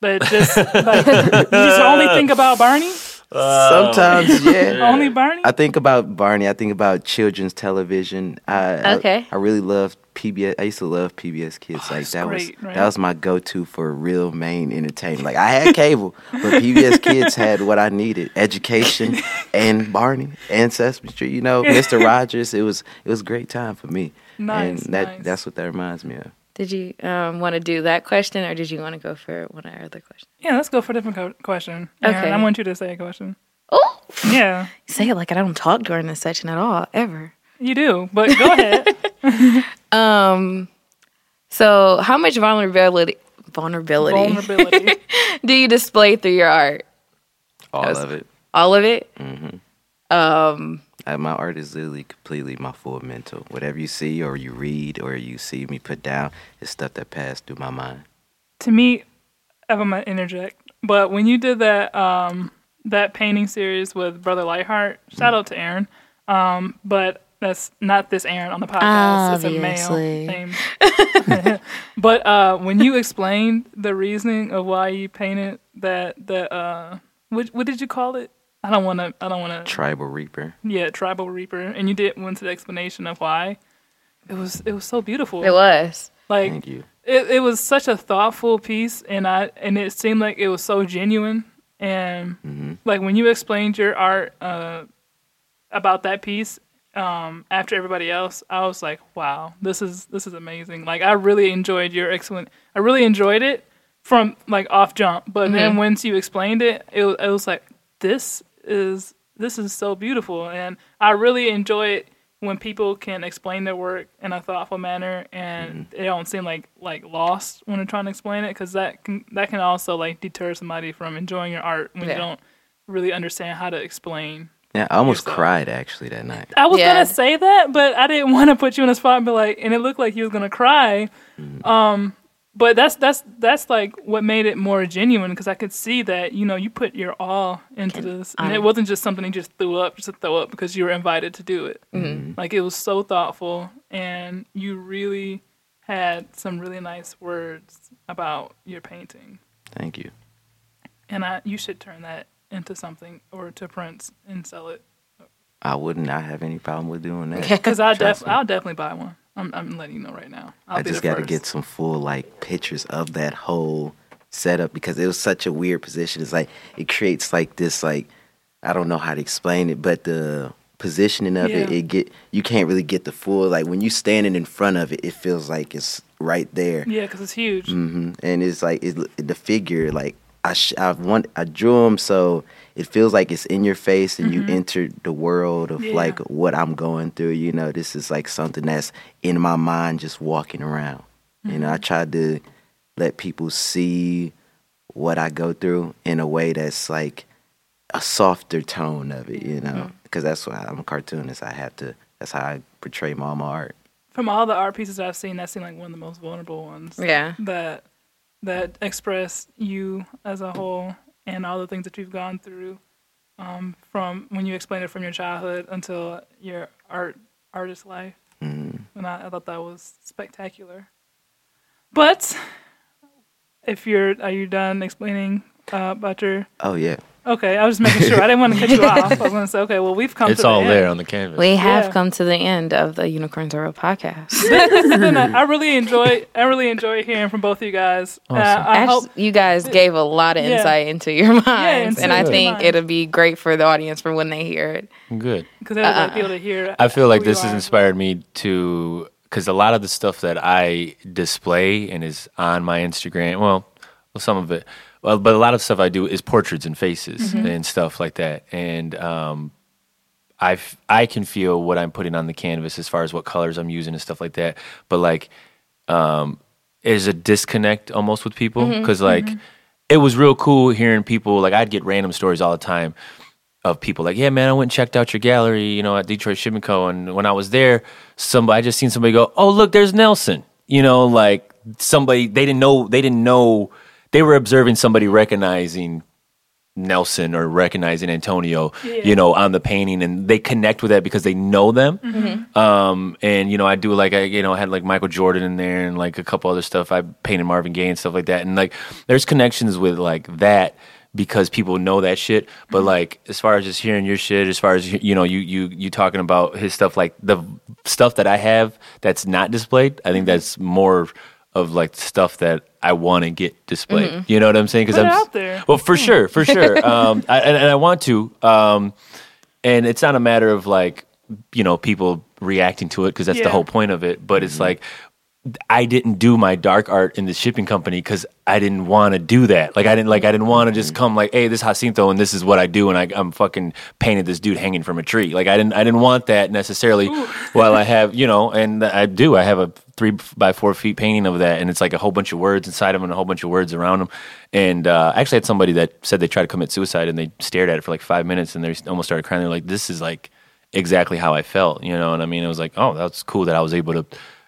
But just like you just only think about Barney? Sometimes, oh, yeah. Only Barney? I think about Barney. I think about children's television. I, I- Okay. I, really love PBS. I used to love PBS Kids. Oh, like that great, was right? that was my go-to for real main entertainment. Like I had cable, but PBS Kids had what I needed: education and Barney and Sesame Street. You know, Mister Rogers. It was it was a great time for me. Nice, and that nice. that's what that reminds me of. Did you um, want to do that question, or did you want to go for one of our other questions? Yeah, let's go for a different co- question. Erin, Okay. I want you to say a question. Oh, Yeah, You say it like I don't talk during this section at all, ever. you do, but go ahead. Um, so how much vulnerability vulnerability Vulnerability. do you display through your art? All was- of it. All of it? hmm Um, Uh, my art is literally completely my full mental. Whatever you see or you read or you see me put down is stuff that passed through my mind. to me, I'm gonna interject, but when you did that um, that painting series with Brother Lightheart, shout out to Aaron. Um, but that's not this Aaron on the podcast. Obviously. It's a male name. but uh, when you explained the reasoning of why you painted that that uh, what what did you call it? I don't want to. I don't want to. Tribal Reaper. Yeah, tribal reaper, and you did went to the explanation of why. It was it was so beautiful. it was. like Thank you. it, it was such a thoughtful piece and i and it seemed like it was so genuine and hmm like when you explained your art uh about that piece um, after everybody else, I was like, wow, this is this is amazing. Like I really enjoyed your excellent. I really enjoyed it from like off jump, but then once you explained it, it, it was like this is this is so beautiful, and I really enjoy it when people can explain their work in a thoughtful manner and they don't seem like like lost when they're trying to explain it because that can that can also like deter somebody from enjoying your art when Yeah. you don't really understand how to explain Yeah, I almost Yourself. cried actually that night. I was Yeah. gonna say that, but I didn't want to put you in a spot and be like, and it looked like you was gonna cry. Um, but that's that's that's like what made it more genuine because I could see that you know you put your all into this, and it wasn't just something you just threw up just to throw up because you were invited to do it. Mm-hmm. Like it was so thoughtful, and you really had some really nice words about your painting, Thank you. and I you should turn that into something or to prints and sell it. I would not have any problem with doing that. Because I def- I'll definitely buy one. I'm, I'm letting you know right now. I'll I just got to get some full like pictures of that whole setup because it was such a weird position. It's like it creates like this like I don't know how to explain it, but the positioning of it, Yeah. it get you can't really get the full like when you standing in front of it, it feels like it's right there. Yeah, because it's huge. hmm And it's like it, the figure, like I sh- I want I drew him so it feels like it's in your face and you enter the world of Mm-hmm. Yeah. like what I'm going through. You know, this is like something that's in my mind, just walking around. You know, I Mm-hmm. tried to let people see what I go through in a way that's like a softer tone of it. You know, Mm-hmm. because that's why I'm a cartoonist. I have to. That's how I portray my, my art. From all the art pieces I've seen, that seemed like one of the most vulnerable ones. Yeah. That that express you as a whole and all the things that you've gone through, um, from when you explained it from your childhood until your art artist life. Mm. And I, I thought that was spectacular. But if you're, are you done explaining uh, about your? Oh yeah. Okay, I was just making sure. I didn't want to cut you off. I was going to say, okay, well, we've come. It's to the all end. there on the canvas. We have Yeah. come to the end of the Unicorns Are Real podcast. this has been a, I really enjoy I really enjoy hearing from both of you guys. Uh, I Actually, hope you guys gave a lot of Yeah. insight into your minds, into and I think minds. it'll be great for the audience for when they hear it. Good. because they'll like, be able to hear. I feel like this has inspired me to because a lot of the stuff that I display and is on my Instagram, well, well some of it, well, but a lot of stuff I do is portraits and faces and stuff like that, and um, I I can feel what I'm putting on the canvas as far as what colors I'm using and stuff like that, but like um, there's a disconnect almost with people because like it was real cool hearing people like I'd get random stories all the time of people like, yeah, man, I went and checked out your gallery, you know, at Detroit Shipping Co. And when I was there, somebody I just seen somebody go, oh, look, there's Nelson. You know, like somebody they didn't know, they didn't know, they were observing somebody recognizing Nelson or recognizing Antonio, you know, on the painting, and they connect with that because they know them. Mm-hmm. Um, and you know, I do like I, you know, I had like Michael Jordan in there and like a couple other stuff. I painted Marvin Gaye and stuff like that, and like there's connections with like that because people know that shit. But mm-hmm. like as far as just hearing your shit, as far as you know, you you you talking about his stuff, like the stuff that I have that's not displayed. I think mm-hmm. that's more of like stuff that I want to get displayed. You know what I'm saying? Because I'm out there. well, for sure, for sure. Um, I, and, and I want to. Um, and it's not a matter of like, you know, people reacting to it because that's the whole point of it. But it's like, I didn't do my dark art in the shipping company because I didn't want to do that. Like I didn't like I didn't want to just come like, hey, this Jacinto and this is what I do, and I, I'm fucking painted this dude hanging from a tree. Like I didn't I didn't want that necessarily. While I have you know, and I do. I have a three by four feet painting of that, and it's like a whole bunch of words inside of them and a whole bunch of words around them. And uh, I actually had somebody that said they tried to commit suicide, and they stared at it for like five minutes, and they almost started crying. They're like, this is like exactly how I felt, you know. And I mean, it was like, oh, that's cool that I was able to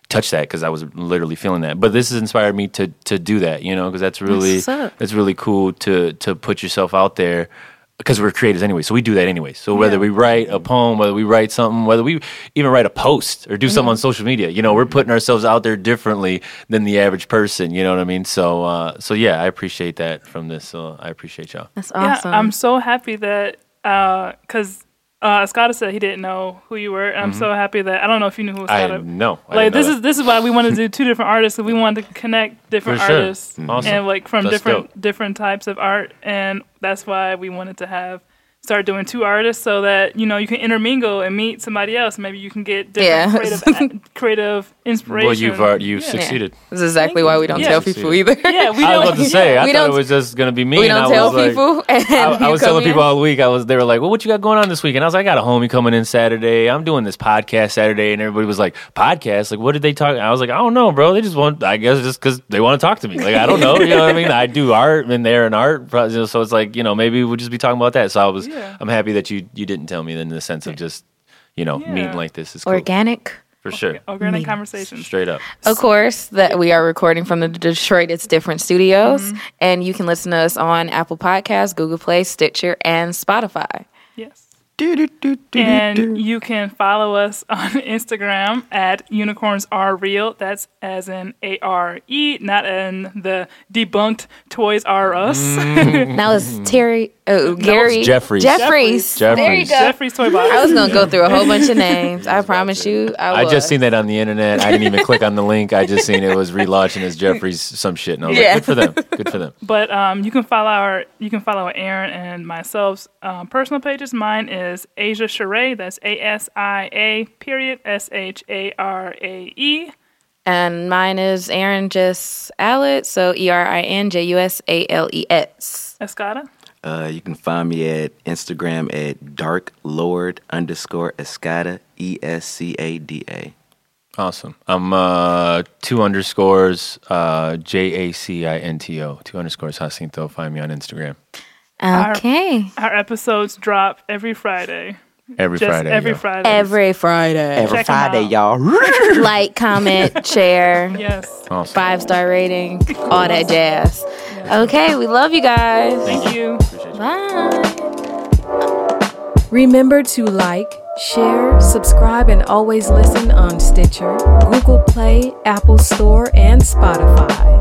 touch that because I was literally feeling that. But this has inspired me to to do that, you know, because that's really that's really cool to to put yourself out there because we're creators anyway. So we do that anyway. So whether Yeah. we write a poem, whether we write something, whether we even write a post or do something on social media, you know, we're putting ourselves out there differently than the average person. You know what I mean? So uh, so yeah, I appreciate that from this. So I appreciate y'all. That's awesome. Yeah, I'm so happy that because uh, Uh, Scott said he didn't know who you were. And I'm mm-hmm. so happy that I don't know if you knew who I Scott. know. I Like know this that. is this is why we wanted to do two different artists. we wanted to connect different sure. artists mm-hmm. Awesome. and like from That's different dope. different types of art, and that's why we wanted to have start doing two artists so that you know you can intermingle and meet somebody else. Maybe you can get different Yeah. creative, creative inspiration. Well, you've already, you've Yeah. succeeded. This is exactly why we don't Yeah. tell people either. Yeah, we I was don't. about to say. I We thought don't- it was just gonna be me. we don't I tell was like- people. And I, I was telling in. people all week. I was. They were like, "Well, what you got going on this week?" And I was like, "I got a homie coming in Saturday. I'm doing this podcast Saturday." And everybody was like, "Podcast? Like, what did they talk?" I was like, "I don't know, bro. They just want. I guess just because they want to talk to me. Like, I don't know. You know what I mean? I do art, and they're an art. pro- you know, So it's like, you know, maybe we'll just be talking about that. So I was. Yeah. I'm happy that you you didn't tell me then in the sense of just, you know, Yeah. meeting like this is cool Organic. for sure. Organic conversation, Straight up. Of course, that we are recording from the Detroit It's Different studios, Mm-hmm. and you can listen to us on Apple Podcasts, Google Play, Stitcher, and Spotify. Yes. And you can follow us on Instagram at unicorns are real. That's as in A R E, not in the debunked Toys R Us. Now it's Terry, oh, Gary, Jeffries. Jeffries. Jeffries. There you go. Geoffrey's Toy Box. I was gonna go through a whole bunch of names. I promise you, I, I just seen that on the internet. I didn't even click on the link. I just seen it was relaunching as Jeffries some shit, and I was Yeah. like, "Good for them. Good for them." But um, you can follow our you can follow Erin and myself's um, personal pages. Mine is Asia Sharae. That's A S I A period S H A R A E. And mine is Erin Jusales, so E R I N J U S A L E S. Escada. Uh, you can find me at Instagram at dark lord underscore escada e s c a d a. Awesome. I'm uh, two underscores uh, J A C I N T O. Two underscores Jacinto. Find me on Instagram Okay. Our episodes drop every Friday. every Just Friday. every yo. Friday. Every Friday. Every Check 'em Friday, out. y'all. like, comment, share, Yes. Awesome. five star rating, all that jazz. Okay, we love you guys. Thank you. Bye. Remember to like, share, subscribe, and always listen on Stitcher, Google Play, Apple Store, and Spotify.